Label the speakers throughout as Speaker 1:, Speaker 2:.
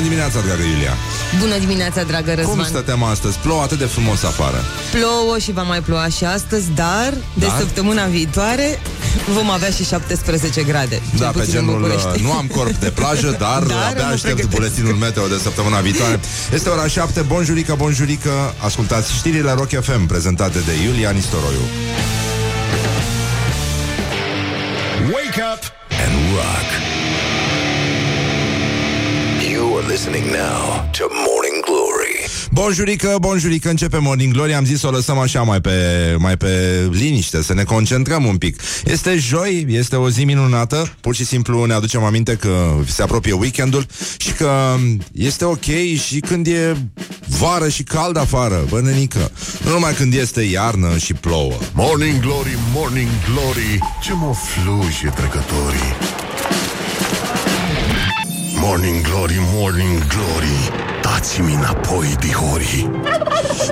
Speaker 1: Bună dimineața, dragă Iulia
Speaker 2: Bună dimineața, dragă Răzvan
Speaker 1: Cum stăteam astăzi? Plouă atât de frumos afară
Speaker 2: Plouă și va mai ploua și astăzi Dar, de
Speaker 1: Dar?
Speaker 2: săptămâna viitoare Vom avea și 17 grade
Speaker 1: Da,
Speaker 2: cel
Speaker 1: pe
Speaker 2: puțin în
Speaker 1: genul,
Speaker 2: București.
Speaker 1: nu am corp de plajă, dar,
Speaker 2: Dar
Speaker 1: abia
Speaker 2: mă
Speaker 1: aștept
Speaker 2: pregătesc.
Speaker 1: buletinul meteo de săptămâna viitoare. Este ora 7, bonjurică, bonjurică, ascultați știrile Rock FM prezentate de Iulia Nistoroiu.
Speaker 3: Wake up and rock. Listening now to Morning Glory.
Speaker 1: Bonjurică, bonjurică, începe Morning Glory. Am zis să o lăsăm așa mai pe, mai pe liniște Să ne concentrăm un pic. Este joi, este o zi minunată. Pur și simplu ne aducem aminte că se apropie weekendul Și că este ok și când e vară și cald afară Bă, nenică. Nu numai când este iarnă și plouă.
Speaker 3: Morning Glory, Morning Glory, ce mă fluje trecătorii. Morning Glory, Morning Glory, dați-mi înapoi, dihorii.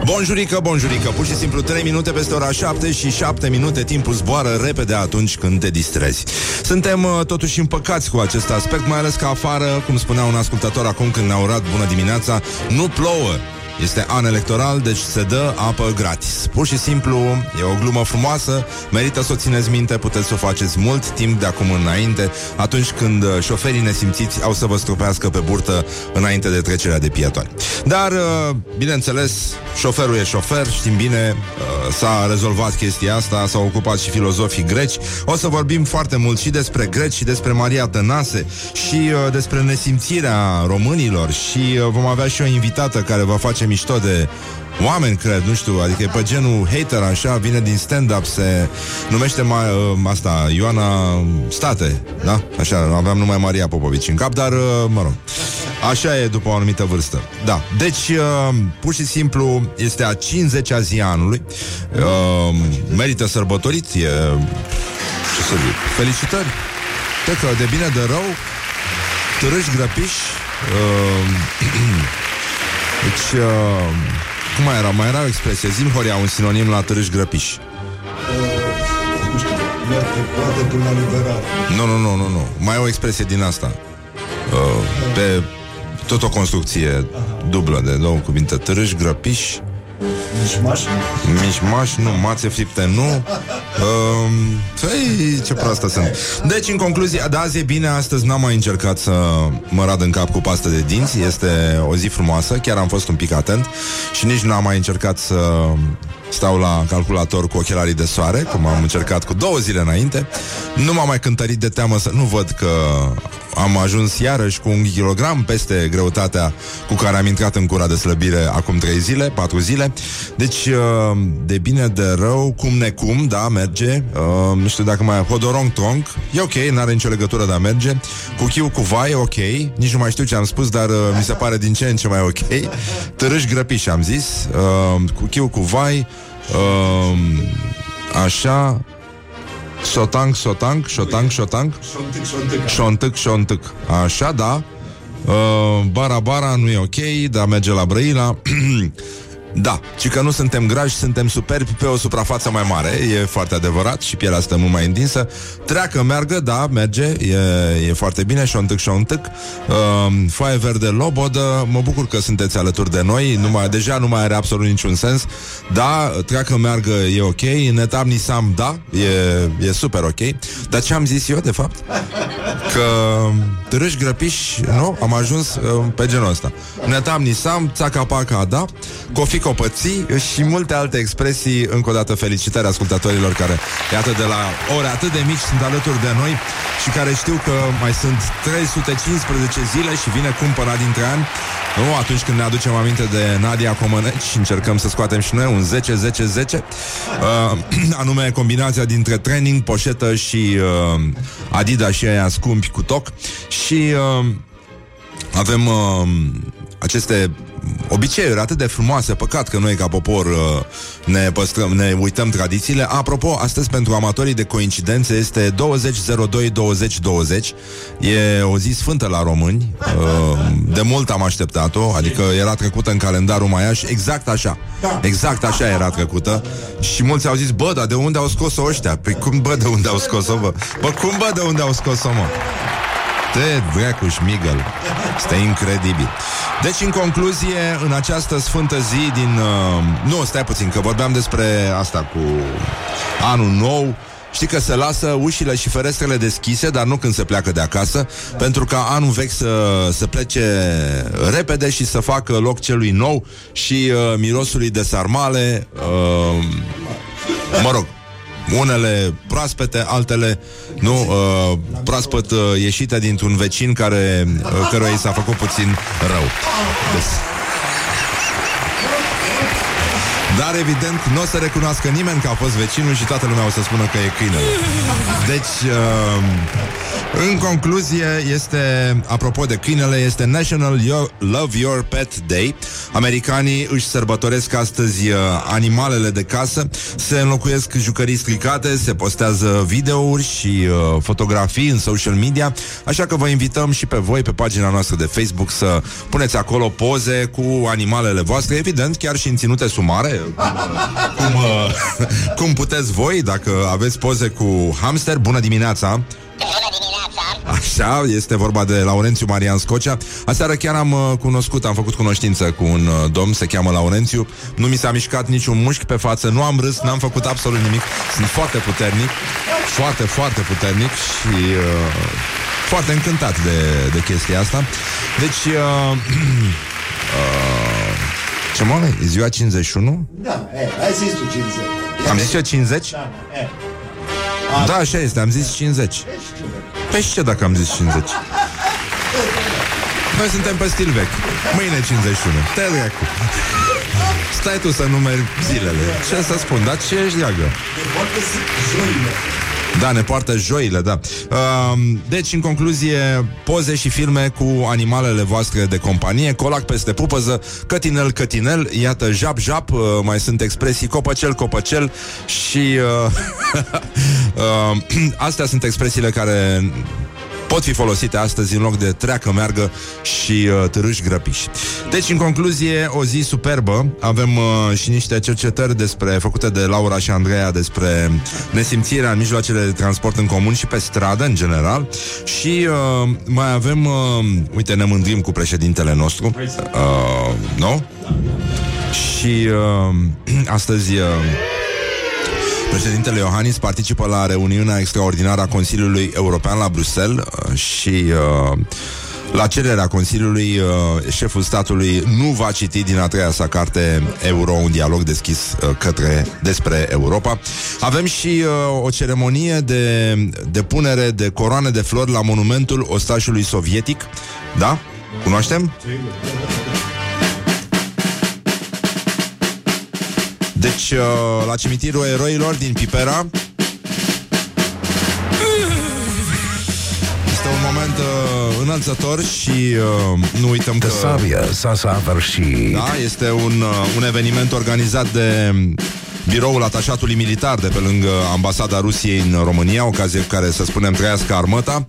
Speaker 1: Bonjurică, bonjurică. Pur și simplu 3 minute peste ora 7 și 7 minute. Timpul zboară repede atunci când te distrezi. Suntem uh, totuși împăcați cu acest aspect Mai ales că afară, cum spunea un ascultător acum când ne-a urat bună dimineața Nu plouă este an electoral, deci se dă apă gratis. Pur și simplu, e o glumă frumoasă, merită să o țineți minte, puteți să o faceți mult timp de acum înainte, atunci când uh, șoferii nesimțiți au să vă strupească pe burtă înainte de trecerea de pietoni. Dar, uh, bineînțeles, șoferul e șofer, știm bine, uh, s-a rezolvat chestia asta, s-au ocupat și filozofii greci. O să vorbim foarte mult și despre greci și despre Maria Tănase și uh, despre nesimțirea românilor și uh, vom avea și o invitată care va face mișto de oameni, cred, nu știu, adică e pe genul hater, așa, vine din stand-up, se numește ma, uh, asta, Ioana State, da? Așa, aveam numai Maria Popovici în cap, dar, uh, mă rog, așa e după o anumită vârstă. Da, deci, uh, pur și simplu, este a 50-a zi a anului, uh, merită sărbătorit, e, ce să zic, felicitări, Te că de bine, de rău, târâși grăpiși, uh, deci, uh, cum mai era? Mai era o expresie. Zim, Horia, un sinonim la târâși grăpiși. Nu, nu, nu, nu, nu. Mai e o expresie din asta. Uh, pe tot o construcție dublă de două cuvinte. Târâși grăpiși.
Speaker 4: Mișmaș?
Speaker 1: Mișmaș, nu, mațe fripte, nu. Um, Păi, ce proastă sunt. Deci, în concluzie, de azi e bine Astăzi n-am mai încercat să mă rad în cap cu pastă de dinți. Este o zi frumoasă, chiar am fost un pic atent Și nici n-am mai încercat să stau la calculator cu ochelarii de soare Cum am încercat cu două zile înainte. Nu m-am mai cântărit de teamă să nu văd că am ajuns iarăși cu un kilogram peste greutatea cu care am intrat în cura de slăbire acum trei zile, patru zile. Deci, uh, de bine, de rău, cum necum, da, merge. Uh, Nu știu dacă mai... Hodorong tronc, e ok, n-are nicio legătură, dar merge. Cu chiu cu vai, ok. Nici nu mai știu ce am spus, dar uh, mi se pare din ce în ce mai ok. Târâși grăpiși, am zis. Uh, Cu chiu cu vai, uh, așa... Sotang, sotang, șotang, șotang
Speaker 4: Șontic, șontic.
Speaker 1: Șontâc, șontâc. Așa, da. Uh, Bara, bara nu e ok Dar merge la Brăila Da, ci că nu suntem grași, suntem superbi pe o suprafață mai mare E foarte adevărat și pielea stă mult mai întinsă Treacă, meargă, da, merge E, e foarte bine, șontâc, șontâc uh, Foaie verde, lobodă Mă bucur că sunteți alături de noi nu mai, Deja nu mai are absolut niciun sens Da, treacă, meargă, e ok Netam, nisam, da, e, e super ok Dar ce am zis eu, de fapt? Că târâși grăpiși, nu? Am ajuns uh, pe genul ăsta. Netam nisam, țaca paca, da? Cofi copății și multe alte expresii. Încă o dată felicitări ascultătorilor care, iată, de la ore atât de mici sunt alături de noi și care știu că mai sunt 315 zile și vine cumpăna dintre ani. Nu, atunci când ne aducem aminte de Nadia Comăneci și încercăm să scoatem și noi un 10-10-10, uh, anume combinația dintre training, poșetă și uh, Adidas și aia scumpi cu toc și uh, avem uh, aceste obiceiuri atât de frumoase, păcat că noi ca popor uh, ne păstrăm, ne uităm tradițiile. Apropo, astăzi pentru amatorii de coincidențe este 20.02.2020 E o zi sfântă la români uh, De mult am așteptat-o Adică era trecută în calendarul maiaș Exact așa Exact așa era trecută Și mulți au zis, bă, dar de unde au scos-o ăștia? Păi cum, bă, de unde au scos-o, bă? Bă, cum, bă, de unde au scos-o, mă? Este dracuș șmigăl. Este incredibil. Deci, în concluzie, în această sfântă zi din... Uh, nu, stai puțin, că vorbeam despre asta cu anul nou. Știi că se lasă ușile și ferestrele deschise, dar nu când se pleacă de acasă, pentru ca anul vechi să, să plece repede și să facă loc celui nou și uh, mirosului de sarmale. Uh, mă rog, unele proaspete, altele nu, uh, proaspăt uh, ieșite dintr-un vecin care, uh, căruia i s-a făcut puțin rău. Deci, dar evident nu o să recunoască nimeni că a fost vecinul și toată lumea o să spună că e câinele. Deci, uh, în concluzie, este, apropo de câinele, este National Yo- Love Your Pet Day. Americanii își sărbătoresc astăzi uh, animalele de casă, se înlocuiesc jucării stricate, se postează videouri și uh, fotografii în social media, așa că vă invităm și pe voi, pe pagina noastră de Facebook, să puneți acolo poze cu animalele voastre, evident, chiar și în ținute sumare, cum, uh, cum puteți voi, dacă aveți poze cu hamster. Bună dimineața! Așa, este vorba de Laurențiu Marian Scocea. Aseară chiar am uh, cunoscut, am făcut cunoștință cu un uh, domn, se cheamă Laurențiu. Nu mi s-a mișcat niciun mușchi pe față, nu am râs, n-am făcut absolut nimic. Sunt foarte puternic, foarte, foarte puternic și uh, foarte încântat de, de chestia asta. Deci, uh, uh, ce mă, e ziua 51?
Speaker 4: Da, e, ai zis tu 50.
Speaker 1: Am zis eu 50?
Speaker 4: Da, e.
Speaker 1: Da, așa este, am zis 50. Păi și ce dacă am zis 50? Noi suntem pe stil vechi. Mâine 51. Te cu. Stai tu să numeri zilele. Ce să spun, dar ce ești leagă?
Speaker 4: Poate să joile.
Speaker 1: Da, ne poartă joile, da. Um, deci, în concluzie, poze și filme cu animalele voastre de companie, colac peste pupăză, cătinel, cătinel, iată, jap, jap, uh, mai sunt expresii copăcel, copăcel și uh, uh, astea sunt expresiile care pot fi folosite astăzi în loc de treacă, meargă și uh, târâși grăpiși. Deci, în concluzie, o zi superbă. Avem uh, și niște cercetări despre, făcute de Laura și Andreea despre nesimțirea în mijloacele de transport în comun și pe stradă, în general. Și uh, mai avem, uh, uite, ne mândrim cu președintele nostru. Uh, nu? Și uh, astăzi... Uh, Președintele Iohannis participă la reuniunea extraordinară a Consiliului European la Bruxelles uh, și uh, la cererea Consiliului, uh, șeful statului nu va citi din a treia sa carte Euro, un dialog deschis uh, către despre Europa. Avem și uh, o ceremonie de depunere de coroane de flori la monumentul ostașului sovietic. Da? Cunoaștem? Deci, uh, la cimitirul eroilor din Pipera Este un moment uh, înălțător și uh, nu uităm că...
Speaker 3: Sabia s-a săvârșit.
Speaker 1: Da, este un, uh, un eveniment organizat de biroul atașatului militar de pe lângă ambasada Rusiei în România, ocazie cu care să spunem trăiască armata.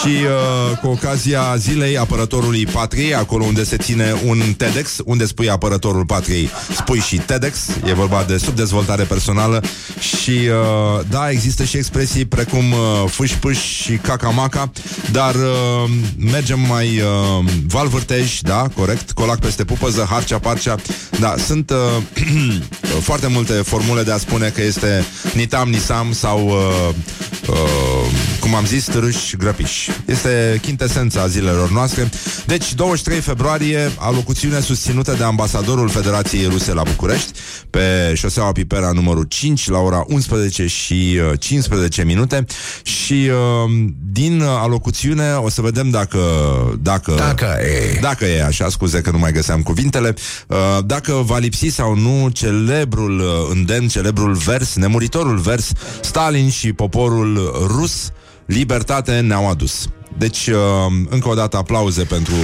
Speaker 1: Și uh, cu ocazia zilei apărătorului patriei, acolo unde se ține un TEDx, unde spui apărătorul patriei, spui și TEDx, e vorba de subdezvoltare personală. Și uh, da, există și expresii precum uh, fâș-pâș și caca-maca, dar uh, mergem mai uh, valvârtej, da, corect, colac peste pupăză, harcea-parcea, da, sunt uh, foarte multe formule de a spune că este nitam, nisam sau, uh, uh, cum am zis, târâși grăpiși. Este chintesența zilelor noastre. Deci, 23 februarie, alocuțiune susținută de ambasadorul Federației Ruse la București, pe șoseaua Pipera numărul 5, la ora 11 și uh, 15 minute. Și uh, din alocuțiune o să vedem dacă... Dacă,
Speaker 3: Dacă e.
Speaker 1: dacă e așa, scuze că nu mai găseam cuvintele, uh, dacă va lipsi sau nu celebrul uh, îndemn, celebrul vers, nemuritorul vers, Stalin și poporul rus, libertate ne-au adus. Deci, uh, încă o dată aplauze pentru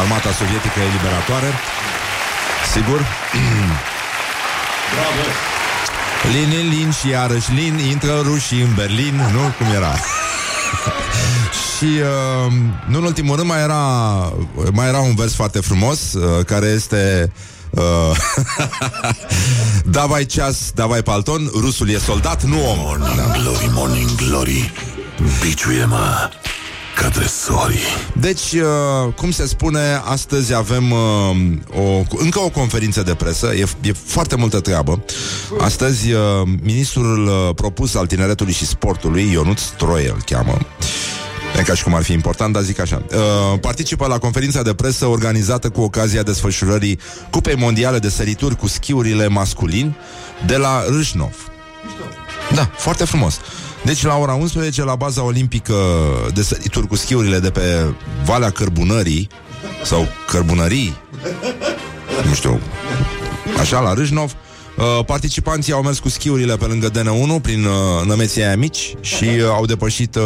Speaker 1: armata sovietică eliberatoare. Sigur?
Speaker 4: Bravo.
Speaker 1: Lin, lin, lin și iarăși lin, intră rușii în Berlin, nu? Cum era? și uh, nu în ultimul rând mai era mai era un vers foarte frumos uh, care este uh, Davai ceas, davai palton, rusul e soldat, nu om.
Speaker 3: Morning glory, morning glory Biciuie-mă către Sori.
Speaker 1: Deci, uh, cum se spune, astăzi avem uh, o, încă o conferință de presă, e, e foarte multă treabă. Astăzi, uh, ministrul uh, propus al tineretului și sportului, Ionut Stroie îl cheamă, E ca și cum ar fi important, dar zic așa. Uh, participă la conferința de presă organizată cu ocazia desfășurării Cupei Mondiale de Sărituri cu schiurile masculin de la Râșnov. Da, foarte frumos. Deci la ora 11 la baza olimpică de sărituri cu schiurile de pe Valea Cărbunării sau Cărbunării, nu știu, așa la Râșnov, Uh, participanții au mers cu schiurile pe lângă DN1 prin uh, nămeții aia mici și uh, au depășit uh,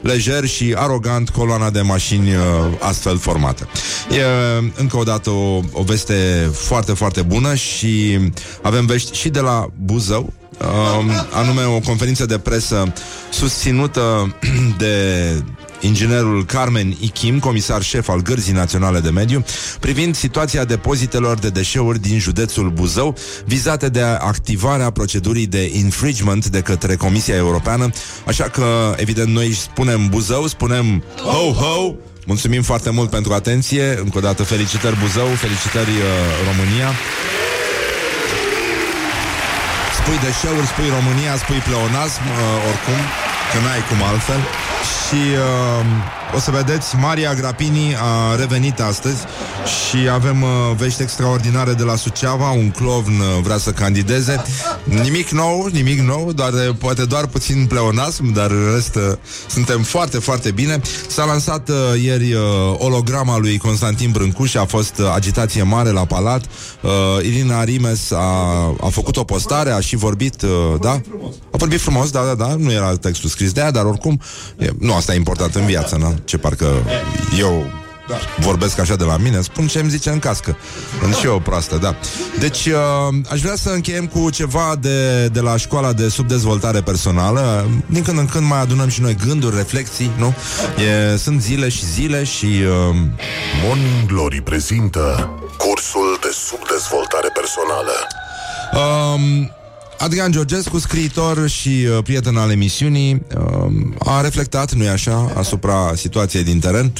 Speaker 1: lejer și arogant coloana de mașini uh, astfel formată. E uh, încă o dată o, o veste foarte, foarte bună și avem vești și de la Buzău, uh, anume o conferință de presă susținută de inginerul Carmen Ichim, comisar șef al Gărzii Naționale de Mediu, privind situația depozitelor de deșeuri din județul Buzău, vizate de activarea procedurii de infringement de către Comisia Europeană. Așa că, evident, noi spunem Buzău, spunem ho-ho, Mulțumim foarte mult pentru atenție. Încă o dată felicitări Buzău, felicitări uh, România. Spui deșeuri, spui România, spui pleonasm, uh, oricum, că n-ai cum altfel. Și uh, o să vedeți, Maria Grapini a revenit astăzi și avem uh, vești extraordinare de la Suceava, un clovn uh, vrea să candideze. Nimic nou, nimic nou, doar uh, poate doar puțin pleonasm, dar în rest uh, suntem foarte, foarte bine. S-a lansat uh, ieri uh, olograma lui Constantin Brâncuș, a fost uh, agitație mare la palat. Uh, Irina Rimes a, a făcut o postare, a și vorbit, uh, da? A vorbit frumos, da, da, da, nu era textul scris de ea, dar oricum, e, nu asta e important în viață, nu? Ce parcă eu vorbesc așa de la mine, spun ce îmi zice în cască. Sunt și eu proastă, da. Deci, uh, aș vrea să încheiem cu ceva de, de la școala de subdezvoltare personală. Din când în când mai adunăm și noi gânduri, reflexii, nu? E, sunt zile și zile și... Uh,
Speaker 3: Morning Glory prezintă cursul de subdezvoltare personală.
Speaker 1: Um, Adrian Georgescu, scriitor și uh, prieten al emisiunii, um, a reflectat, nu-i așa, asupra situației din teren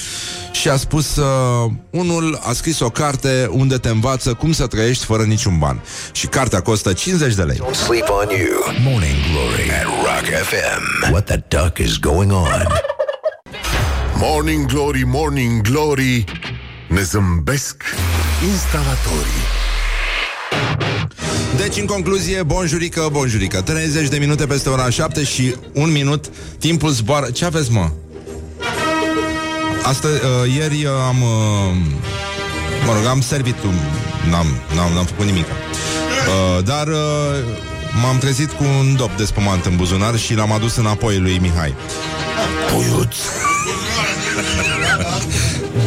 Speaker 1: și a spus, uh, unul a scris o carte unde te învață cum să trăiești fără niciun ban. Și cartea costă 50 de lei.
Speaker 5: Don't sleep on you. Morning Glory at Rock FM. What the duck is going on?
Speaker 3: Morning Glory, Morning Glory, ne zâmbesc instalatorii.
Speaker 1: Deci, în concluzie, bonjurică, bonjurică 30 de minute peste ora 7 și un minut Timpul zboară Ce aveți, mă? Asta, uh, ieri uh, am uh, Mă rog, am servit un, N-am, n-am, n-am făcut nimic uh, Dar uh, M-am trezit cu un dop de spumant în buzunar Și l-am adus înapoi lui Mihai
Speaker 3: Puiuț.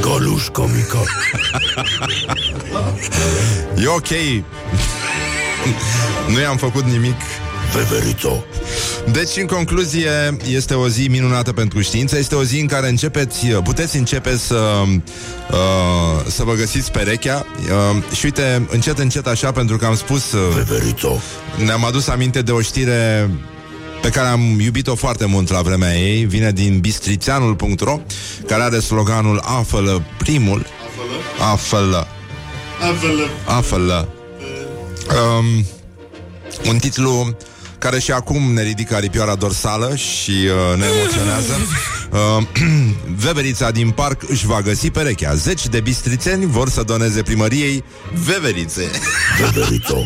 Speaker 3: Goluș comică.
Speaker 1: E ok Nu i-am făcut nimic.
Speaker 3: Veverițo.
Speaker 1: Deci, în concluzie, este o zi minunată pentru știință. Este o zi în care începeți, puteți începe să, uh, să vă găsiți perechea. Uh, Și uite, încet, încet așa, pentru că am spus uh,
Speaker 3: Veverițo.
Speaker 1: Ne-am adus aminte de o știre pe care am iubit-o foarte mult la vremea ei. Vine din bistrițeanul.ro Care are sloganul Afălă primul. Afălă. Afălă um, Un titlu care și acum ne ridică aripioara dorsală și uh, ne emoționează. Uh, Veverița din parc își va găsi perechea. Zeci de bistrițeni vor să doneze primăriei veverițe.
Speaker 3: Veverițo.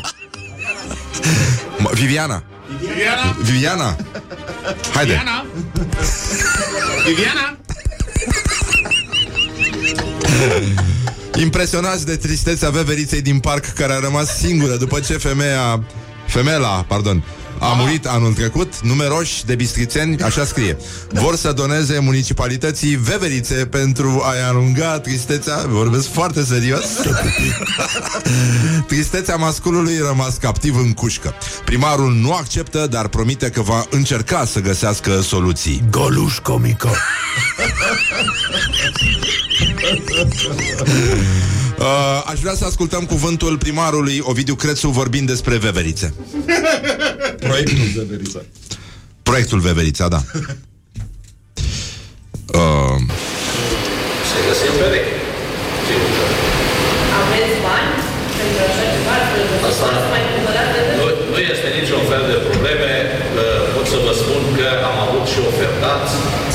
Speaker 1: M- Viviana.
Speaker 6: Viviana?
Speaker 1: Viviana. Haide.
Speaker 6: Viviana? Viviana?
Speaker 1: Impresionați de tristețea veveriței din parc care a rămas singură după ce femeia, femela, pardon, a murit anul trecut, numeroși de bistrițeni, așa scrie, vor să doneze municipalității veverițe pentru a-i alunga tristețea, vorbesc foarte serios, tristețea masculului rămas captiv în cușcă. Primarul nu acceptă, dar promite că va încerca să găsească soluții.
Speaker 3: Goluș comică.
Speaker 1: Uh, aș vrea să ascultăm cuvântul primarului Ovidiu Crețu vorbind despre veverițe. Proiectul Veverița. Proiectul Veverița, da. Uh,
Speaker 6: Se găsim pereche. Sigur că.
Speaker 7: Aveți bani pentru așa ceva?
Speaker 6: Asta
Speaker 7: Să mai cumpărați de
Speaker 6: nu, nu este niciun fel de probleme. Uh, Pot să vă spun că am avut și ofertanți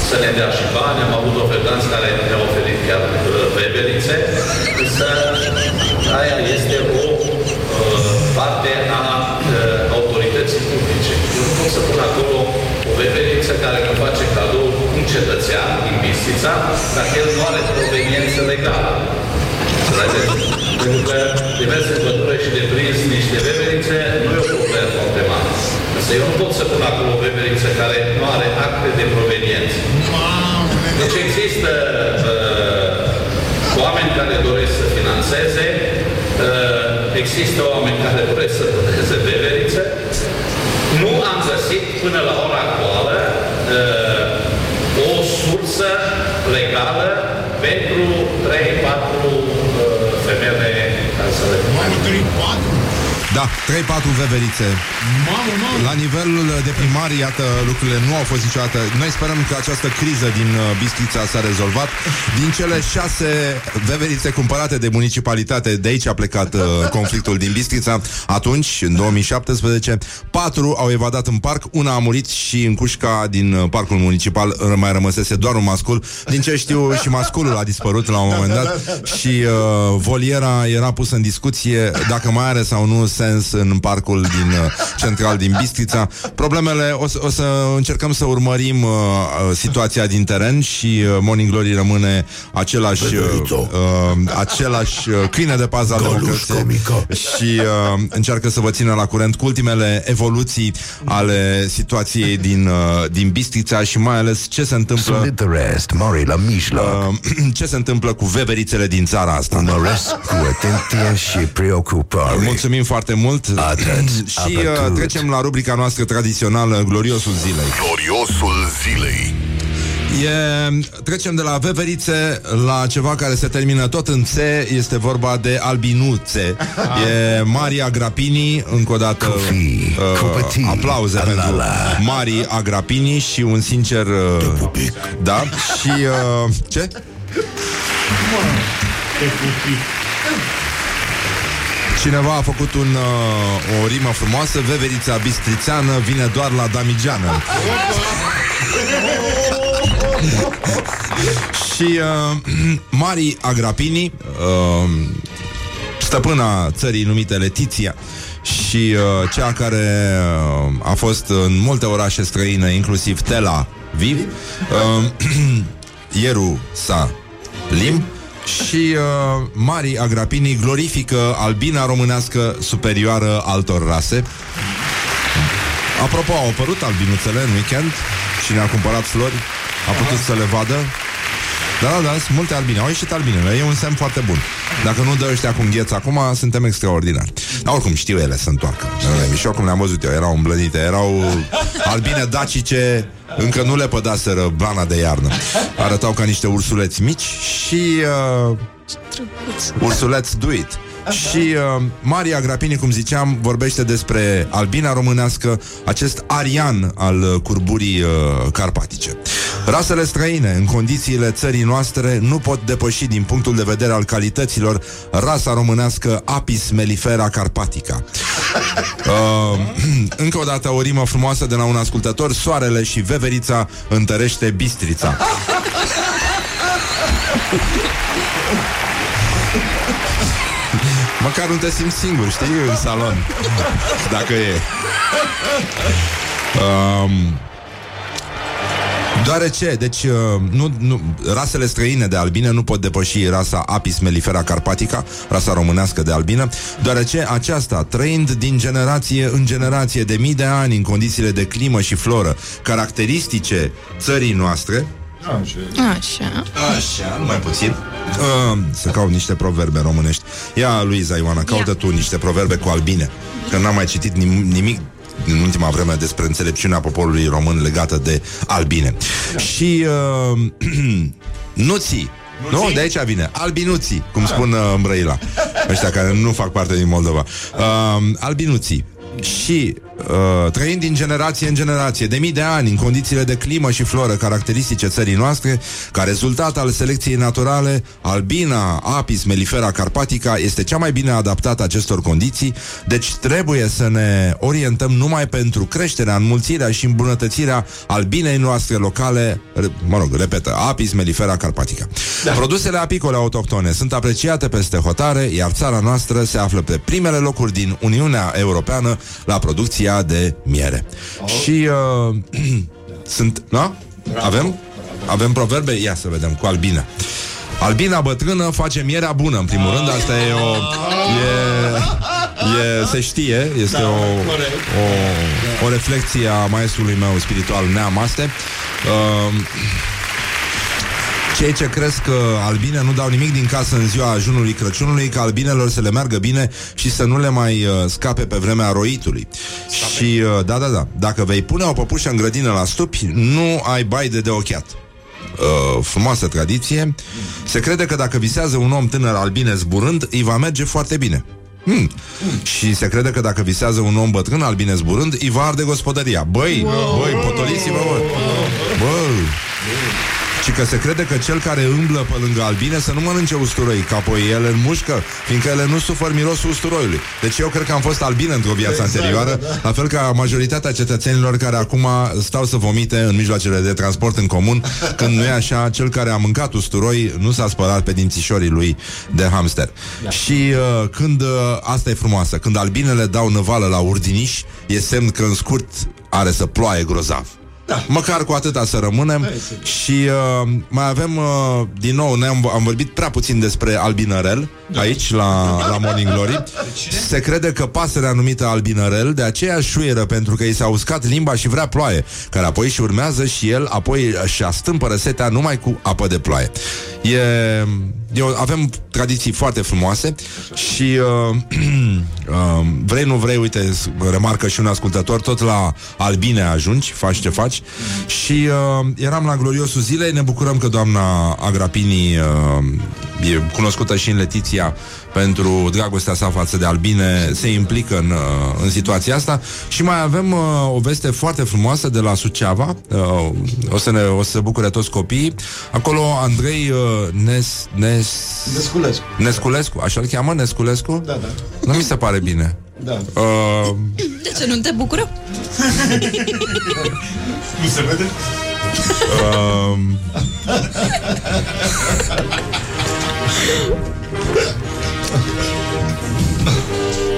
Speaker 6: să ne dea și bani, am avut ofertanți care ne-au oferit chiar uh, veverițe, însă aia este o uh, parte a uh, autorității publice. Eu nu pot să pun acolo o veveriță care îmi face cadou un cetățean din Bistrița, dacă el nu are proveniență legală. Înțelegeți? Pentru că diverse pădure și de prins niște veverițe nu e o problemă foarte mare. Însă eu nu pot să pun acolo o veveriță care nu are acte de proveniență. Deci există uh, oameni care doresc să financeze, uh, există oameni care doresc să doneze veverițe. Nu am găsit până la ora actuală uh, o sursă legală pentru 3-4 uh, femele care să le
Speaker 1: da, 3-4 veverițe.
Speaker 8: Mamă, mamă!
Speaker 1: La nivelul de primar, iată, lucrurile nu au fost niciodată. Noi sperăm că această criză din uh, Bistrița s-a rezolvat. Din cele șase veverițe cumpărate de municipalitate, de aici a plecat uh, conflictul din Bistrița. Atunci, în 2017, patru au evadat în parc, una a murit și în cușca din uh, parcul municipal uh, mai rămăsese doar un mascul. Din ce știu, și masculul a dispărut la un moment dat și uh, voliera era pusă în discuție dacă mai are sau nu sens în parcul din uh, central din Bistrița. Problemele, o să, o să încercăm să urmărim uh, uh, situația din teren și uh, Morning Glory rămâne același uh,
Speaker 5: Veverito.
Speaker 1: uh, același uh, câine de pază al
Speaker 5: Galuș
Speaker 1: democrației
Speaker 5: comică.
Speaker 1: și uh, încearcă să vă țină la curent cu ultimele evoluții ale situației din, uh, din Bistrița și mai ales ce se întâmplă
Speaker 5: Sulit the rest, mari la mijloc.
Speaker 1: uh, ce se întâmplă cu veverițele din țara asta.
Speaker 5: Urmăresc cu atenție și preocupare.
Speaker 1: Mulțumim foarte mult
Speaker 5: Atât.
Speaker 1: Și uh,
Speaker 5: Atât.
Speaker 1: trecem la rubrica noastră tradițională Gloriosul zilei
Speaker 3: Gloriosul zilei.
Speaker 1: e, Trecem de la veverițe La ceva care se termină tot în C Este vorba de albinuțe E Maria Grapini Încă o dată uh,
Speaker 5: Cofi, cupătii,
Speaker 1: Aplauze
Speaker 5: la,
Speaker 1: pentru
Speaker 5: la.
Speaker 1: Mari Agrapini Și un sincer uh, Da Și uh, ce? Cineva a făcut un, uh, o rimă frumoasă Veverița bistrițeană vine doar la Damigeană Și uh, Mari Agrapini uh, Stăpâna țării numite Letiția Și uh, cea care uh, a fost în multe orașe străine Inclusiv Tel Aviv uh, Ierusalim Lim și uh, Mari Agrapini glorifică albina românească superioară altor rase. Apropo, au apărut albinuțele în weekend și ne-a cumpărat flori. A putut să le vadă. Da, da, da, sunt multe albine. Au ieșit albinele. E un semn foarte bun. Dacă nu dă ăștia cu îngheț acum, suntem extraordinari. Dar oricum știu ele să întoarcă. Și oricum le-am văzut eu. Erau îmblănite. Erau albine dacice. Încă nu le pădaseră blana de iarnă. Arătau ca niște ursuleți mici și... Uh, ursuleți do it. Și uh, Maria Grapini, cum ziceam, vorbește despre albina românească, acest arian al uh, curburii uh, carpatice. Rasele străine, în condițiile țării noastre, nu pot depăși din punctul de vedere al calităților rasa românească Apis mellifera carpatica. Uh, încă o dată o rimă frumoasă de la un ascultător, soarele și veverița întărește bistrița. Măcar nu te simți singur, știi, în salon Dacă e. Um, Deoarece, deci uh, nu, nu, rasele străine de albine nu pot depăși rasa Apis mellifera carpatica, rasa românească de albină, deoarece aceasta, trăind din generație în generație de mii de ani în condițiile de climă și floră caracteristice țării noastre,
Speaker 9: Așa.
Speaker 1: Așa, numai puțin uh, Să caut niște proverbe românești Ia, Luiza Ioana, caută
Speaker 9: Ia.
Speaker 1: tu niște proverbe cu albine Că n-am mai citit nim- nimic în ultima vreme despre înțelepciunea poporului român legată de albine. Și uh, nuții nu, de aici vine. Albinuții, cum spun uh, în Brăila. Ăștia care nu fac parte din Moldova. Uh, albinuții. Și Uh, trăind din generație în generație, de mii de ani, în condițiile de climă și floră caracteristice țării noastre, ca rezultat al selecției naturale, albina apis mellifera carpatica este cea mai bine adaptată acestor condiții, deci trebuie să ne orientăm numai pentru creșterea, înmulțirea și îmbunătățirea albinei noastre locale, re- mă rog, repetă, apis mellifera carpatica. Da. Produsele apicole autohtone sunt apreciate peste hotare, iar țara noastră se află pe primele locuri din Uniunea Europeană la producția de miere. Și uh, sunt, da? Avem? Avem proverbe? Ia să vedem, cu albina. Albina bătrână face mierea bună, în primul rând, asta e o... E, e, se știe, este o, o, o reflexie a maestrului meu spiritual, Neamaste. Uh, cei ce cresc că albine nu dau nimic din casă în ziua ajunului Crăciunului, ca albinelor să le meargă bine și să nu le mai uh, scape pe vremea roitului. Și, uh, da, da, da, dacă vei pune o păpușă în grădină la stupi, nu ai baide de ochiat. Uh, frumoasă tradiție. Se crede că dacă visează un om tânăr albine zburând, îi va merge foarte bine. Hmm. Și se crede că dacă visează un om bătrân albine zburând, îi va arde gospodăria. Băi, băi, potoliți-vă, bă. Băi. Și că se crede că cel care îmblă pe lângă albine să nu mănânce usturoi, că apoi ele în mușcă, fiindcă ele nu sufer mirosul usturoiului. Deci eu cred că am fost albină într-o viață
Speaker 8: Exact,
Speaker 1: anterioară,
Speaker 8: da.
Speaker 1: la fel ca majoritatea cetățenilor care acum stau să vomite în mijloacele de transport în comun, când nu e așa, cel care a mâncat usturoi nu s-a spălat pe dințișorii lui de hamster.
Speaker 8: Da.
Speaker 1: Și uh, când, uh, asta e frumoasă, când albinele dau năvală la urdiniș, e semn că în scurt are să ploaie grozav. Da. Măcar cu atâta să rămânem Și uh, mai avem uh, Din nou, ne-am am vorbit prea puțin despre albinărel da. Aici la, la Morning Glory Se crede că pasărea numită albinărel De aceea șuieră pentru că i s-a uscat limba și vrea ploaie Care apoi și urmează și el Apoi și astâmpără setea numai cu apă de ploaie E, e, o- avem tradiții foarte frumoase Și uh, uh, Vrei, nu vrei, uite Remarcă și un ascultător Tot la albine ajungi, faci ce faci. Și uh, eram la gloriosul zilei Ne bucurăm că doamna Agrapini uh, E cunoscută și în Letiția Pentru dragostea sa față de albine Se implică în, uh, în situația asta Și mai avem uh, o veste foarte frumoasă De la Suceava uh, o, să ne, o să se bucure toți copiii Acolo Andrei uh, Nes, Nes,
Speaker 8: Nesculescu.
Speaker 1: Nesculescu, așa-l cheamă Nesculescu?
Speaker 8: Da, da.
Speaker 1: Nu mi se pare bine
Speaker 8: Da.
Speaker 1: uh,
Speaker 9: De ce nu te bucură?
Speaker 8: Nu se vede?
Speaker 1: uh,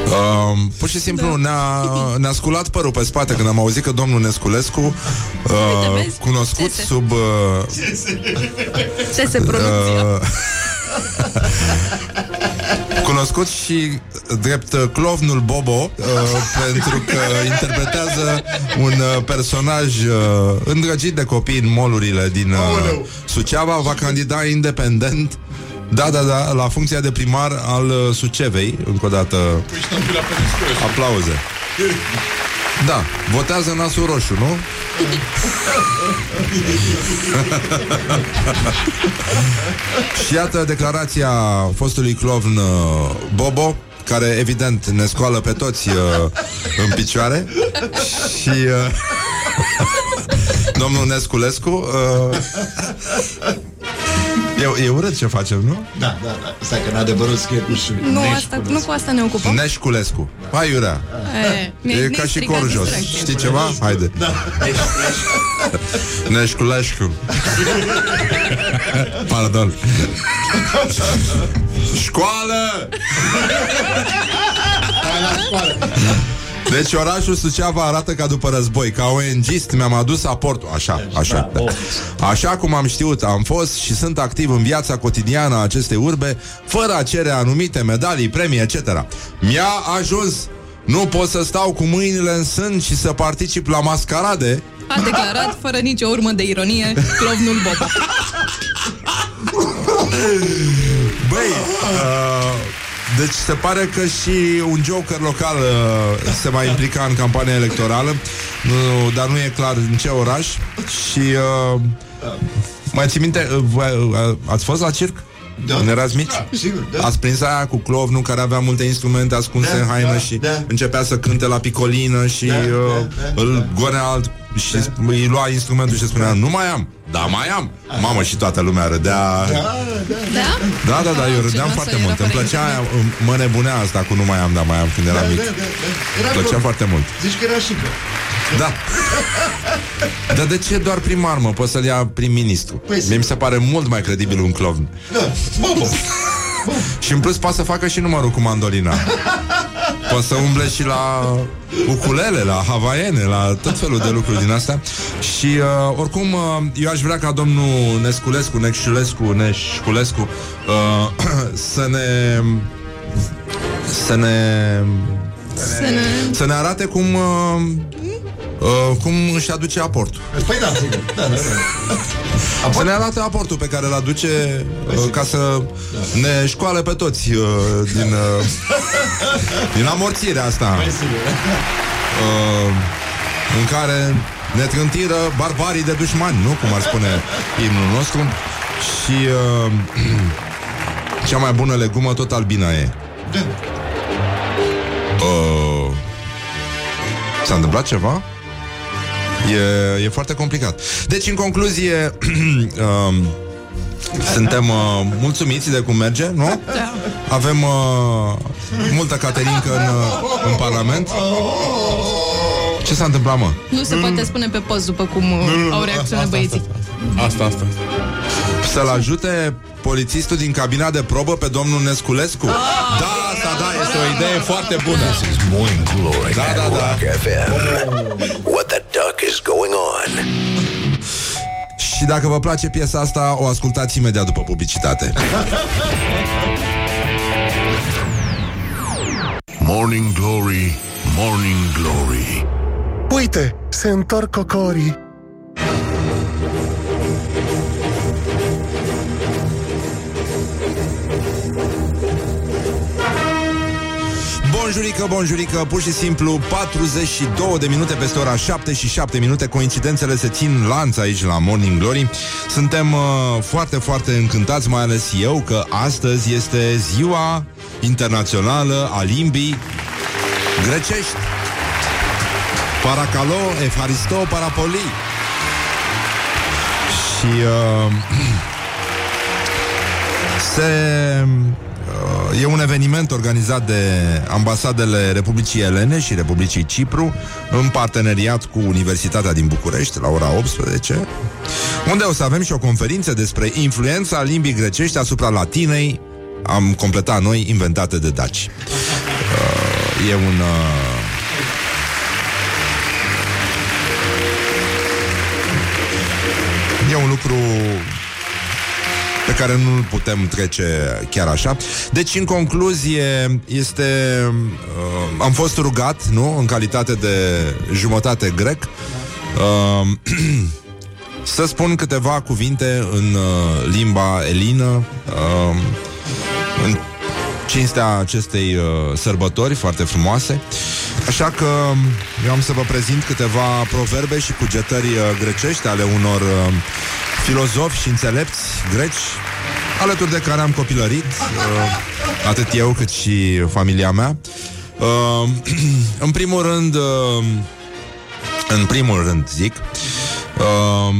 Speaker 1: Uh, pur și simplu ne-a, ne-a sculat părul pe spate când am auzit că domnul Nesculescu, uh,
Speaker 9: vezi?
Speaker 1: cunoscut
Speaker 9: Țese.
Speaker 1: sub uh,
Speaker 9: Ce se pronunță?
Speaker 1: uh, cunoscut și drept uh, clovnul Bobo uh, pentru că interpretează un uh, personaj uh, îndrăgit de copii în molurile din uh, Suceava, va candida independent da, da, da, la funcția de primar al uh, Sucevei, încă o dată aplauze. Da, votează nasul roșu, nu? Și iată declarația fostului clovn uh, Bobo care evident ne scoală pe toți uh, în picioare și uh, domnul Nesculescu uh, e, e urât ce facem, nu?
Speaker 8: Da, da, da. Stai că în adevărul scrie cu șui.
Speaker 9: Nu, asta, nu cu asta ne ocupăm.
Speaker 1: Neșculescu. Hai, Iurea.
Speaker 9: E, mi-ai-
Speaker 1: E
Speaker 9: mi-ai
Speaker 1: ca și
Speaker 9: stricat
Speaker 1: Corjos.
Speaker 9: distracția.
Speaker 1: Știi ceva? Haide. Da. Neșculescu. Pardon. Școală! Deci orașul Suceava arată ca după război Ca ONGist mi-am adus aportul. Așa, așa Așa. cum am știut, am fost și sunt activ în viața cotidiană a acestei urbe Fără a cere anumite medalii, premii, etc Mi-a ajuns. Nu pot să stau cu mâinile în sân și să particip la mascarade.
Speaker 9: A declarat, fără nicio urmă de ironie, clovnul Bobo.
Speaker 1: Băi, uh, deci se pare că și un joker local uh, se va implica în campania electorală, nu, dar nu e clar în ce oraș. Și uh, mai ții minte, uh, voi, uh, ați fost la circ?
Speaker 8: Da.
Speaker 1: Când erați mici?
Speaker 8: Da, sigur, da.
Speaker 1: Ați prins aia cu clovnul care avea multe instrumente ascunse
Speaker 8: Da,
Speaker 1: în haină
Speaker 8: da,
Speaker 1: și
Speaker 8: da.
Speaker 1: începea să cânte la picolină și
Speaker 8: Da,
Speaker 1: uh,
Speaker 8: da, da,
Speaker 1: îl
Speaker 8: da.
Speaker 1: gonea alt și îi lua instrumentul și spunea Nu mai am, da mai am Mamă și toată lumea râdea
Speaker 8: Da, da,
Speaker 9: Da?
Speaker 1: Da, da, da, eu
Speaker 9: Ah,
Speaker 1: râdeam
Speaker 9: ce
Speaker 1: foarte
Speaker 9: nasol
Speaker 1: mult
Speaker 9: era
Speaker 1: Îmi
Speaker 9: fără
Speaker 1: plăcea, aia, mă nebunea asta cu nu mai am, da mai am când
Speaker 8: da,
Speaker 1: eram
Speaker 8: da,
Speaker 1: mic
Speaker 8: da, da. Era
Speaker 1: Plăcea
Speaker 8: glumă.
Speaker 1: foarte mult
Speaker 8: Zici că era și că.
Speaker 1: Da. Dar de ce doar primar, mă? Poți să-l ia prim-ministru
Speaker 8: Păi,
Speaker 1: Mie mi se pare mult mai credibil un clovn
Speaker 8: Da, mamă.
Speaker 1: Și în plus poate să facă și numărul cu mandolina. Poți să umble și la ukulele, la havaiene, la tot felul de lucruri din astea. Și uh, oricum uh, eu aș vrea ca domnul Nesculescu, Neșulescu, Neșculescu uh, Să ne... Să ne...
Speaker 9: Să ne...
Speaker 1: Să ne arate cum... Uh, uh, cum își aduce aportul
Speaker 8: Păi da, sigur. Da, da, da.
Speaker 1: Să ne arate aportul pe care îl aduce uh, Ca să ne școale pe toți uh, Din uh, Din amorțirea asta
Speaker 8: Păi sigur.
Speaker 1: uh, În care ne trântiră barbarii de dușmani Nu? Cum ar spune imnul nostru Și uh, Cea mai bună legumă tot albina e
Speaker 8: Da.
Speaker 1: uh, S-a întâmplat ceva? E, e foarte complicat. Deci, în concluzie, um, suntem uh, mulțumiți de cum merge, nu?
Speaker 9: Da.
Speaker 1: Avem uh, multă caterincă în, uh, în Parlament. Ce s-a întâmplat, mă?
Speaker 9: Nu se poate spune pe post după cum uh, au reacționat băieții.
Speaker 1: Asta, asta. Să-l ajute polițistul din cabina de probă pe domnul Nesculescu? Da, asta, da, este o idee foarte bună.
Speaker 5: This is Morning Glory
Speaker 1: Da,
Speaker 5: at
Speaker 1: da, da.
Speaker 5: Is going on?
Speaker 1: Și dacă vă place piesa asta, o ascultați imediat după publicitate.
Speaker 3: Morning Glory, Morning Glory
Speaker 10: Uite, se întorc cocorii.
Speaker 1: Bonjurică, bonjurică, pur și simplu 42 de minute peste ora 7 și 7 minute. Coincidențele se țin lanț aici la Morning Glory. Suntem uh, foarte, foarte încântați, mai ales eu Că astăzi este ziua internațională a limbii grecești. Paracalo, Efharisto, Parapoli. Și uh, se uh, e un eveniment organizat de ambasadele Republicii Elene și Republicii Cipru în parteneriat cu Universitatea din București la ora 18 unde o să avem și o conferință despre influența limbii grecești asupra latinei am completat noi inventate de daci. Uh, e un uh, E un lucru pe care nu putem trece chiar așa. Deci, în concluzie, este... Uh, am fost rugat, nu? În calitate de jumătate grec uh, să spun câteva cuvinte în uh, limba elină uh, în cinstea acestei uh, sărbători foarte frumoase. Așa că eu am să vă prezint câteva proverbe și cugetări uh, grecești ale unor uh, filozofi și înțelepți greci alături de care am copilărit, uh, atât eu cât și familia mea. Uh, în primul rând, uh, în primul rând, zic, uh,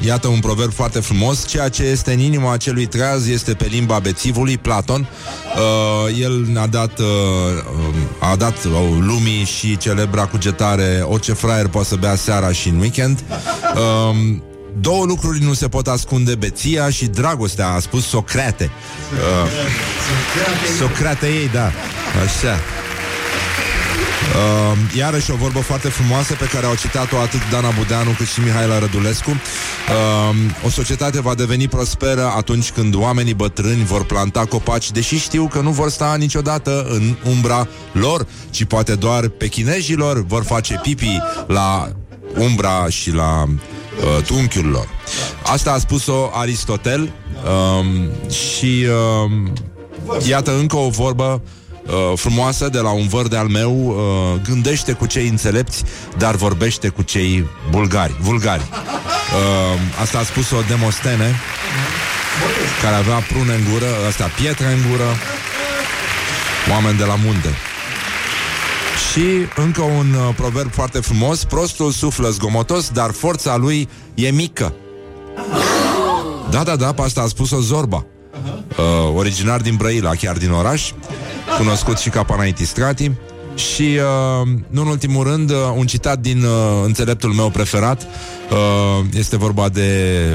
Speaker 1: iată un proverb foarte frumos, ceea ce este în inima acelui treaz este pe limba bețivului, Platon. Uh, el ne-a dat, uh, uh, a dat uh, lumii și celebra cugetare orice fraier poate să bea seara și în weekend. Uh, Două lucruri nu se pot ascunde, beția și dragostea, a spus Socrate. Uh, Socrate ei, da. Așa. Uh, iarăși o vorbă foarte frumoasă pe care au citat-o atât Dana Budeanu cât și Mihaela Rădulescu. Uh, o societate va deveni prosperă atunci când oamenii bătrâni vor planta copaci, deși știu că nu vor sta niciodată în umbra lor, ci poate doar pe chinezilor vor face pipi la umbra și la uh, trunchiul lor. Asta a spus-o Aristotel um, și um, iată încă o vorbă uh, frumoasă de la un văr de al meu uh, Gândește cu cei înțelepți Dar vorbește cu cei bulgari Vulgari uh, Asta a spus-o Demostene care avea prune în gură, astea pietre în gură, oameni de la munte. Și încă un uh, proverb foarte frumos, prostul suflă zgomotos, dar forța lui e mică. Da, da, da, pe asta a spus-o Zorba. Uh, originar din Brăila, chiar din oraș, cunoscut și ca Panaiti Strati. Și, uh, nu în ultimul rând, uh, un citat din uh, înțeleptul meu preferat. Uh, Este vorba de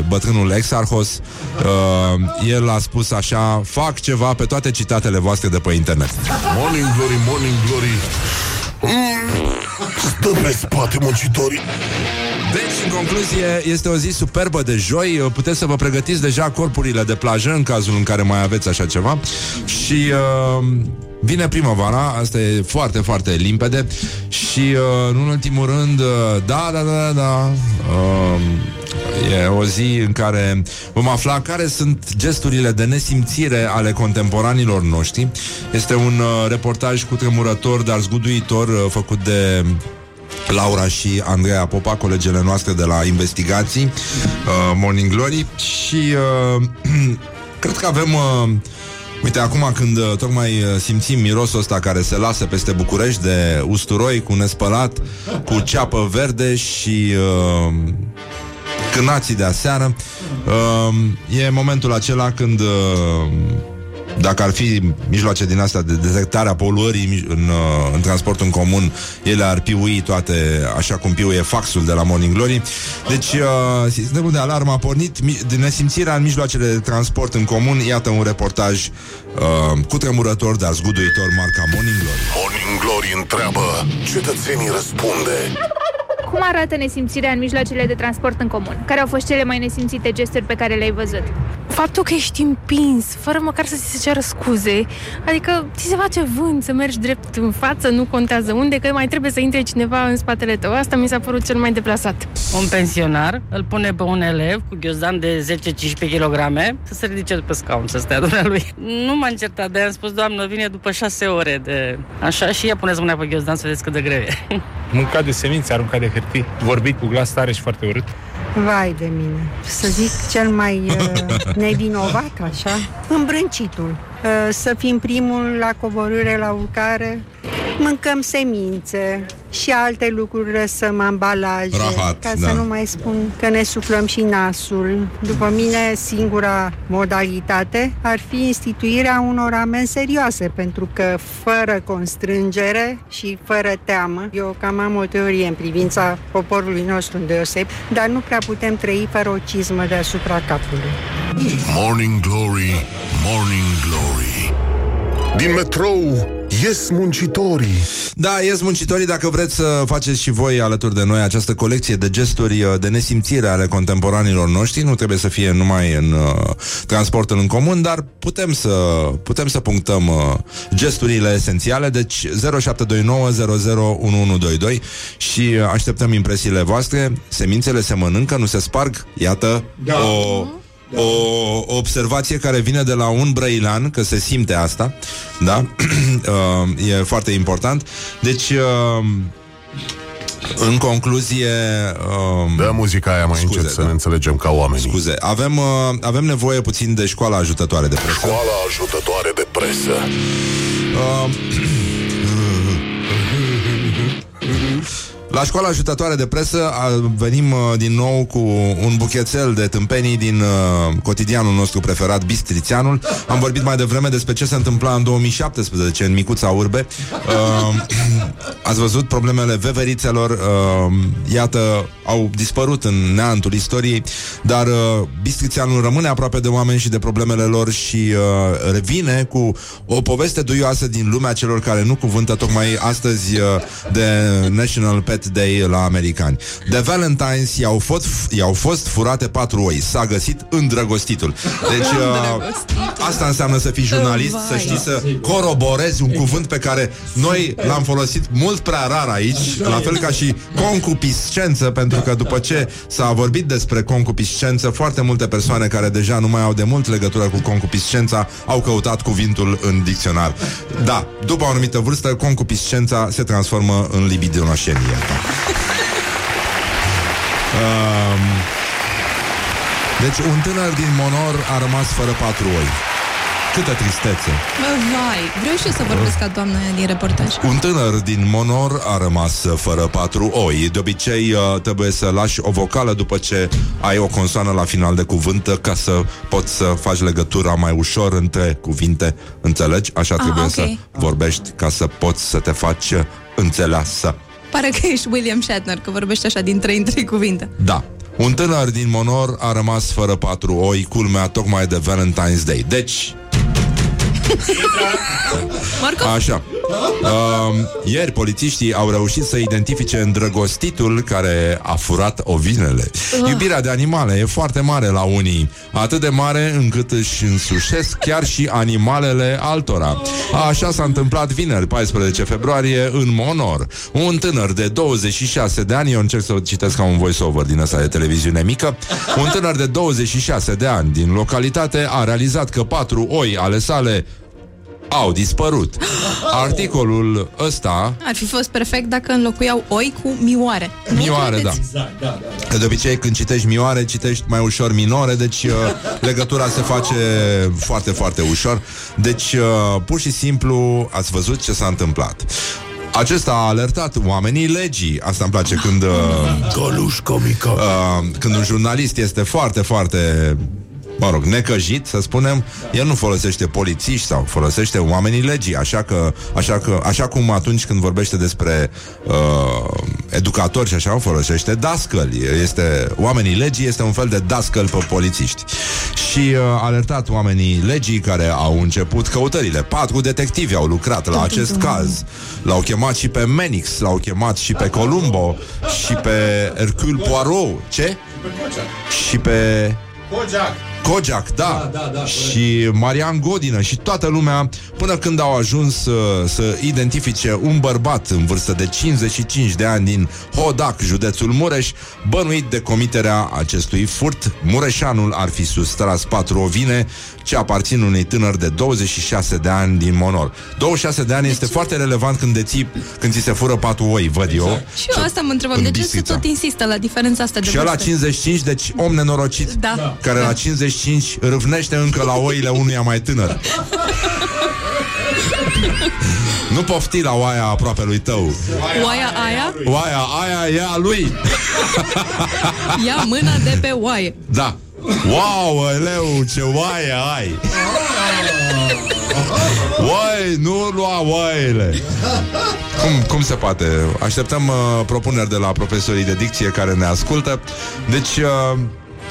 Speaker 1: bătrânul Exarhos. Uh, El a spus așa Fac ceva pe toate citatele voastre de pe internet.
Speaker 3: Morning glory, morning glory. mm, Stă pe spate muncitorii.
Speaker 1: Deci, în concluzie, este o zi superbă de joi. Uh, Puteți să vă pregătiți deja corpurile de plajă În cazul în care mai aveți așa ceva. Și uh, vine primăvara Asta e foarte, foarte limpede Și, uh, nu în ultimul rând uh, Da, da, da, da uh, E o zi în care vom afla care sunt gesturile de nesimțire ale contemporanilor noștri. Este un uh, reportaj cu tremurător, dar zguduitor, uh, făcut de Laura și Andreea Popa, colegele noastre de la investigații uh, Morning Glory și uh, cred că avem uh, Uite, acum când uh, tocmai uh, simțim mirosul ăsta care se lasă peste București de usturoi cu nespălat, cu ceapă verde și uh, cânații de aseară, uh, e momentul acela când uh, dacă ar fi mijloace din astea de detectare a poluării mi- în, uh, în transportul în comun, ele ar piui toate așa cum piuie faxul de la Morning Glory. Deci, uh, sistemul de alarmă a pornit mi- de nesimțirea în mijloacele de transport în comun. Iată un reportaj uh, cu tremurător, dar zguduitor, marca Morning Glory.
Speaker 3: Morning glory întreabă Cetățenii răspunde
Speaker 11: Cum arată nesimțirea în mijloacele de transport în comun? Care au fost cele mai nesimțite gesturi pe care le-ai văzut?
Speaker 12: Faptul că ești împins, fără măcar să ți se ceară scuze, adică ți se face vânt să mergi drept în față, nu contează unde, că mai trebuie să intre cineva în spatele tău. Asta mi s-a părut cel mai deplasat.
Speaker 13: Un pensionar îl pune pe un elev cu ghiozdan de 10-15 kg să se ridice pe scaun, să stea dumnealui. Nu m-a încertat, de am spus, doamnă, vine după 6 ore de așa și ea puneți mâna pe ghiozdan să vedeți cât de greu e.
Speaker 14: Mâncat de semințe, aruncat de hârtii, vorbit cu glas tare și foarte urât.
Speaker 15: Vai de mine, să zic cel mai uh, nevinovat, așa, îmbrâncitul. Uh, să fim primul la coborâre, la urcare, mâncăm semințe și alte lucruri lăsăm ambalaje,
Speaker 1: Rahat,
Speaker 15: ca
Speaker 1: da.
Speaker 15: să nu mai spun că ne suflăm și nasul. După mine, singura modalitate ar fi instituirea unor amenzi serioase, pentru că fără constrângere și fără teamă, eu cam am o teorie în privința poporului nostru îndeoseb, dar nu prea putem trăi fără o cizmă deasupra capului.
Speaker 3: Morning glory, morning glory Din metrou ies muncitorii
Speaker 1: Da, ies muncitorii dacă vreți să faceți și voi alături de noi această colecție de gesturi uh, de nesimțire ale contemporanilor noștri. Nu trebuie să fie numai în uh, transportul în comun, dar putem să, putem să punctăm uh, gesturile esențiale. Deci 0729001122 și uh, așteptăm impresiile voastre. Semințele se mănâncă, nu se sparg. Iată
Speaker 8: Da.
Speaker 1: o... O, o observație care vine de la un brăilan, că se simte asta, da? Uh, e foarte important. Deci, uh, în concluzie... Uh,
Speaker 3: Da muzica aia mai încet să ne înțelegem ca oameni
Speaker 1: Scuze, avem, uh, avem nevoie puțin de școala ajutătoare de presă.
Speaker 3: Școala ajutătoare de presă
Speaker 1: Uh, La școala ajutătoare de presă a, venim uh, din nou cu un buchețel de tâmpenii din uh, cotidianul nostru preferat, Bistrițeanul. Am vorbit mai devreme despre ce se întâmpla în 2017 în Micuța Urbe. Uh, ați văzut problemele veverițelor, uh, iată, au dispărut în neantul istoriei, dar uh, Bistrițeanul rămâne aproape de oameni și de problemele lor și uh, revine cu o poveste duioasă din lumea celor care nu cuvântă tocmai astăzi uh, de National Pet Day la americani. De Valentine's i-au fost, i-au fost furate patru oi. S-a găsit îndrăgostitul. Deci uh, asta înseamnă să fii jurnalist,
Speaker 2: Vai.
Speaker 1: să știi să coroborezi un cuvânt pe care noi l-am folosit mult prea rar aici, la fel ca și concupiscență, pentru că după ce s-a vorbit despre concupiscență, foarte multe persoane care deja nu mai au de mult legătură cu concupiscența au căutat cuvântul în dicționar. Da, după o anumită vârstă, concupiscența se transformă în libidonoșenie. Um, Deci un tânăr din Monor a rămas fără patru oi. Câtă tristețe.
Speaker 9: Bă, vai, vreau și eu să vorbesc ca doamna aia din reportaj.
Speaker 1: Un tânăr din Monor a rămas fără patru oi. De obicei uh, trebuie să lași o vocală după ce ai o consoană la final de cuvânt ca să poți să faci legătura mai ușor între cuvinte. Înțelegi? Așa
Speaker 9: Ah,
Speaker 1: trebuie
Speaker 9: ok.
Speaker 1: să vorbești ca să poți să te faci înțeleasă.
Speaker 9: Pare că ești William Shatner, că vorbești așa din trei în trei cuvinte.
Speaker 1: Da. Un tânăr din Monor a rămas fără patru oi, culmea tocmai de Valentine's Day. Deci,
Speaker 9: Marco?
Speaker 1: Așa. Uh, ieri polițiștii au reușit să identifice îndrăgostitul care a furat ovinele.
Speaker 9: Ah.
Speaker 1: Iubirea de animale e foarte mare la unii, atât de mare încât își însușesc chiar și animalele altora. Așa s-a întâmplat vineri, 14 februarie, în Monor. Un tânăr de 26 de ani, eu încerc să o citesc ca un voiceover din ăsta de televiziune mică, un tânăr de 26 de ani din localitate a realizat că patru oi ale sale au dispărut. Articolul ăsta
Speaker 9: Ar fi fost perfect dacă înlocuiau oi cu mioare. Nu
Speaker 1: Mioare, da.
Speaker 9: credeți?
Speaker 1: Că de obicei când citești mioare, citești mai ușor minore, deci uh, legătura se face foarte, foarte ușor. Deci, uh, pur și simplu, ați văzut ce s-a întâmplat. Acesta a alertat oamenii legii. Asta îmi place când... Uh,
Speaker 3: Goluș comică.
Speaker 1: uh, când un jurnalist este foarte, foarte mă rog, necăjit, să spunem, el nu folosește polițiști sau folosește oamenii legii, așa că, așa că, așa cum atunci când vorbește despre uh, educatori și așa, folosește dascăli. Este, oamenii legii este un fel de dascăl pe polițiști. Și uh, a alertat oamenii legii care au început căutările. Patru detectivi au lucrat la acest caz. L-au chemat și pe Menix, l-au chemat și pe Columbo și pe Hercule Poirot. Ce? Și pe
Speaker 8: Kojak.
Speaker 1: Kojak, da,
Speaker 8: Da, da, da,
Speaker 1: și Marian Godină și toată lumea până când au ajuns să, să identifice un bărbat în vârstă de 55 de ani din Hodac, județul Mureș, bănuit de comiterea acestui furt. Mureșanul ar fi sustras patru ovine ce aparțin unei tânăr de 26 de ani din Monor. 26 de ani este foarte relevant când deții, când ți se fură patru oi, văd eu.
Speaker 9: Și eu asta mă întrebam,
Speaker 1: În
Speaker 9: de ce se
Speaker 1: Bistrița.
Speaker 9: tot insistă la diferența asta de
Speaker 1: Și ăla
Speaker 9: vârstă?
Speaker 1: 55, deci om nenorocit
Speaker 9: Da.
Speaker 1: Care
Speaker 9: Da.
Speaker 1: la 55 râvnește încă la oile unuia mai tânăr. Nu pofti la oaia aproape lui tău.
Speaker 9: Oaia aia?
Speaker 1: Oaia aia e a lui.
Speaker 9: Ia mâna de pe oaie.
Speaker 1: Da. Wow, eleu, ce oaie ai. Oai, nu lua oaile cum, cum se poate? Așteptăm uh, propuneri de la profesorii de dicție care ne ascultă. Deci uh,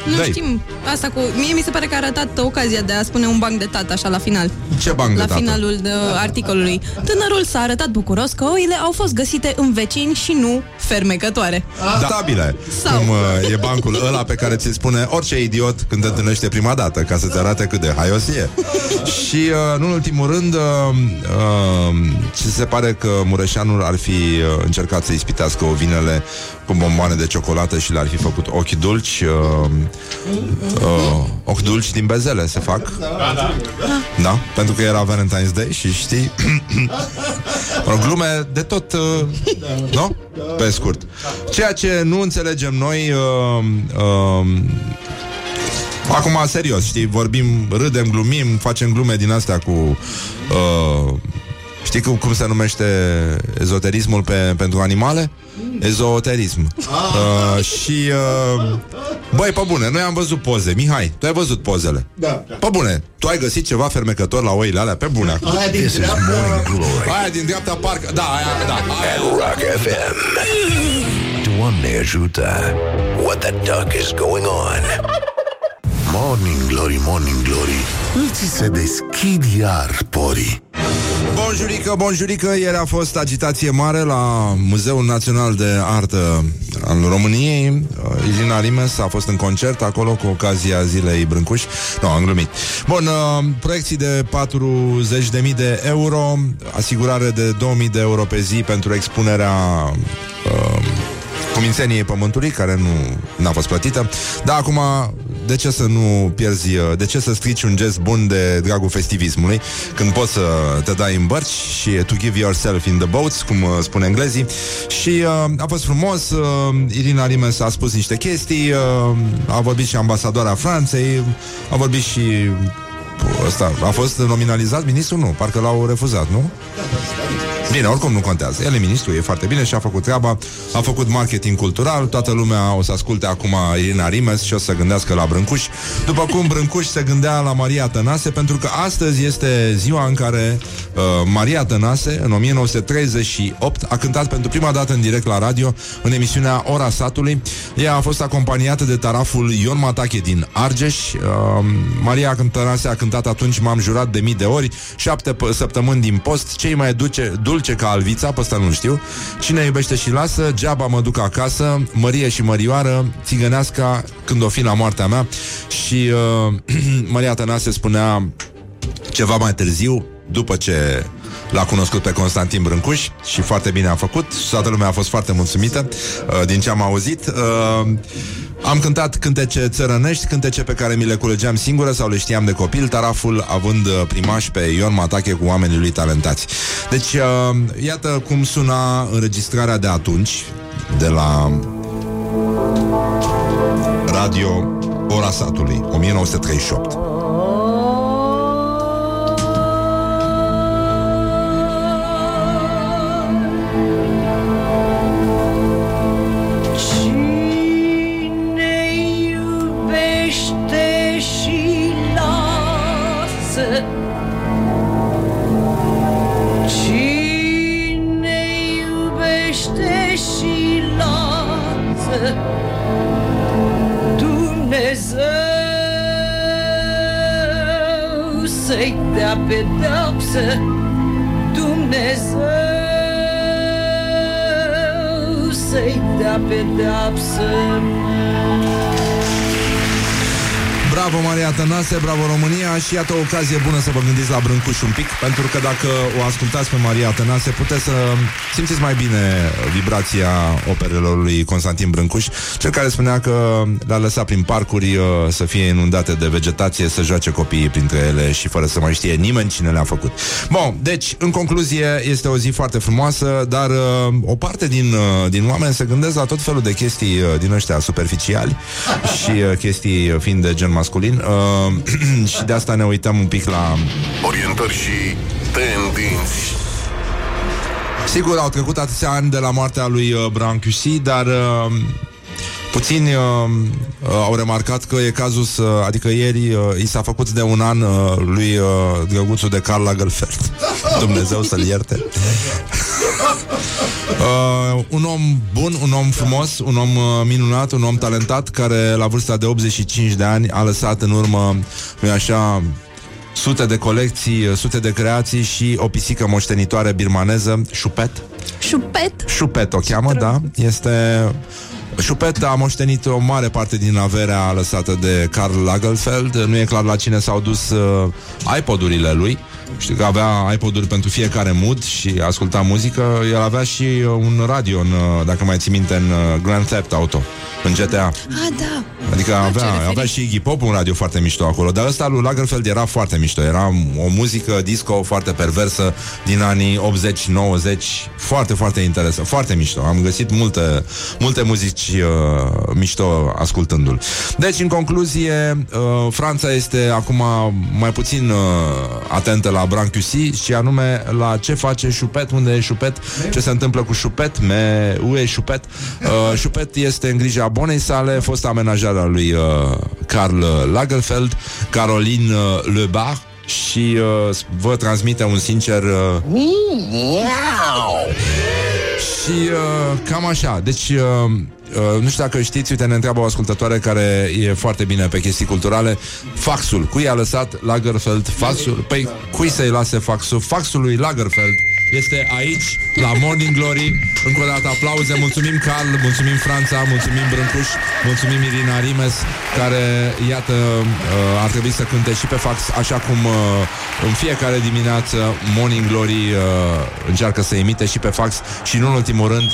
Speaker 9: Nu
Speaker 1: dai.
Speaker 9: știm asta cu... Mie mi se pare că a arătat ocazia de a spune un banc de tată așa la final.
Speaker 1: Ce banc de
Speaker 9: la
Speaker 1: tată?
Speaker 9: finalul de articolului. Tânărul s-a arătat bucuros că oile au fost găsite în vecini și nu fermecătoare.
Speaker 1: Da. Stabile
Speaker 9: Sau-
Speaker 1: Cum uh, e bancul ăla pe care ți spune orice idiot când te întâlnește prima dată Ca să-ți arate cât de haios e Și uh, nu în ultimul rând uh, uh, Ce se pare că Mureșanul ar fi uh, încercat să ispitească ovinele Cu bomboane de ciocolată și le-ar fi făcut ochi dulci uh, uh, Ochi dulci din bezele se fac Da, pentru că era Valentine's Day și știi mă rog, Glume de tot uh, Nu? Pe scurt Ceea ce nu înțelegem noi uh, uh, Acum, serios, știi, vorbim, râdem, glumim, facem glume din astea cu... Uh, știi cum, cum se numește ezoterismul pe, pentru animale? Ezoterism. Uh, și... Uh, băi, pe bune, noi am văzut poze. Mihai, tu ai văzut pozele.
Speaker 8: Da.
Speaker 1: Pe bune, tu ai găsit ceva fermecător la oile alea? Pe bune. acum.
Speaker 8: Aia din
Speaker 5: This is
Speaker 8: dreapta...
Speaker 5: Morning Glory
Speaker 1: Aia din dreapta parcă... Da, aia, da. Aia.
Speaker 5: at Rock FM. Doamne ajută! What the duck is going on?
Speaker 3: Morning Glory, Morning Glory Îl ți se deschid iar porii
Speaker 1: Bonjurică, bonjurică, ieri a fost agitație mare la Muzeul Național de Artă al României. Irina Rimes a fost în concert acolo cu ocazia Zilei Brâncuș. Nu, am glumit. Bun, uh, proiecții de 40.000 de euro, asigurare de 2.000 de euro pe zi pentru expunerea uh, Cumințeniei Pământului, care nu n-a fost plătită. Dar acum de ce să nu pierzi, uh, de ce să strici un gest bun de dragul festivismului, când poți să te dai în bărci și to give yourself in the boats, cum uh, spun englezii. Și uh, a fost frumos, uh, Irina Rimes a spus niște chestii, uh, a vorbit și ambasadoarea Franței, a vorbit și Ăsta, a fost nominalizat ministrul? Nu, parcă l-au refuzat, nu? Bine, oricum nu contează. El e ministru, e foarte bine și a făcut treaba, a făcut marketing cultural, toată lumea o să asculte acum Irina Rimes și o să gândească la Brâncuș. După cum Brâncuș se gândea la Maria Tănase, pentru că astăzi este ziua în care uh, Maria Tănase, în 1938, a cântat pentru prima dată în direct la radio, în emisiunea Ora Satului. Ea a fost acompaniată de taraful Ion Matache din Argeș. Uh, Maria Tănase a cântat atunci M-am jurat de mii de ori, șapte p- săptămâni din post, cei mai duce, dulce ca alvița, pe ăsta nu știu. Cine iubește și lasă, geaba mă duc acasă, Mărie și Mărioară, țigăneasca când o fi la moartea mea. Și uh, Maria Tănase spunea ceva mai târziu, după ce L-a cunoscut pe Constantin Brâncuș și foarte bine a făcut. Toată lumea a fost foarte mulțumită uh, din ce am auzit. Uh, am cântat cântece țărănești, cântece pe care mi le culegeam singură sau le știam de copil, taraful având uh, primaș pe Ion Matache cu oamenii lui talentați. Deci, uh, iată cum suna înregistrarea de atunci, de la Radio Ora Satului, 1938.
Speaker 16: Să-i dea pedeapsă Dumnezeu să-i dea pedeapsă
Speaker 1: Bravo Maria Tănase, bravo România. Și iată o ocazie bună să vă gândiți la Brâncuș un pic Pentru că dacă o ascultați pe Maria Tănase Puteți să simțiți mai bine vibrația operelor lui Constantin Brâncuș Cel care spunea că le-a lăsat prin parcuri uh, să fie inundate de vegetație Să joace copiii printre ele și fără să mai știe nimeni cine le-a făcut. Bun, deci, în concluzie, este o zi foarte frumoasă Dar uh, o parte din, uh, din oameni se gândesc la tot felul de chestii uh, din ăștia superficiali Și uh, chestii uh, fiind de gen masculin uh, Și de asta ne uităm un pic la
Speaker 3: Orientări și tendinți.
Speaker 1: Sigur, au trecut atâția ani de la moartea lui uh, Brancusi, dar uh, puțini uh, uh, au remarcat că e cazul să... Adică ieri uh, i s-a făcut de un an uh, lui uh, drăguțul de Karl Lagerfeld. Dumnezeu să-l ierte. Uh, un om bun, un om frumos, un om uh, minunat, un om talentat care la vârsta de 85 de ani a lăsat în urmă, nu așa, sute de colecții, uh, sute de creații și o pisică moștenitoare birmaneză, Șupet.
Speaker 9: Șupet.
Speaker 1: Șupet o cheamă, da. Este... Șupet a moștenit o mare parte din averea lăsată de Karl Lagerfeld. Nu e clar la cine s-au dus uh, iPod-urile lui. Știu că avea iPod-uri pentru fiecare mood și asculta muzică. El avea și uh, un radio, în, uh, dacă mai ții minte, în uh, Grand Theft Auto, în GTA.
Speaker 9: Ah, da.
Speaker 1: Adică avea, avea și Iggy Pop un radio foarte mișto acolo Dar ăsta lui Lagerfeld era foarte mișto Era o muzică disco foarte perversă Din anii 80-90 Foarte, foarte interesant, foarte mișto Am găsit multe, multe muzici uh, Mișto ascultându-l Deci, în concluzie uh, Franța este acum mai puțin uh, Atentă la Brancusi Și anume la ce face Chupet Unde e Chupet, ce se întâmplă cu Chupet Me, ue Chupet uh, Chupet este în grija bonei sale Fost amenajarea lui uh, Karl Lagerfeld Caroline uh, Lebar și uh, vă transmite un sincer uh, și uh, cam așa. Deci, uh, uh, nu știu dacă știți, uite, ne întreabă o ascultătoare care e foarte bine pe chestii culturale. Faxul. Cui a lăsat Lagerfeld faxul? Păi, cui să-i lase faxul? Faxul lui Lagerfeld este aici, la Morning Glory. Încă o dată aplauze. Mulțumim, Carl, mulțumim, Franța, mulțumim, Brâncuș, mulțumim, Irina Rimes, care, iată, uh, ar trebui să cânte și pe fax, așa cum uh, în fiecare dimineață Morning Glory uh, încearcă să imite și pe fax și, nu în ultimul rând,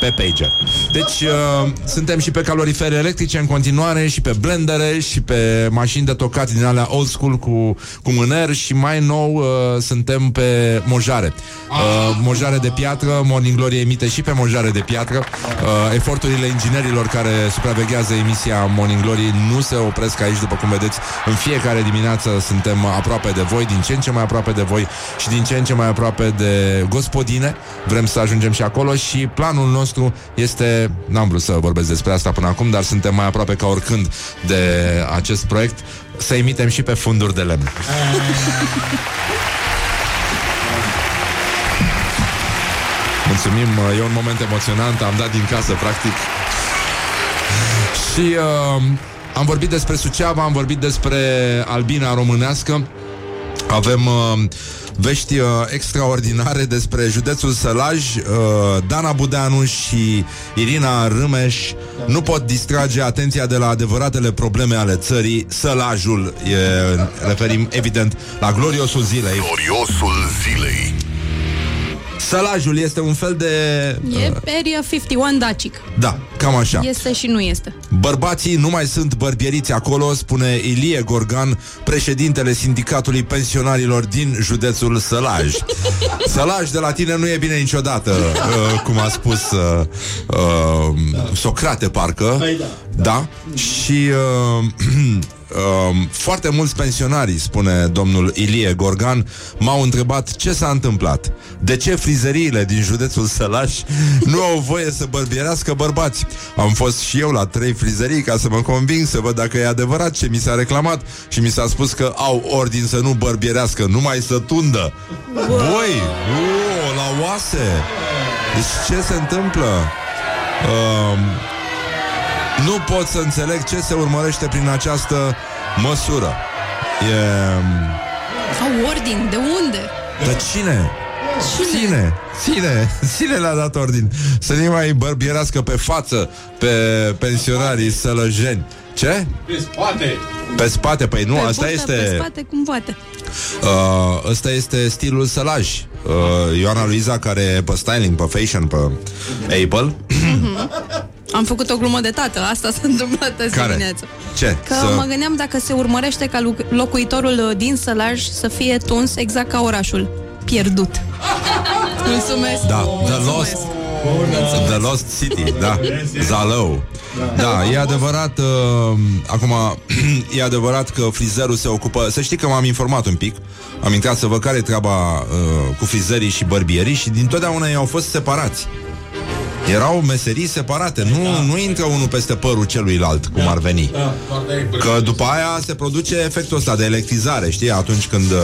Speaker 1: pe pager. Deci uh, suntem și pe calorifere electrice în continuare și pe blendere și pe mașini de tocat din alea old school cu, cu mâner și mai nou uh, suntem pe mojare. Uh, mojare de piatră, Morning Glory emite și pe mojare de piatră. Uh, eforturile inginerilor care supraveghează emisia Morning Glory nu se opresc aici, după cum vedeți. În fiecare dimineață suntem aproape de voi, din ce în ce mai aproape de voi și din ce în ce mai aproape de gospodine. Vrem să ajungem și acolo și planul nostru este, n-am vrut să vorbesc despre asta până acum, dar suntem mai aproape ca oricând de acest proiect, să emitem și pe funduri de lemn. Mulțumim, e un moment emoționant, am dat din casă, practic. Și uh, am vorbit despre Suceava, am vorbit despre albina românească. Avem uh, vești uh, extraordinare despre județul Sălaj. Uh, Dana Budeanu și Irina Râmeș nu pot distrage atenția de la adevăratele probleme ale țării. Sălajul, e, referim evident la gloriosul zilei.
Speaker 3: Gloriosul zilei.
Speaker 1: Sălajul este un fel de...
Speaker 9: E Area 51 Dacic.
Speaker 1: Da, cam așa.
Speaker 9: Este și nu este.
Speaker 1: Bărbații nu mai sunt bărbieriți acolo, spune Ilie Gorgan, președintele sindicatului pensionarilor din județul Sălaj. Sălaj de la tine nu e bine niciodată, uh, cum a spus uh, uh, Socrate, parcă. Da. Și uh, Um, foarte mulți pensionari, spune domnul Ilie Gorgan, m-au întrebat ce s-a întâmplat. De ce frizeriile din județul Sălaș nu au voie să bărbierească bărbați? Am fost și eu la trei frizerii ca să mă conving să văd dacă e adevărat ce mi s-a reclamat și mi s-a spus că au ordin să nu bărbierească, numai să tundă. Băi, o, la oase! Deci ce se întâmplă? Um, nu pot să înțeleg ce se urmărește prin această măsură. E...
Speaker 9: Au ordin, de unde?
Speaker 1: De cine? Cine? Cine? Cine le-a dat ordin? Să nu mai bărbierească pe față pe pensionarii sălăjeni. Ce?
Speaker 14: Pe spate.
Speaker 1: Pe spate, păi nu,
Speaker 9: pe
Speaker 1: asta
Speaker 9: burtă,
Speaker 1: este...
Speaker 9: Pe spate, cum poate.
Speaker 1: Uh, ăsta este stilul sălaj. Uh, Ioana Luiza, care e pe styling, pe fashion, pe Apple.
Speaker 9: Am făcut o glumă de tată, asta s-a întâmplat azi
Speaker 1: Care?
Speaker 9: dimineață.
Speaker 1: Ce?
Speaker 9: Că mă gândeam dacă se urmărește ca lu- locuitorul uh, din Sălaj să fie tuns exact ca orașul. Pierdut. Mulțumesc.
Speaker 1: Da, The Lost The Lost City, da Zalău Da, e adevărat uh, Acum, e adevărat că frizerul se ocupă Să știi că m-am informat un pic Am intrat să văd care e treaba uh, Cu frizerii și bărbierii Și dintotdeauna ei au fost separați erau meserii separate. Nu, nu intră unul peste părul celuilalt Cum ar veni. Că după aia se produce efectul ăsta de electrizare Știi, atunci când uh,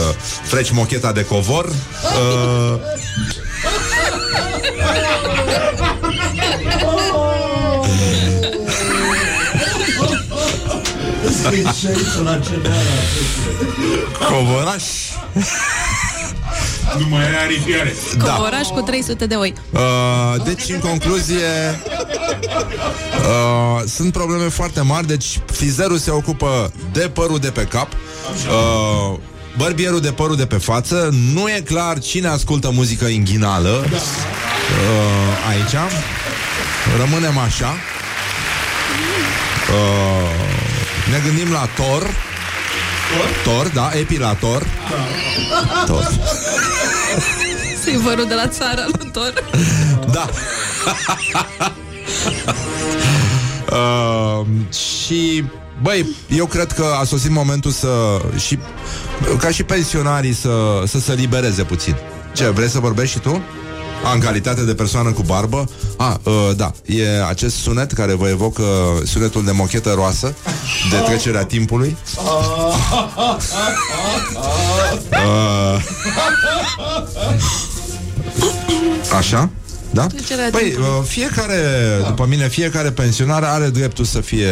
Speaker 1: freci mocheta de covor uh, Covoraș
Speaker 14: Nu mai are aripiare.
Speaker 1: Da.
Speaker 9: Covoraș cu 300 de oi.
Speaker 1: Uh, deci, în concluzie, uh, sunt probleme foarte mari. Deci, frizerul se ocupă de părul de pe cap, uh, bărbierul de părul de pe față. Nu e clar cine ascultă muzică inghinală uh, aici. Rămânem așa. Uh, ne gândim la Thor. Thor, da, epilator. Thor.
Speaker 9: Să-i vărul de la țară lui Thor.
Speaker 1: Da. uh, și Băi, eu cred că a sosit momentul să și ca și pensionarii să, să se libereze puțin. Ce, vrei să vorbești și tu? A, în calitate de persoană cu barbă A, uh, da, e acest sunet care vă evocă sunetul de mochetă roasă De trecerea timpului uh, Așa? Da?
Speaker 9: Trecerea
Speaker 1: Păi,
Speaker 9: timpului.
Speaker 1: uh, fiecare, după mine, fiecare pensionar are dreptul să fie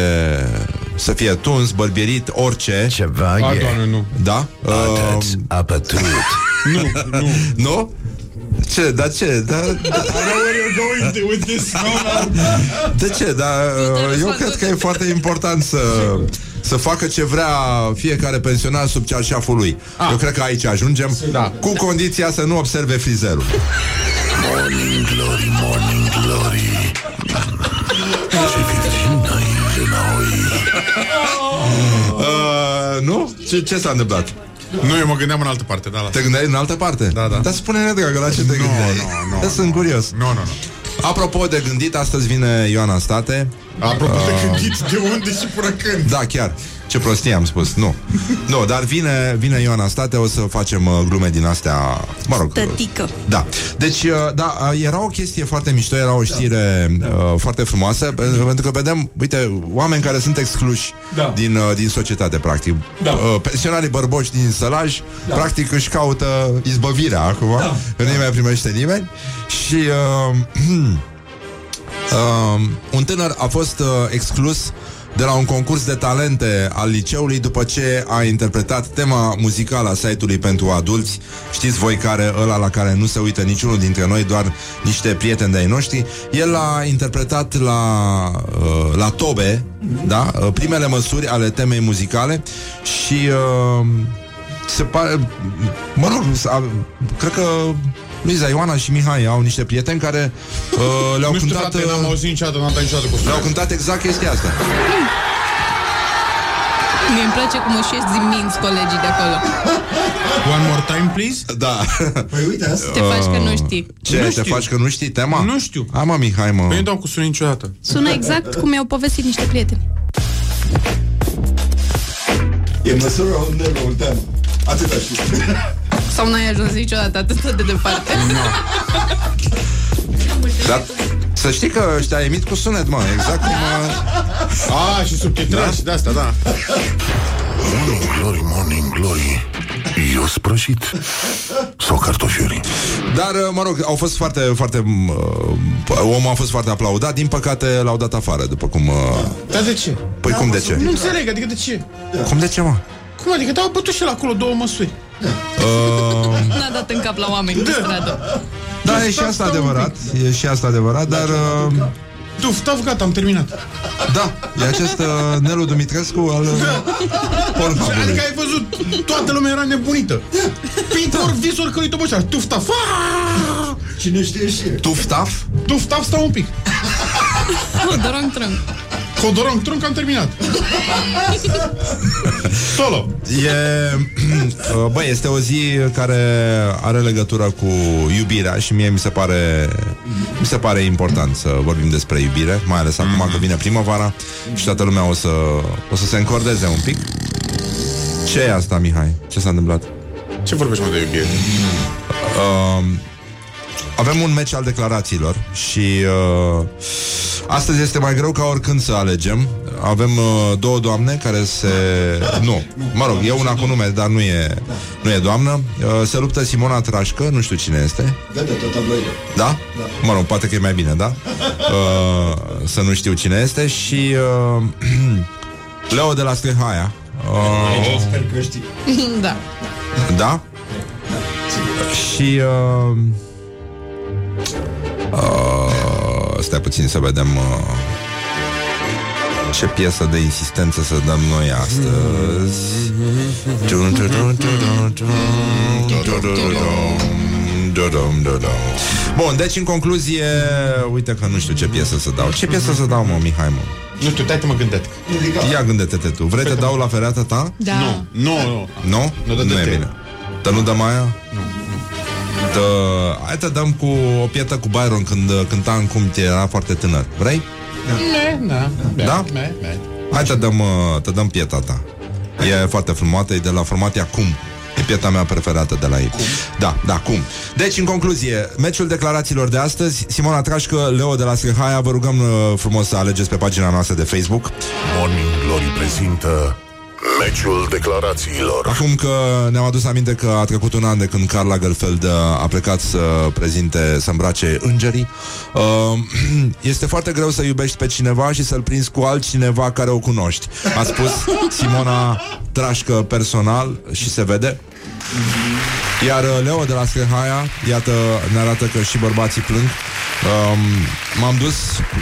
Speaker 1: să fie tuns, bărbierit, orice.
Speaker 5: Ceva
Speaker 14: A,
Speaker 5: e.
Speaker 14: doamne, nu.
Speaker 1: Da? Uh,
Speaker 5: Atât apătut.
Speaker 14: Nu, nu.
Speaker 1: nu? Ce? Da ce? Da, da,
Speaker 14: I know where you're going with this. No, no.
Speaker 1: de ce? Da, uh, eu cred că e foarte important să să facă ce vrea fiecare pensionar sub cearșaful lui. Eu cred că aici ajungem,
Speaker 14: Da.
Speaker 1: cu condiția să nu observe frizerul.
Speaker 3: Morning Glory, Morning Glory
Speaker 1: Uh, nu? Ce, ce s-a întâmplat?
Speaker 17: Nu, eu mă gândeam în altă parte, da, la...
Speaker 1: Te gândeai în altă parte?
Speaker 17: Da, da.
Speaker 1: Dar spune-ne, dragă, la ce te
Speaker 17: Nu,
Speaker 1: gândeai?
Speaker 17: nu, nu,
Speaker 1: Eu Sunt curios.
Speaker 17: Nu, nu, nu.
Speaker 1: Apropo de gândit, astăzi vine Ioana State.
Speaker 17: Apropo de
Speaker 1: Uh,
Speaker 17: gândit, de unde și până când?
Speaker 1: Da, chiar. Ce prostie am spus. Nu. Nu, dar vine, vine Ioana State, o să facem uh, glume din astea, mă rog.
Speaker 9: Tătică.
Speaker 1: Da. Deci, uh, da, uh, era o chestie foarte mișto, era o știre uh, foarte frumoasă, pentru pentru că vedem, uite, oameni care sunt excluși
Speaker 18: Da.
Speaker 1: din, uh, din societate, practic.
Speaker 18: Da.
Speaker 1: Uh, pensionarii bărboși din sălaj,
Speaker 18: Da.
Speaker 1: practic își caută izbăvirea acum,
Speaker 18: Da.
Speaker 1: că nu mai primește nimeni. Și uh, uh, un tânăr a fost uh, exclus de la un concurs de talente al liceului după ce a interpretat tema muzicală a site-ului pentru adulți. Știți voi care, ăla la care nu se uită niciunul dintre noi, doar niște prieteni de-ai noștri. El a interpretat la, uh, la Tobe, da? Uh, primele măsuri ale temei muzicale și uh, se pare, mă rog, a, cred că Luiza, Ioana și Mihai au niște prieteni care uh, le-au
Speaker 17: Nu știu,
Speaker 1: cântat
Speaker 17: frate, n-am auzit niciodată, n-am dat niciodată cu
Speaker 1: le-au
Speaker 17: sunet.
Speaker 1: cântat exact chestia asta.
Speaker 9: Mie îmi place cum își ies din minți colegii de acolo.
Speaker 17: One more time, please?
Speaker 1: Da.
Speaker 4: Păi uite asta.
Speaker 9: Te faci că nu știi.
Speaker 1: Ce,
Speaker 17: Nu
Speaker 1: te
Speaker 17: știu.
Speaker 1: faci că nu știi tema?
Speaker 17: Nu știu.
Speaker 1: Hai mă, Mihai, mă.
Speaker 17: Păi nu dau cu sunet niciodată.
Speaker 9: Sună exact cum mi-au povestit niște prieteni.
Speaker 4: E măsura unde Olteanu. Atâta știu.
Speaker 9: Sau n-ai ajuns niciodată atât de departe.
Speaker 1: Dar să știi că ăștia emit cu sunet, mă, exact cum... uh,
Speaker 17: A, și subtitrări
Speaker 1: Da?
Speaker 17: și de asta, da.
Speaker 3: Morning glory, morning glory Eu sprășit Sau cartofiuri
Speaker 1: Dar, uh, mă rog, au fost foarte, foarte... Uh, omul a fost foarte aplaudat, din păcate l-au dat afară, după cum... Uh,
Speaker 17: Dar de ce?
Speaker 1: păi cum de ce?
Speaker 17: Nu înțeleg, adică de ce?
Speaker 1: Cum de ce, mă?
Speaker 17: Cum adică? Dar au bătut și el acolo două măsuri.
Speaker 1: Uh,
Speaker 9: N-a dat în cap la oameni pe stradă.
Speaker 1: da, e și asta adevărat, e și asta adevărat, dar... Uh,
Speaker 17: Tu, taf, gata, am terminat.
Speaker 1: da, e acest uh, Nelu Dumitrescu al uh, Pornhub-ului.
Speaker 17: Adică ai văzut, toată lumea era nebunită. Pintor, visor, călui toboșar, tufta, fa!
Speaker 4: Cine știe și el.
Speaker 1: Tuftaf?
Speaker 17: Tuftaf, stau un pic.
Speaker 9: Dorong trâng.
Speaker 17: Codorong, trunc, am terminat. Solo.
Speaker 1: E, uh, băi, este o zi care are legătură cu iubirea și mie mi se pare mi se pare important să vorbim despre iubire, mai ales acum că vine primăvara și toată lumea o să, o să se încordeze un pic. Ce e asta, Mihai? Ce s-a întâmplat?
Speaker 17: Ce vorbești, mă, de iubire?
Speaker 1: Uh, avem un meci al declarațiilor și uh, astăzi este mai greu ca oricând să alegem. Avem uh, două doamne care se... Nu, mă rog, e una cu nume, dar nu e, nu e doamnă. Uh, se luptă Simona Trașcă, nu știu cine este.
Speaker 4: Da, da, tot tabloide.
Speaker 1: Da? Mă rog, poate că e mai bine, da? Uh, să nu știu cine este și uh, Leo de la Scrihaia. Uh,
Speaker 4: Sper că știi.
Speaker 9: da.
Speaker 1: da? Și uh, Uh, stai puțin să vedem uh, ce piesă de insistență să dăm noi astăzi. Bun, deci în concluzie, uite că nu știu ce piesă să dau. Ce piesă să dau, mă, Mihai, mă?
Speaker 17: Nu știu, dai mă gândesc.
Speaker 1: Ia gândete-te tu. Vrei să dau la fereata ta?
Speaker 9: Da.
Speaker 17: Nu, nu, nu.
Speaker 1: Nu?
Speaker 17: Nu,
Speaker 1: nu e bine. Dar nu dăm aia? Nu nu Dă... Hai te dăm cu o pietă cu Byron Când uh, cânta în cum era foarte tânăr Vrei?
Speaker 17: Ne, da.
Speaker 1: Da?
Speaker 17: Me, me.
Speaker 1: Hai te dăm, uh, te dăm pieta ta E foarte frumoasă, e de la formația Cum E pieta mea preferată de la ei. Cum? Da, da, cum. Deci, în concluzie, meciul declarațiilor de astăzi, Simona Trașcă, Leo de la Scrihaia, vă rugăm uh, frumos să alegeți pe pagina noastră de Facebook.
Speaker 3: Morning Glory prezintă Meciul declarațiilor
Speaker 1: Acum că ne-am adus aminte că a trecut un an de când Carla Gerfeld uh, a plecat să prezinte, să îmbrace îngerii, uh, este foarte greu să iubești pe cineva și să-l prinzi cu altcineva care o cunoști. A spus Simona Trașcă personal și se vede. Iar uh, Leo de la Screhaia, iată, ne arată că și bărbații plâng. Um, m-am dus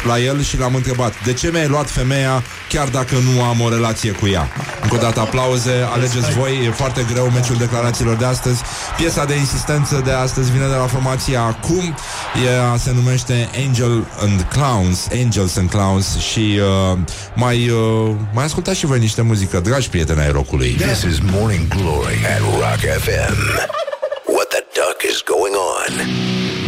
Speaker 1: la el și l-am întrebat De ce mi-ai luat femeia chiar dacă nu am o relație cu ea? Încă o dată aplauze, alegeți voi E foarte greu meciul declarațiilor de astăzi Piesa de insistență de astăzi vine de la formația Acum Ea se numește Angel and Clowns Angels and Clowns Și uh, mai, uh, mai ascultați și voi niște muzică Dragi prieteni ai rocului
Speaker 5: This is Morning Glory at Rock FM. What the duck is going on?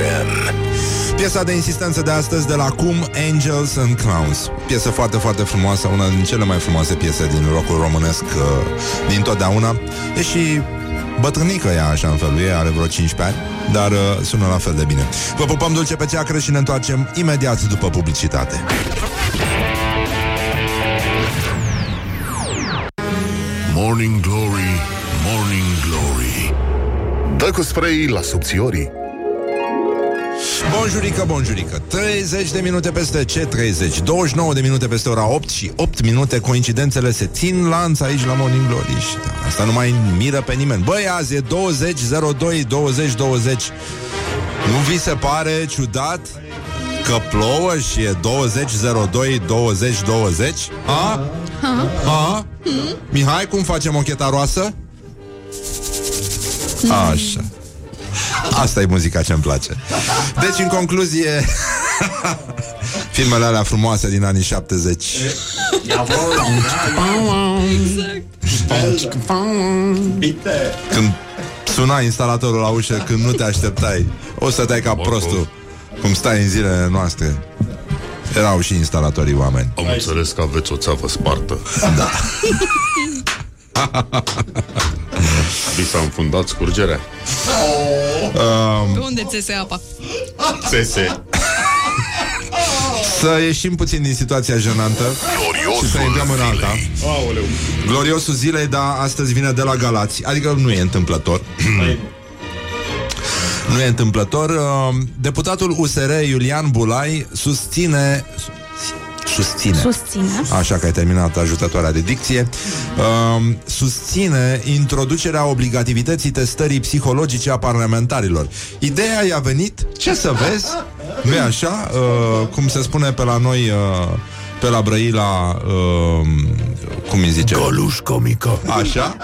Speaker 5: FM.
Speaker 1: Piesa de insistență de astăzi de la Cum Angels and Clowns. Piesă foarte, foarte frumoasă Una din cele mai frumoase piese din rockul românesc uh, Din totdeauna. E și bătrânică ea așa în felul ei Are vreo 15 ani Dar uh, sună la fel de bine. Vă pupăm dulce pe ceacră și ne întoarcem imediat după publicitate.
Speaker 3: Morning Glory, Morning Glory. Dă cu spray la subțiorii
Speaker 1: Bonjurică, bonjurică. 30 de minute peste ce? 30 29 de minute peste ora 8 și 8 minute. Coincidențele se țin lanț aici la Morning Glory și da, Asta nu mai miră pe nimeni. Băi, azi e 20 02 20 20 Nu vi se pare ciudat că plouă și e 20 02 20 20 A? A? Mihai, cum facem o chetaroasă? Așa Asta e muzica ce-mi place. Deci, în concluzie Filmele alea frumoase din anii 70 Când suna instalatorul la ușă Când nu te așteptai O să te ca prostul Cum stai în zilele noastre. Erau și instalatorii oameni.
Speaker 3: Am înțeles că aveți o țeavă spartă.
Speaker 1: Da
Speaker 3: Vi s-a înfundat scurgerea?
Speaker 1: Um,
Speaker 9: Pe unde țese apa?
Speaker 3: Țese
Speaker 1: Să ieșim puțin din situația jenantă Și să intrăm în alta.
Speaker 3: Aoleu.
Speaker 1: Gloriosul zilei, da, astăzi vine de la Galați. Adică nu e întâmplător. Nu e întâmplător. Uh, Deputatul USR Iulian Bulai Susține Susține
Speaker 9: Susține.
Speaker 1: Așa că ai terminat ajutătoarea de dicție uh, Susține introducerea obligativității testării psihologice a parlamentarilor Ideea i-a venit, ce să vezi Nu e așa? Uh, cum se spune pe la noi uh, Pe la Brăila uh, Cum îi zice?
Speaker 5: Goluș comică.
Speaker 1: Așa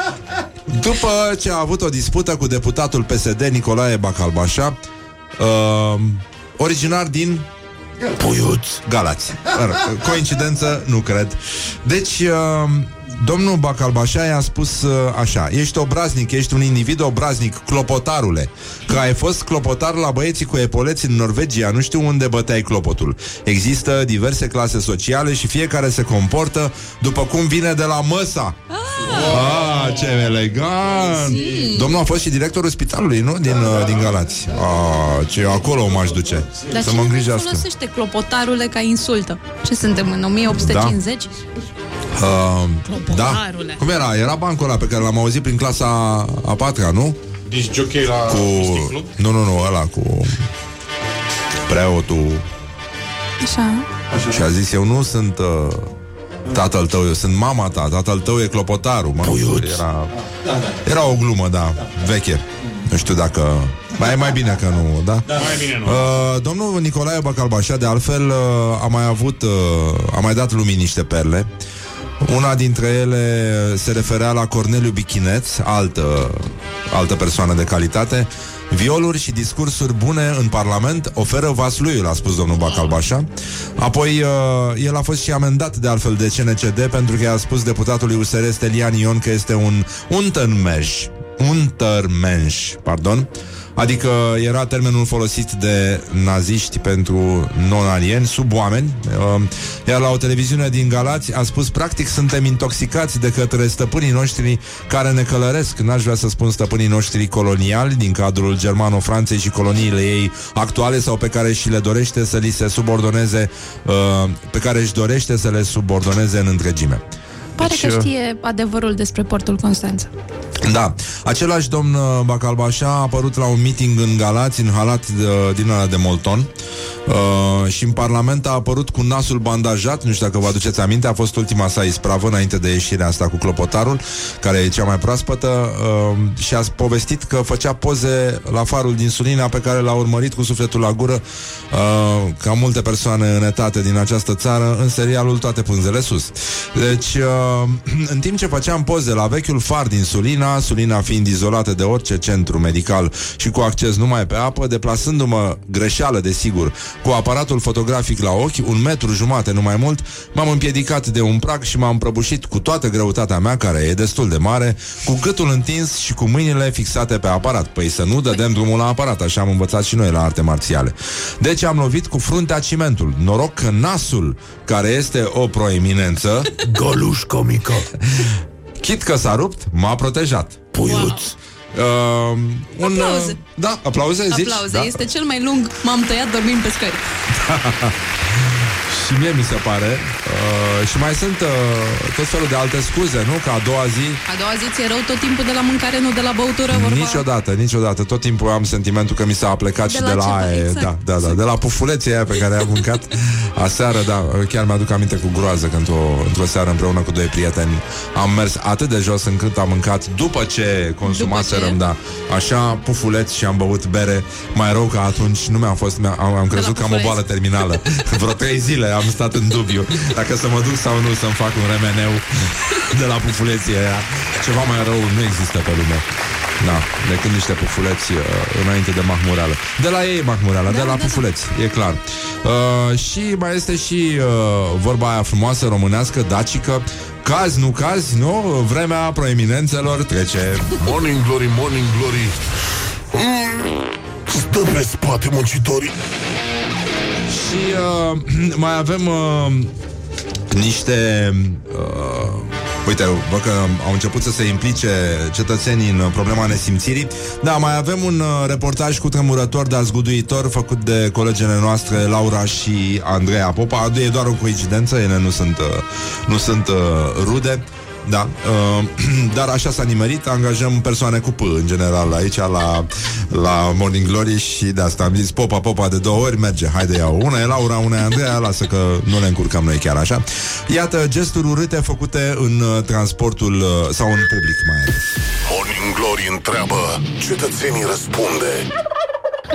Speaker 1: După ce a avut o dispută cu deputatul PSD Nicolae Bacalbașa uh, Originar din
Speaker 5: Puiuț.
Speaker 1: Galați Mă rog, Coincidență? Nu cred Deci uh, Domnul Bacalbașa i-a spus uh, așa Ești obraznic, ești un individ obraznic Clopotarule. Că ai fost clopotar la băieții cu epoleți în Norvegia Nu știu unde băteai clopotul. Există diverse clase sociale Și fiecare se comportă După cum vine de la măsa. Ah, ce elegant! Domnul a fost și directorul spitalului, nu? Din, uh, din Galați. Ah, Ce acolo m-aș duce
Speaker 9: Dar
Speaker 1: Să
Speaker 9: cine
Speaker 1: mă
Speaker 9: mai
Speaker 1: îngrijească.
Speaker 9: folosește clopotarule ca insultă? Ce suntem în 1850?
Speaker 1: Uh, da.
Speaker 9: Clopotarule.
Speaker 1: Cum era? Era bancul ăla pe care l-am auzit prin clasa a patra, nu?
Speaker 17: Deci jockey la
Speaker 1: Cu...
Speaker 17: sticlu?
Speaker 1: Nu, nu, nu, ăla cu preotul
Speaker 9: Așa.
Speaker 1: și a zis, eu nu sunt uh, tatăl tău, eu sunt mama ta, tatăl tău e clopotarul. Mă, era, era o glumă, da, veche. Nu știu dacă... Mai e mai bine că nu, da?
Speaker 17: Mai bine nu.
Speaker 1: Uh, domnul Nicolae Bacalbașa, de altfel, uh, a mai avut, uh, a mai dat lumii niște perle. Una dintre ele se referea la Corneliu Bichineț, altă, altă persoană de calitate. Violuri și discursuri bune în Parlament oferă Vasluiul, a spus domnul Bacalbașa. Apoi, uh, el a fost și amendat de altfel de CNCD pentru că i-a spus deputatului USR Stelian Ion că este un untermensch, untermensch, pardon, Adică era termenul folosit de naziști pentru non-alieni, sub oameni uh, Iar la o televiziune din Galați a spus Practic suntem intoxicați de către stăpânii noștri care ne călăresc. N-aș vrea să spun stăpânii noștri coloniali Din cadrul Germano-Franței și coloniile ei actuale Sau pe care și le dorește să li se subordoneze uh, Pe care își dorește să le subordoneze în întregime
Speaker 9: Pare
Speaker 1: Deci,
Speaker 9: că
Speaker 1: uh,
Speaker 9: știe adevărul despre portul Constanța.
Speaker 1: Da, același domn uh, Bacalbașa a apărut la un meeting în Galați, în halat de, din ăla de Molton uh, și în Parlament a apărut cu nasul bandajat, nu știu dacă vă aduceți aminte, a fost ultima sa ispravă înainte de ieșirea asta cu clopotarul, care e cea mai proaspătă uh, și a povestit că făcea poze la farul din Sulina pe care l-a urmărit cu sufletul la gură uh, ca multe persoane în etate din această țară în serialul Toate pânzele sus. Deci, uh, în timp ce făceam poze la vechiul far din Sulina, Sulina fiind izolată de orice centru medical și cu acces numai pe apă, deplasându-mă greșeală, desigur, cu aparatul fotografic la ochi, un metru jumate, nu mai mult, m-am împiedicat de un prag și m-am prăbușit cu toată greutatea mea, care e destul de mare, cu gâtul întins și cu mâinile fixate pe aparat. Păi să nu dădem drumul la aparat, așa am învățat și noi la arte marțiale. Deci am lovit cu fruntea cimentul. Noroc că nasul, care este o proeminență...
Speaker 3: Goluș comică.
Speaker 1: Chit că s-a rupt, m-a protejat.
Speaker 3: Puiuț.
Speaker 1: Uh, un,
Speaker 9: Aplauze.
Speaker 1: Uh, da, aplauze, zici?
Speaker 9: Aplauze.
Speaker 1: Da.
Speaker 9: Este cel mai lung M-am tăiat dormind pe scări.
Speaker 1: și mie mi se pare. Uh, și mai sunt uh, tot felul de alte scuze, nu? Că a doua zi
Speaker 9: A doua zi ți-e rău tot timpul de la mâncare, nu de la băutură, vorba...
Speaker 1: Niciodată, niciodată. Tot timpul am sentimentul că mi s-a plecat
Speaker 9: De
Speaker 1: și
Speaker 9: la
Speaker 1: de la
Speaker 9: ceva,
Speaker 1: aia.
Speaker 9: exact.
Speaker 1: Da, da, da. De la pufuleții aia pe care am mâncat aseară, da. Chiar mi-aduc aminte cu groază că într-o, într-o seară împreună cu doi prieteni am mers atât de jos încât am mâncat după ce consumaserăm, da, așa, pufuleți și am băut bere. Mai rău că atunci nu mi-a fost, mi-a, am, am crezut că am o boală terminală. Vreo trei zile am stat în dubiu dacă să mă duc sau nu să-mi fac un remeneu de la pufuleții aia. Ceva mai rău nu există pe lume. Da, decât niște pufuleți uh, înainte de mahmureală. De la ei mahmureală, da, de la da, pufuleți, da. e clar. Uh, și mai este și uh, vorba aia frumoasă românească, dacică, Cazi, nu cazi, nu? Vremea proeminențelor trece.
Speaker 3: Morning glory, morning glory. Mm, Stă pe spate muncitorii.
Speaker 1: Și uh, mai avem uh, niște... Uh, uite, văd că au început să se implice cetățenii în problema nesimțirii. Da, mai avem un uh, reportaj cu tremurător, dar zguduitor, făcut de colegele noastre Laura și Andreea Popa. E doar o coincidență, ele nu sunt, uh, nu sunt uh, rude. Da, uh, dar așa s-a nimerit, angajăm persoane cu P în general aici la, la Morning Glory și de asta am zis popa, popa de două ori, merge, haide iau. Una e Laura, una e Andreea, lasă că nu ne încurcăm noi chiar așa. Iată, gesturi urâte făcute în uh, transportul uh, sau în public mai ales.
Speaker 3: Morning glory întreabă, cetățenii răspunde.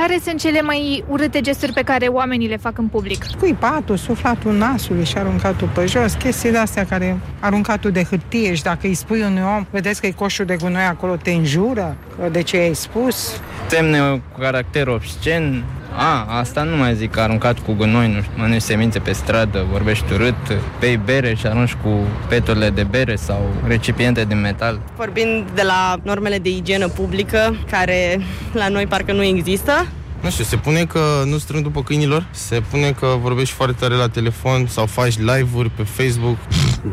Speaker 11: Care sunt cele mai urâte gesturi pe care oamenii le fac în public?
Speaker 15: Scuipatul, suflatul nasului și aruncatul pe jos, chestii de-astea care aruncatul de hârtie și dacă îi spui unui om, vedeți că e coșul de gunoi acolo, te înjură, că de ce ai spus?
Speaker 18: Semne cu caracter obscen. A, asta nu mai zic, aruncat cu gunoi, nu știu, mănânci semințe pe stradă, vorbești urât, bei bere și arunci cu peturile de bere sau recipiente din metal.
Speaker 19: Vorbind de la normele de igienă publică, care la noi parcă nu există,
Speaker 20: Nu știu, se pune că nu strâng după câinilor, se pune că vorbești foarte tare la telefon sau faci live-uri pe Facebook.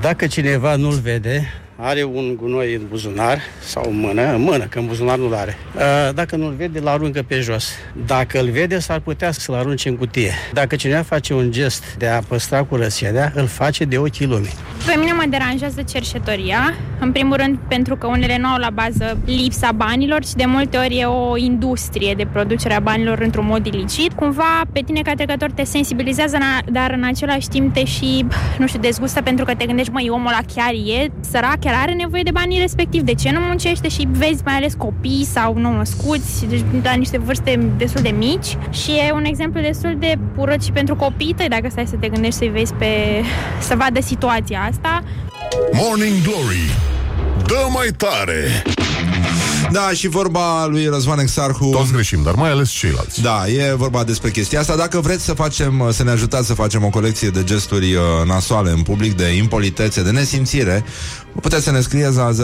Speaker 21: Dacă cineva nu-l vede, are un gunoi în buzunar sau în mână, în mână, că în buzunar nu-l are. Uh, Dacă nu-l vede, îl aruncă pe jos. Dacă îl vede, s-ar putea să-l arunce în cutie. Dacă cineva face un gest de a păstra curățenia, îl face de ochii lumii.
Speaker 11: Pe mine mă deranjează cerșetoria, în primul rând pentru că unele nu au la bază lipsa banilor și de multe ori e o industrie de producere a banilor într-un mod ilicit. Cumva pe tine ca trecător te sensibilizează, na- dar în același timp te și, nu știu, dezgustă pentru că te gândești, măi, omul ăla chiar e sărac, chiar are nevoie de banii respectiv. De ce nu muncește și vezi mai ales copii sau nou născuți, deci la niște vârste destul de mici și e un exemplu destul de urât și pentru copiii tăi, dacă stai să te gândești să-i vezi pe... să vadă situația asta.
Speaker 3: Morning glory. Dă mai tare.
Speaker 1: Da, și vorba lui Răzvan Exarhu.
Speaker 3: Toți greșim, dar mai ales ceilalți.
Speaker 1: Da, e vorba despre chestia asta. Dacă vreți să facem, să ne ajutați să facem o colecție de gesturi uh, nasoale în public De impolitețe, de nesimțire Puteți să ne scrieți la 0729001122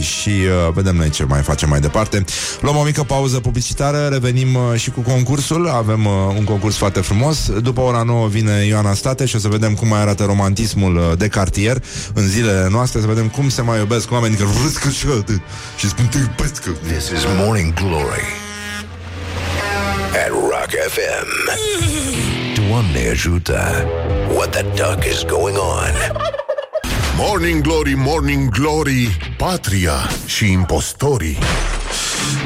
Speaker 1: Și uh, vedem noi ce mai facem mai departe. Luăm o mică pauză publicitară Revenim uh, și cu concursul. Avem uh, un concurs foarte frumos. După ora 9 vine Ioana Stateș Și o să vedem cum mai arată romantismul uh, de cartier În zilele noastre Să vedem cum se mai iubesc oamenii Că vrâscă și atât Și spun te iubesc
Speaker 5: This is Morning Glory at Rock FM. Doamne ajută! What the duck is going on?
Speaker 3: Morning Glory, Morning Glory, Patria și impostorii.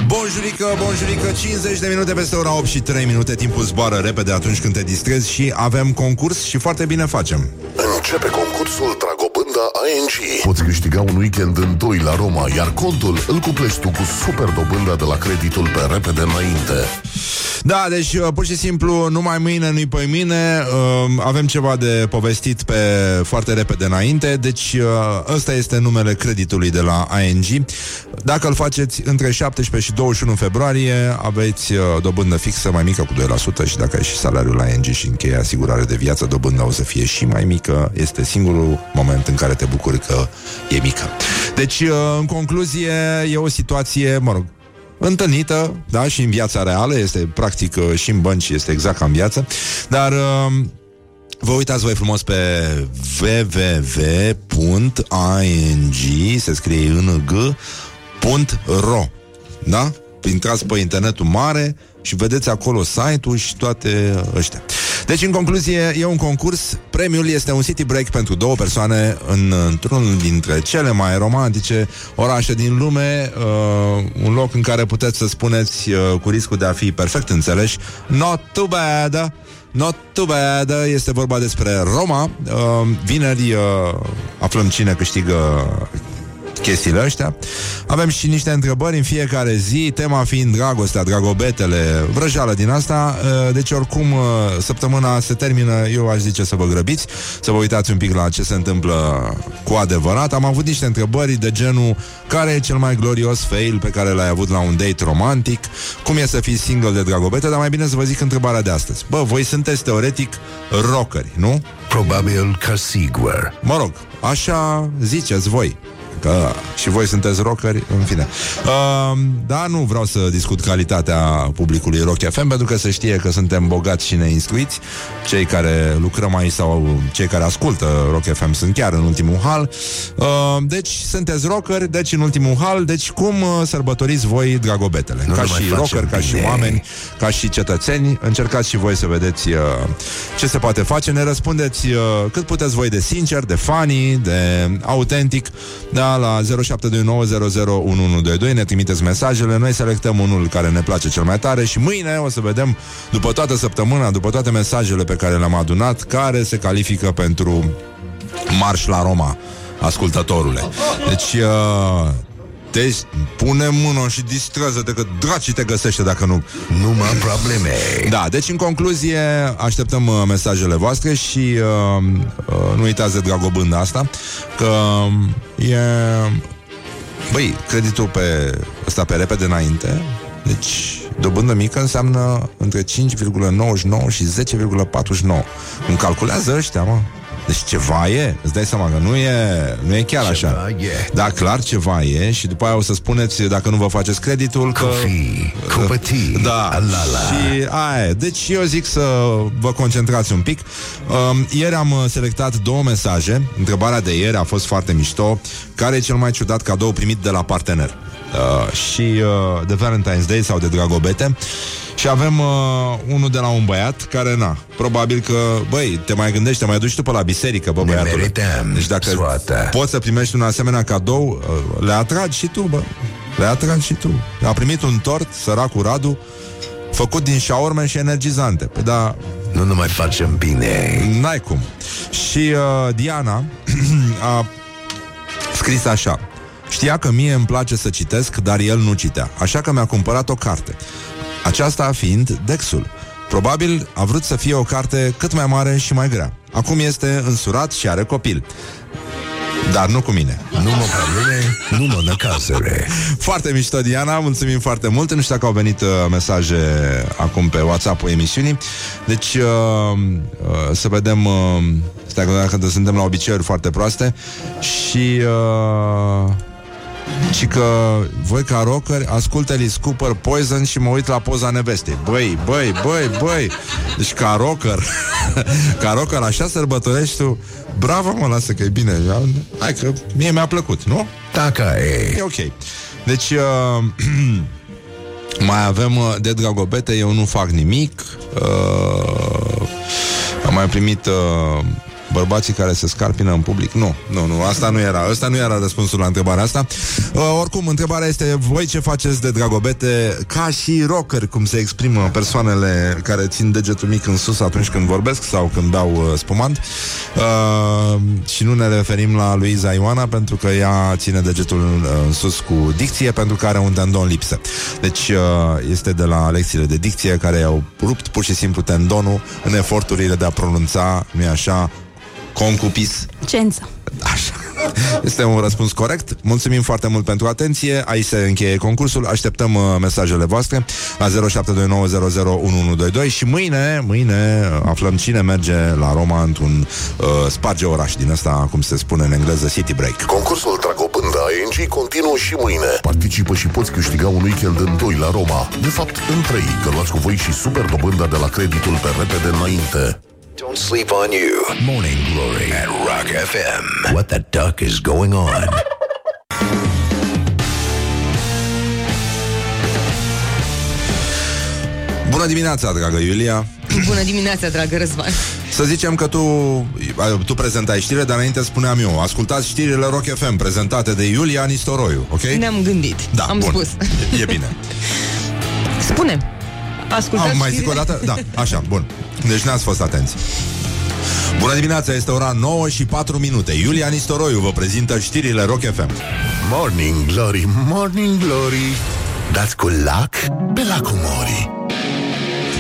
Speaker 1: Bonjurică, bonjurică, 50 de minute peste ora 8 și 3 minute Timpul zboară repede atunci când te distrezi Și avem concurs și foarte bine facem
Speaker 3: Începe concursul Dragobânda ING. Poți câștiga un weekend în doi la Roma, iar contul îl cuplezi tu cu super dobânda de la creditul pe repede înainte.
Speaker 1: Da, deci uh, pur și simplu Numai mâine, nu-i pe mine. Uh, Avem ceva de povestit pe foarte repede înainte. Deci uh, ăsta este numele creditului de la ING Dacă îl faceți între 17 și 21 februarie Aveți uh, dobândă fixă mai mică cu 2% Și dacă ai și salariul la ING și încheie asigurare de viață Dobânda o să fie și mai mică. Este singurul moment în care te bucuri că e mică. Deci, uh, în concluzie, e o situație, mă rog întâlnită, da, și în viața reală, este practic uh, și în bănci, este exact ca în viață, dar uh, vă uitați voi frumos pe www.ing, se scrie în g, .ro, da? Intrați pe internetul mare și vedeți acolo site-ul și toate ăștia. Deci, în concluzie, e un concurs. Premiul este un city break pentru două persoane în, într-unul dintre cele mai romantice orașe din lume, uh, un loc în care puteți să spuneți uh, cu riscul de a fi perfect înțeleși, not too bad, Not too bad, este vorba despre Roma. Uh, vineri uh, aflăm cine câștigă chestiile astea. Avem și niște întrebări în fiecare zi, tema fiind dragostea, dragobetele, vrăjeală din asta. Uh, Deci oricum uh, săptămâna se termină, eu aș zice să vă grăbiți, să vă uitați un pic la ce se întâmplă cu adevărat. Am avut niște întrebări de genul care e cel mai glorios fail pe care l-ai avut la un date romantic, cum e să fii single de dragobete, dar mai bine să vă zic întrebarea de astăzi. Bă, voi sunteți teoretic rockeri, nu?
Speaker 5: Probabil că sigur.
Speaker 1: Mă rog, așa ziceți voi că și voi sunteți rockeri, în fine. Uh, da, nu vreau să discut calitatea publicului Rock FM, pentru că se știe că suntem bogați și neinstruiți. Cei care lucrăm aici sau cei care ascultă Rock FM sunt chiar în ultimul hal. Uh, deci, sunteți rockeri, deci în ultimul hal, deci cum uh, sărbătoriți voi dragobetele?
Speaker 5: Nu
Speaker 1: ca
Speaker 5: ne mai
Speaker 1: și
Speaker 5: facem
Speaker 1: rockeri, ca și
Speaker 5: bine.
Speaker 1: oameni, ca și cetățeni, încercați și voi să vedeți uh, ce se poate face. Ne răspundeți uh, cât puteți voi de sincer, de funny, de autentic, da, la 0729001122 ne trimiteți mesajele, noi selectăm unul care ne place cel mai tare și mâine o să vedem, după toată săptămâna, după toate mesajele pe care le-am adunat, care se califică pentru marș la Roma, ascultătorule. Deci, uh, deci, pune mâna și distrează-te că dracii te găsește dacă nu.
Speaker 5: Numai probleme.
Speaker 1: Da, deci în concluzie așteptăm uh, mesajele voastre și uh, uh, nu uitați de dragobânda asta, că um, e... Băi, creditul pe ăsta pe repede înainte, deci dobândă mică înseamnă între 5,99 și 10,49. Cum calculează ăștia, mă. Deci ceva e, îți dai seama că nu e, nu e chiar
Speaker 5: Ceva
Speaker 1: așa.
Speaker 5: e.
Speaker 1: Da, clar ceva e și după aia o să spuneți, dacă nu vă faceți creditul, că...
Speaker 5: Coffee, cup of tea,
Speaker 1: Da,
Speaker 5: alala.
Speaker 1: și aia e. Deci eu zic să vă concentrați un pic. Um, ieri am uh, selectat două mesaje. Întrebarea de ieri a fost foarte mișto. Care e cel mai ciudat cadou primit de la partener? Uh, și uh, de Valentine's Day sau de Dragobete. Și avem uh, unul de la un băiat care, na, probabil că, băi, te mai gândești, te mai duci tu pe la biserică, bă,
Speaker 5: Ne
Speaker 1: băiatule.
Speaker 5: merităm
Speaker 1: Deci dacă
Speaker 5: soată.
Speaker 1: poți să primești un asemenea cadou, uh, le atragi și tu, bă. Le atragi și tu. A primit un tort, săracul Radu, făcut din șaorme și energizante. Păi da...
Speaker 5: Nu ne mai facem bine.
Speaker 1: N-ai cum. Și uh, Diana a scris așa. Știa că mie îmi place să citesc, dar el nu citea. Așa că mi-a cumpărat o carte. Aceasta fiind Dexul. Probabil a vrut să fie o carte cât mai mare și mai grea. Acum este însurat și are copil. Dar nu cu mine.
Speaker 5: Nu mă probleme, nu mă năcasere.
Speaker 1: Foarte mișto, Diana, mulțumim foarte mult. Nu știu dacă au venit uh, mesaje acum pe WhatsApp-ul emisiunii. Deci, uh, uh, să vedem... Uh, stai că dacă suntem la obiceiuri foarte proaste. Și... Uh, și că voi ca rocker ascultă Alice Cooper Poison și mă uit la poza nevestei. Băi, băi, băi, băi. Deci ca rocker, ca rocker așa sărbătorești tu. Bravo, mă, lasă că e bine. Hai că mie mi-a plăcut, nu?
Speaker 5: Dacă e.
Speaker 1: E ok. Deci, uh, mai avem uh, de dragobete, eu nu fac nimic. Uh, Am mai primit uh, bărbații care se scarpină în public. Nu, nu, nu, asta nu era. Asta nu era răspunsul la întrebarea asta. Uh, oricum, întrebarea este voi ce faceți de dragobete ca și rocker, cum se exprimă persoanele care țin degetul mic în sus atunci când vorbesc sau când beau uh, spumant. Uh, și nu ne referim la Luiza Ioana pentru că ea ține degetul în, în sus cu dicție pentru că are un tendon lipsă. Deci uh, este de la lecțiile de dicție care i-au rupt pur și simplu tendonul în eforturile de a pronunța, nu așa, concupis
Speaker 9: Cență.
Speaker 1: este un răspuns corect. Mulțumim foarte mult pentru atenție. Aici se încheie concursul. Așteptăm uh, mesajele voastre la 0729001122 și mâine, mâine uh, aflăm cine merge la Roma într-un uh, sparge oraș din ăsta, cum se spune în engleză, city break.
Speaker 3: Concursul Dragobânda ING continuă și mâine. Participă și poți câștiga un weekend în doi la Roma. De fapt, în trei, că luați cu voi și super dobânda de la creditul pe repede înainte.
Speaker 5: Don't sleep on you. Morning Glory at Rock FM. What the duck is going on?
Speaker 1: Bună dimineața, dragă Iulia!
Speaker 2: Bună dimineața, dragă Răzvan.
Speaker 1: Să zicem că tu, tu prezentai știre, dar înainte spuneam eu, ascultați știrile Rock FM prezentate de Iulia Nistoroiu, ok?
Speaker 2: Ne-am gândit.
Speaker 1: Da,
Speaker 2: Am
Speaker 1: bun.
Speaker 2: spus.
Speaker 1: E bine.
Speaker 2: Spune. Ascultați
Speaker 1: Am mai zic
Speaker 2: știrile?
Speaker 1: o dată? Da, așa, bun. Deci n-ați fost atenți. Bună dimineața, este ora 9 și 4 minute. Iulia Nistoroiu vă prezintă știrile Rock FM.
Speaker 3: Morning Glory, Morning Glory Dați cu lac pe lacul Mori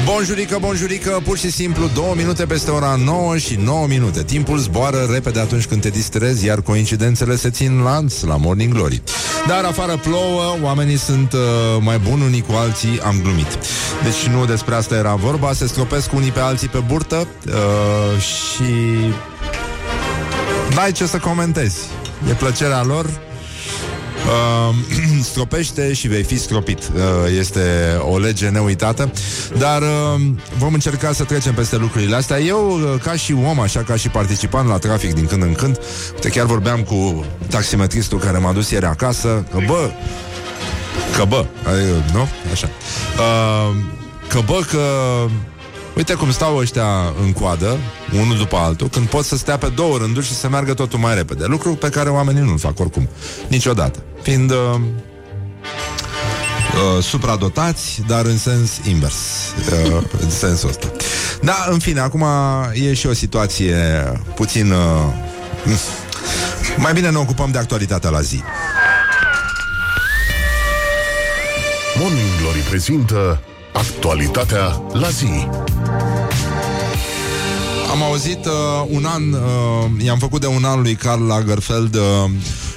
Speaker 1: Bonjurică, bonjurică, pur și simplu două minute peste ora 9 și 9 minute. Timpul zboară repede atunci când te distrezi, iar coincidențele se țin lanț la Morning Glory. Dar afară plouă, oamenii sunt uh, mai buni unii cu alții, am glumit. Deci nu despre asta era vorba, se stropesc unii pe alții pe burtă uh, și n-ai ce să comentezi. E plăcerea lor Uh, stropește și vei fi stropit. Uh, este o lege neuitată, dar uh, vom încerca să trecem peste lucrurile astea. Eu, uh, ca și om, așa ca și participant la trafic din când în când, uite, chiar vorbeam cu taximetristul care m-a dus ieri acasă, că bă, că bă, adică, nu? Așa. Uh, că bă, că Uite cum stau ăștia în coadă, unul după altul, când pot să stea pe două rânduri și să meargă totul mai repede. Lucru pe care oamenii nu-l fac oricum. Niciodată. Fiind uh, uh, supradotați, dar în sens invers. Uh, în sensul ăsta. Da, în fine, acum e și o situație puțin... Uh, mai bine ne ocupăm de actualitatea la zi.
Speaker 3: Morning Glory prezintă Actualitatea la zi
Speaker 1: Am auzit uh, un an, uh, i-am făcut de un an lui Karl Lagerfeld uh,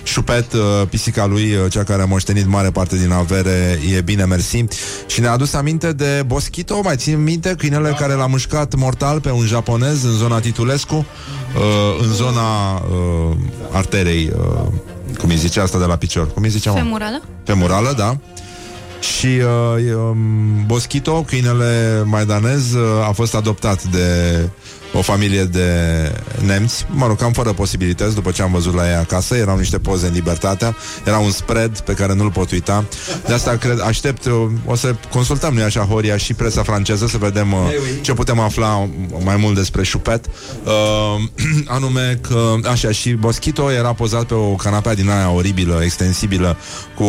Speaker 1: Șupet, uh, pisica lui, uh, cea care a moștenit mare parte din avere, e bine, mersi. Și ne-a adus aminte de Boschito, mai țin minte, câinele care l-a mușcat mortal pe un japonez în zona Titulescu, uh, în zona uh, arterei, uh, cum îi zice asta de la picior? Cum îi zicea? mă?
Speaker 9: Femurală?
Speaker 1: Femurală, da. Și uh, um, Boschito, câinele maidanez, uh, a fost adoptat de o familie de nemți, mă rog, cam fără posibilități, după ce am văzut la ei acasă, erau niște poze în libertatea, era un spread pe care nu-l pot uita. De asta cred, aștept, uh, o să consultăm noi așa, Horia, și presa franceză, să vedem uh, ce putem afla mai mult despre șupet. Uh, anume că, așa, și Boschito era pozat pe o canapea din aia oribilă, extensibilă, cu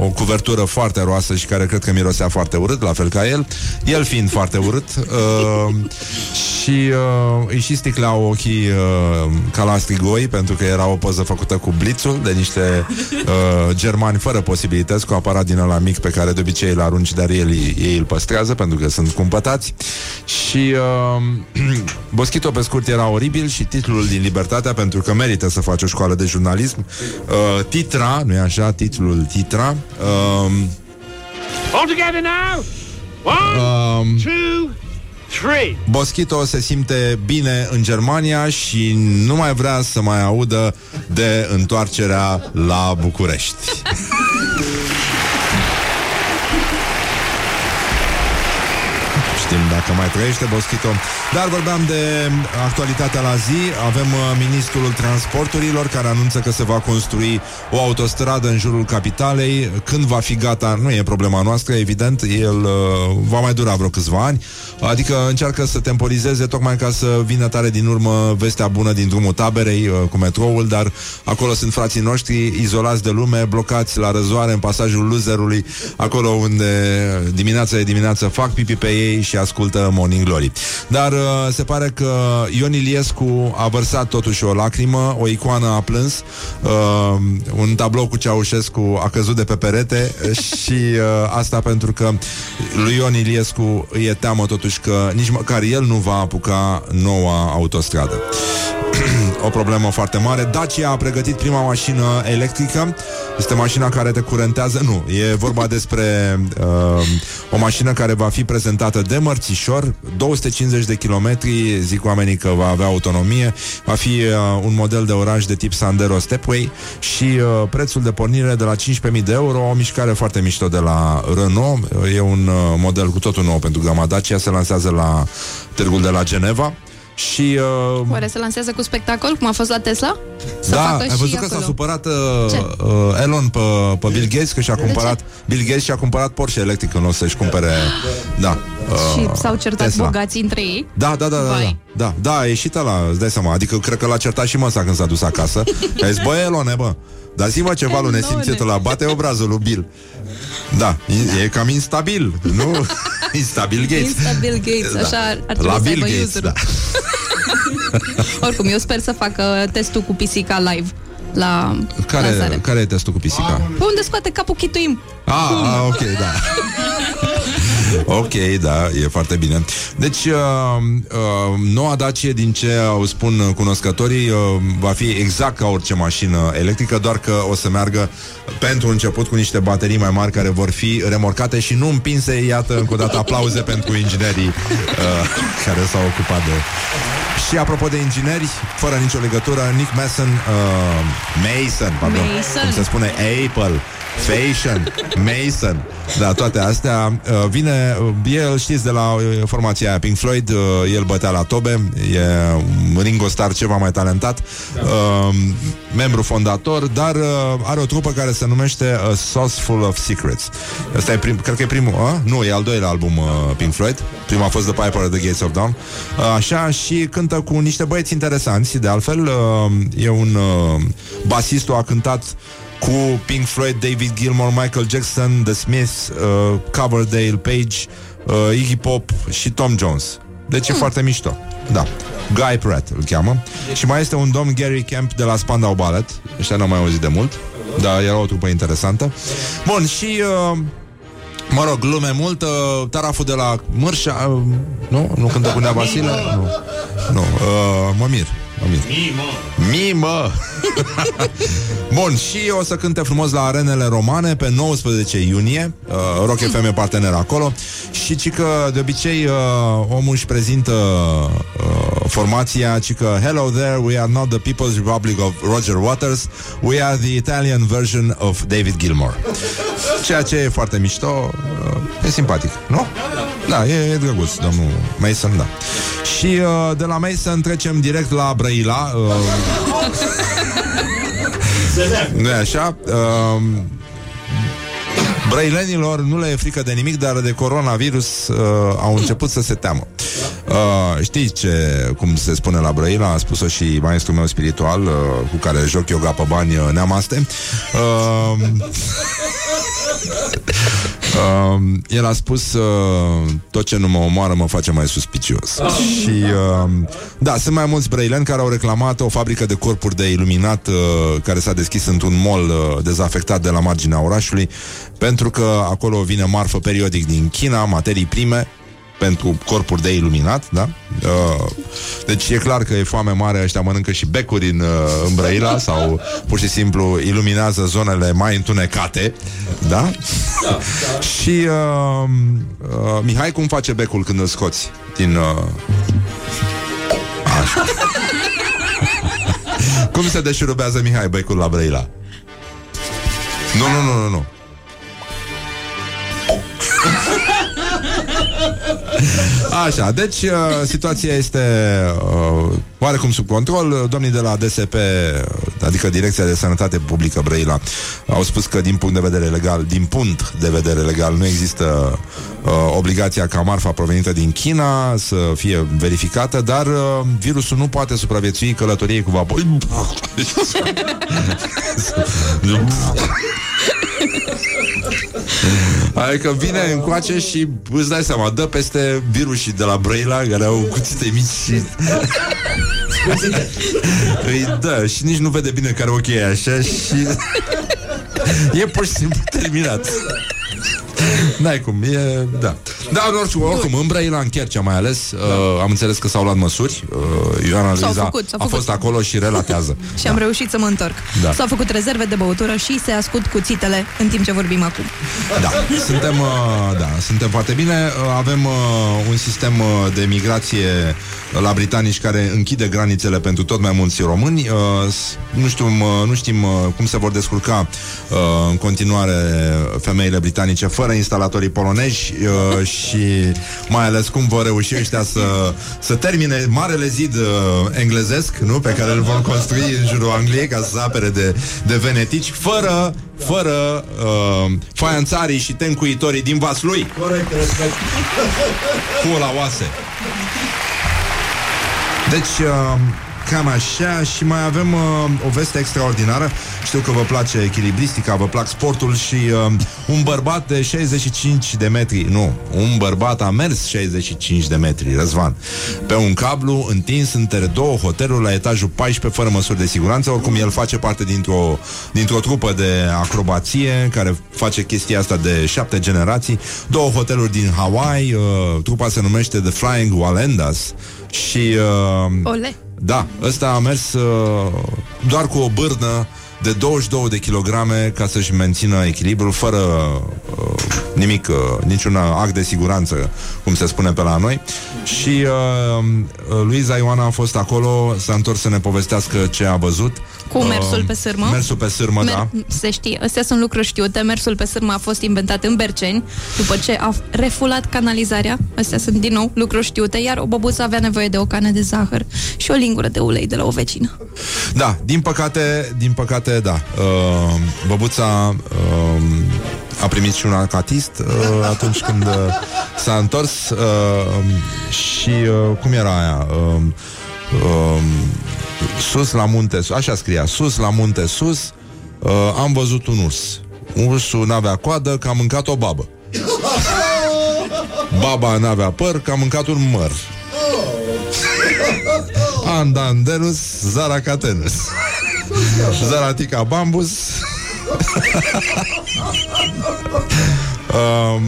Speaker 1: o cuvertură foarte roasă și care cred că mirosea foarte urât, la fel ca el, el fiind foarte urât. Uh, și uh, îi și sticleau ochii uh, ca la strigoi, pentru că era o poză făcută cu blițul de niște uh, germani fără posibilități, cu aparat din ăla mic pe care de obicei îl arunci, dar el, ei îl păstrează pentru că sunt cumpătați. Și uh, Boschito pe scurt era oribil și titlul din Libertatea, pentru că merită să faci o școală de jurnalism, uh, Titra, nu-i așa, titlul Titra, uh,
Speaker 22: All together now. One,
Speaker 1: Um,
Speaker 22: two, three.
Speaker 1: Boschito se simte bine în Germania și nu mai vrea să mai audă de întoarcerea la București. Știm dacă mai trăiește Boschito. Dar vorbeam de actualitatea la zi. Avem uh, ministrul transporturilor care anunță că se va construi o autostradă în jurul capitalei. Când va fi gata, nu e problema noastră, evident, el uh, va mai dura vreo câțiva ani. Adică încearcă să temporizeze tocmai ca să vină tare din urmă vestea bună din drumul taberei uh, cu metroul, dar acolo sunt frații noștri izolați de lume, blocați la răzoare în pasajul loserului, acolo unde dimineața e dimineață fac pipi pe ei și ascultă Morning Glory. Dar uh, se pare că Ion Iliescu a vărsat totuși o lacrimă, o icoană a plâns, uh, un tablou cu Ceaușescu a căzut de pe perete și uh, asta pentru că lui Ion Iliescu e teamă totuși că nici măcar el nu va apuca noua autostradă. o problemă foarte mare. Dacia a pregătit prima mașină electrică. Este mașina care te curentează. Nu, e vorba despre uh, o mașină care va fi prezentată de mărțișor, 250 de kilometri, zic oamenii că va avea autonomie, va fi uh, un model de oraș de tip Sandero Stepway și uh, prețul de pornire de la 15.000 de euro, o mișcare foarte mișto de la Renault. E un uh, model cu totul nou pentru gama Dacia, se lansează la târgul de la Geneva. Și uh,
Speaker 9: Oare se lansează cu spectacol, cum a fost la Tesla? Să
Speaker 1: da,
Speaker 9: facă
Speaker 1: ai
Speaker 9: și
Speaker 1: văzut că
Speaker 9: acolo.
Speaker 1: s-a supărat uh,
Speaker 9: Ce?
Speaker 1: uh, Elon pe, pe Bill Gates că și-a cumpărat Bill Gates și-a cumpărat Porsche electric în loc să-și cumpere da, uh,
Speaker 9: Și s-au certat
Speaker 1: Tesla.
Speaker 9: bogații între ei.
Speaker 1: Da, da, da, da, da,
Speaker 9: Vai.
Speaker 1: da, da, a ieșit la, îți dai seama, adică cred că l-a certat și măsa când s-a dus acasă. Și a zis, bă, Elone, bă, dar zi-mă ceva lui nesimțitul ăla, bate obrazul lui Bill. Da, e, e cam instabil, nu? instabil Gates.
Speaker 9: Insta Bill Gates,
Speaker 1: Da.
Speaker 9: așa ar, ar trebui
Speaker 1: La
Speaker 9: să
Speaker 1: Bill
Speaker 9: aibă
Speaker 1: Gates,
Speaker 9: user-ul.
Speaker 1: da.
Speaker 9: Oricum, eu sper să facă testul cu pisica live la
Speaker 1: Care,
Speaker 9: lansare.
Speaker 1: care e testul cu pisica?
Speaker 9: Pe unde scoate capul chituim?
Speaker 1: Ah, ah, ok, da. ok, da, e foarte bine. Deci, uh, uh, noua Dacia, din ce au spun cunoscătorii, uh, va fi exact ca orice mașină electrică, doar că o să meargă pentru început cu niște baterii mai mari care vor fi remorcate și nu împinse, iată, încă o dată aplauze pentru inginerii uh, care s-au ocupat de... Și apropo de ingineri, fără nicio legătură, Nick Mason, uh, Mason, pardon,
Speaker 9: Mason.
Speaker 1: cum se spune Apple, Fashion, Mason, da, toate astea uh, vine, uh, el știți de la uh, formația aia Pink Floyd, uh, el bătea la tobe, e un Ringo Starr ceva mai talentat, uh, membru fondator, dar uh, are o trupă care se numește A Sauce Full of Secrets. Asta e prim, cred că e primul, uh? nu, e al doilea album uh, Pink Floyd, primul a fost The Piper at the Gates of Dawn, uh, așa, și cântă cu niște băieți interesanți, de altfel, uh, e un uh, basistul a cântat cu Pink Floyd, David Gilmour, Michael Jackson, The Smiths, uh, Coverdale, Page, uh, Iggy Pop și Tom Jones. Deci e foarte mișto. Da. Guy Pratt îl cheamă. Și mai este un domn Gary Camp de la Spandau Ballet. Ăștia n-am mai auzit de mult. Dar era o trupă interesantă. Bun, și... Uh, Mă rog, lume multă, taraful de la Mârșa, uh, nu? Nu cântă cu Nea Vasile? Nu. Nu, uh, mă mir. Mă mir. Mimă! Bun, și o să cânte frumos la arenele romane pe 19 iunie. Uh, Rock FM e partener acolo. Și ci că de obicei uh, omul își prezintă uh, formația, ci că Hello there, we are not the People's Republic of Roger Waters, we are the Italian version of David Gilmour. Ceea ce e foarte mișto, uh, e simpatic, nu? Da, e, e drăguț, domnul Mason, da. Și uh, de la Mason trecem direct la Brăila. Uh, nu e așa? Uh, Brăilenilor nu le e frică de nimic, dar de coronavirus uh, au început să se teamă. Uh, știți ce, cum se spune la Brăila, a spus-o și maestrul meu spiritual, uh, cu care joc yoga pe bani, uh, neamaste. Uh, Uh, el a spus uh, Tot ce nu mă omoară mă face mai suspicios Și uh, Da, sunt mai mulți brăileni care au reclamat O fabrică de corpuri de iluminat uh, Care s-a deschis într-un mall uh, Dezafectat de la marginea orașului Pentru că acolo vine marfă periodic din China Materii prime pentru corpuri de iluminat, da? Uh, deci e clar că e foame mare, ăștia mănâncă și becuri în, uh, în Brăila sau pur și simplu iluminează zonele mai întunecate, da? da, da. și uh, uh, Mihai, cum face becul când îl scoți din... Uh... Așa. cum se deșurubează Mihai becul la Brăila? Nu, nu, nu, nu, nu. Așa, deci uh, situația este uh, oarecum sub control. Domnii de la DSP, adică Direcția de Sănătate Publică Brăila, au spus că din punct de vedere legal, din punct de vedere legal, nu există uh, obligația ca marfa provenită din China să fie verificată, dar uh, virusul nu poate supraviețui călătoriei cu vapor. Adică vine încoace și îți dai seama, dă peste virusii de la Brăila care au cuțite mici și... Îi dă și nici nu vede bine care ok e așa și... e pur și simplu terminat. N-ai cum, e... Da. Da, în orice, oricum, în Brăila, în Chercea mai ales, uh, am înțeles că s-au luat măsuri. Uh, Ioana
Speaker 9: S-au
Speaker 1: Luiza
Speaker 9: făcut, s-au
Speaker 1: a
Speaker 9: făcut.
Speaker 1: fost acolo și relatează.
Speaker 9: Și am reușit să mă întorc.
Speaker 1: Da.
Speaker 9: S-au făcut rezerve de băutură și se ascult cuțitele în timp ce vorbim acum.
Speaker 1: Da, suntem, uh, da, suntem foarte bine. Uh, Avem uh, un sistem uh, de migrație la britanici care închide granițele pentru tot mai mulți români. Uh, s- nu, știu, uh, nu știm uh, cum se vor descurca uh, în continuare femeile britanice fără instalatorii polonezi uh, și mai ales cum vor reuși ăștia să, să termine marele zid uh, englezesc, nu? Pe care îl vor construi în jurul Angliei ca să se apere de, de venetici, fără fără uh, faianțarii și tencuitorii din Vaslui.
Speaker 4: Corect, respect.
Speaker 1: Cu la oase. Deci, uh, cam așa și mai avem uh, o veste extraordinară. Știu că vă place echilibristica, vă plac sportul și uh, un bărbat de 65 de metri, nu, un bărbat a mers 65 de metri, Răzvan, pe un cablu întins între două hoteluri la etajul 14 fără măsuri de siguranță. Oricum, el face parte dintr-o, dintr-o trupă de acrobație care face chestia asta de șapte generații. Două hoteluri din Hawaii, uh, trupa se numește The Flying Walendas și uh,
Speaker 9: Ole!
Speaker 1: Da, ăsta a mers uh, doar cu o bârnă de 22 de kilograme ca să-și mențină echilibrul fără uh, nimic, uh, niciun act de siguranță, cum se spune pe la noi. Și uh, uh, Luiza Ioana a fost acolo, s-a întors să ne povestească ce a văzut.
Speaker 9: Cu mersul pe sârmă.
Speaker 1: Mersul pe sârmă, da.
Speaker 9: Se știe, astea sunt lucruri știute. Mersul pe sârmă a fost inventat în Berceni, după ce a refulat canalizarea. Astea sunt, din nou, lucruri știute, iar o băbuță avea nevoie de o cană de zahăr și o lingură de ulei de la o vecină.
Speaker 1: Da, din păcate, din păcate, da. Uh, băbuța uh, a primit și un acatist uh, atunci când uh, s-a întors uh, și uh, cum era aia? Uh, uh, sus la munte, așa scria, sus la munte sus, uh, am văzut un urs. Ursul n-avea coadă, că a mâncat o babă. Baba n-avea păr, că a mâncat un măr. Andandenus zaracatenus Zaratica bambus um,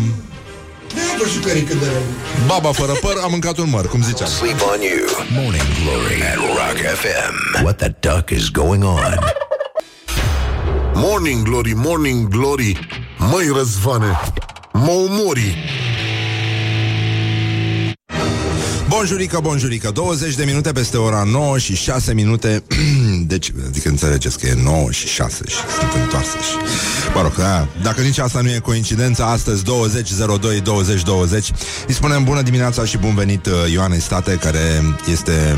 Speaker 4: Vă jucării când era
Speaker 1: Baba fără păr a mâncat un măr, cum ziceam
Speaker 5: Sleep on you. Morning Glory at Rock FM. What the duck is going on?
Speaker 3: Morning Glory, Morning Glory Măi Răzvane Mă umori
Speaker 1: Bonjurică, bonjurică. 20 de minute peste ora 9 și 6 minute. Deci, adică înțelegeți că e 9 și 6 Și sunt întoarse și... Mă rog, da, dacă nici asta nu e coincidență Astăzi 20 02 20 20 Îi spunem bună dimineața și bun venit uh, Ioanei State Care este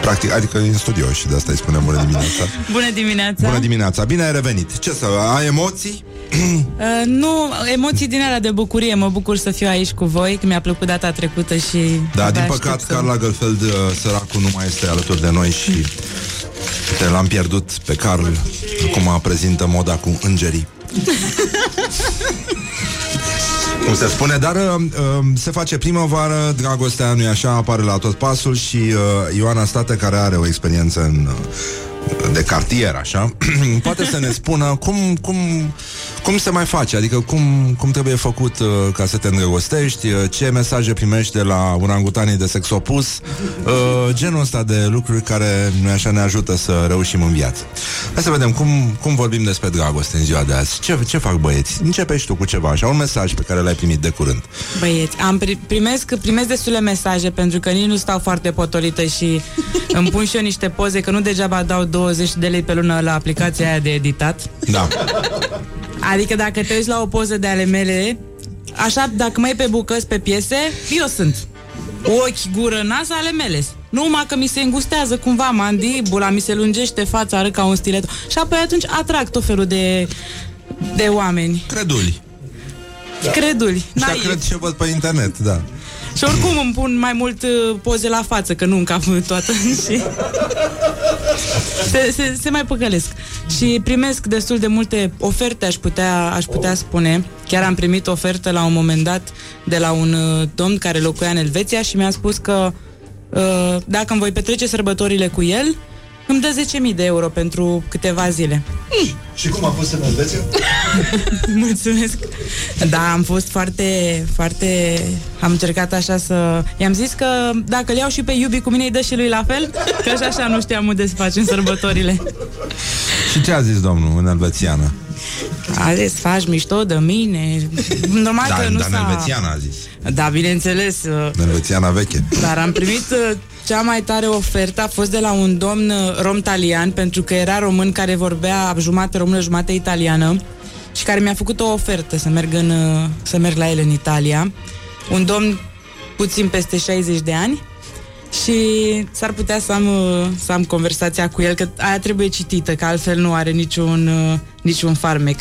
Speaker 1: Practic, adică e în studio și de asta îi spunem bună dimineața.
Speaker 23: Bună dimineața!
Speaker 1: Bună dimineața, bine ai revenit. Ce să, ai emoții?
Speaker 23: Uh, nu, emoții din alea de bucurie. Mă bucur să fiu aici cu voi, că mi-a plăcut data trecută și...
Speaker 1: Da,
Speaker 23: abia
Speaker 1: din păcat,
Speaker 23: aștept să-
Speaker 1: Carla Gălfeld, uh, săracul, nu mai este alături de noi și te l-am pierdut pe Carl. Acum prezintă moda cu îngerii. Cum se spune, dar uh, uh, se face primăvară, dragostea nu e așa, apare la tot pasul și uh, Ioana State, care are o experiență în, uh, de cartier, așa, poate să ne spună cum, cum, cum se mai face, adică cum, cum trebuie făcut uh, ca să te îndrăgostești, uh, ce mesaje primești de la urangutanii de sex opus, uh, genul ăsta de lucruri care nu așa ne ajută să reușim în viață. Hai să vedem cum, cum vorbim despre dragoste în ziua de azi. Ce, ce fac băieți? Începești tu cu ceva, așa, un mesaj pe care l-ai primit de curând.
Speaker 23: Băieți, am pri- primesc, primesc destule mesaje pentru că nici nu stau foarte potolită și îmi pun și eu niște poze, că nu degeaba dau 20 de lei pe lună la aplicația aia de editat.
Speaker 1: Da.
Speaker 23: Adică dacă te uiți la o poză de ale mele, așa, dacă mai e pe bucăți, pe piese, eu sunt. Ochi, gură, nas ale mele. Numai că mi se îngustează cumva mandibula, mi se lungește fața, arăt ca un stilet. Și apoi atunci atrag tot felul de, de oameni.
Speaker 1: Creduli.
Speaker 23: Creduli.
Speaker 1: Da,
Speaker 23: naivi.
Speaker 1: cred ce văd pe internet, da.
Speaker 23: Și oricum îmi pun mai mult uh, poze la față, că nu în cap toată. și se, se, se mai păcălesc. Și primesc destul de multe oferte, aș putea, aș putea spune. Chiar am primit ofertă la un moment dat de la un uh, domn care locuia în Elveția și mi-a spus că uh, dacă îmi voi petrece sărbătorile cu el, îmi dă 10.000 de euro pentru câteva zile.
Speaker 4: Și cum a fost în Elveția?
Speaker 23: Mulțumesc. Da, am fost foarte, foarte... Am încercat așa să... I-am zis că dacă îl iau și pe iubi cu mine, îi dă și lui la fel, că așa, așa nu știam unde să facem sărbătorile.
Speaker 1: Și ce a zis domnul în elvețiană?
Speaker 23: A zis, faci mișto de mine. Normal
Speaker 1: Da,
Speaker 23: că nu
Speaker 1: dar în
Speaker 23: s-a...
Speaker 1: elvețiană a zis.
Speaker 23: Da, bineînțeles. uh,
Speaker 1: În elvețiana veche.
Speaker 23: Dar am primit uh, cea mai tare ofertă a fost de la un domn uh, rom-talian, pentru că era român care vorbea jumate română, jumate italiană și care mi-a făcut o ofertă să merg, în, uh, să merg la el în Italia. Un domn puțin peste 60 de ani și s-ar putea să am, uh, să am conversația cu el, că aia trebuie citită, că altfel nu are niciun, uh, niciun farmec.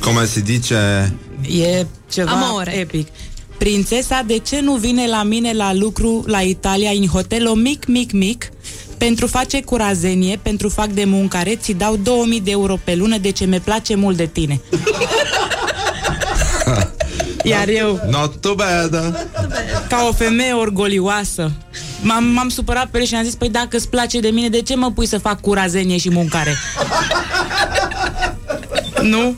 Speaker 1: Cum se zice...
Speaker 23: E ceva
Speaker 9: Amore.
Speaker 23: epic. Prințesa, de ce nu vine la mine la lucru la Italia în hotelul mic, mic, mic? Pentru face curazenie, pentru fac de muncare, ți dau 2000 de euro pe lună, de ce mi place mult de tine. Iar eu,
Speaker 1: Not too bad.
Speaker 23: ca o femeie orgolioasă, m-am, m-am supărat pe el și am zis, păi dacă îți place de mine, de ce mă pui să fac curazenie și muncare? nu?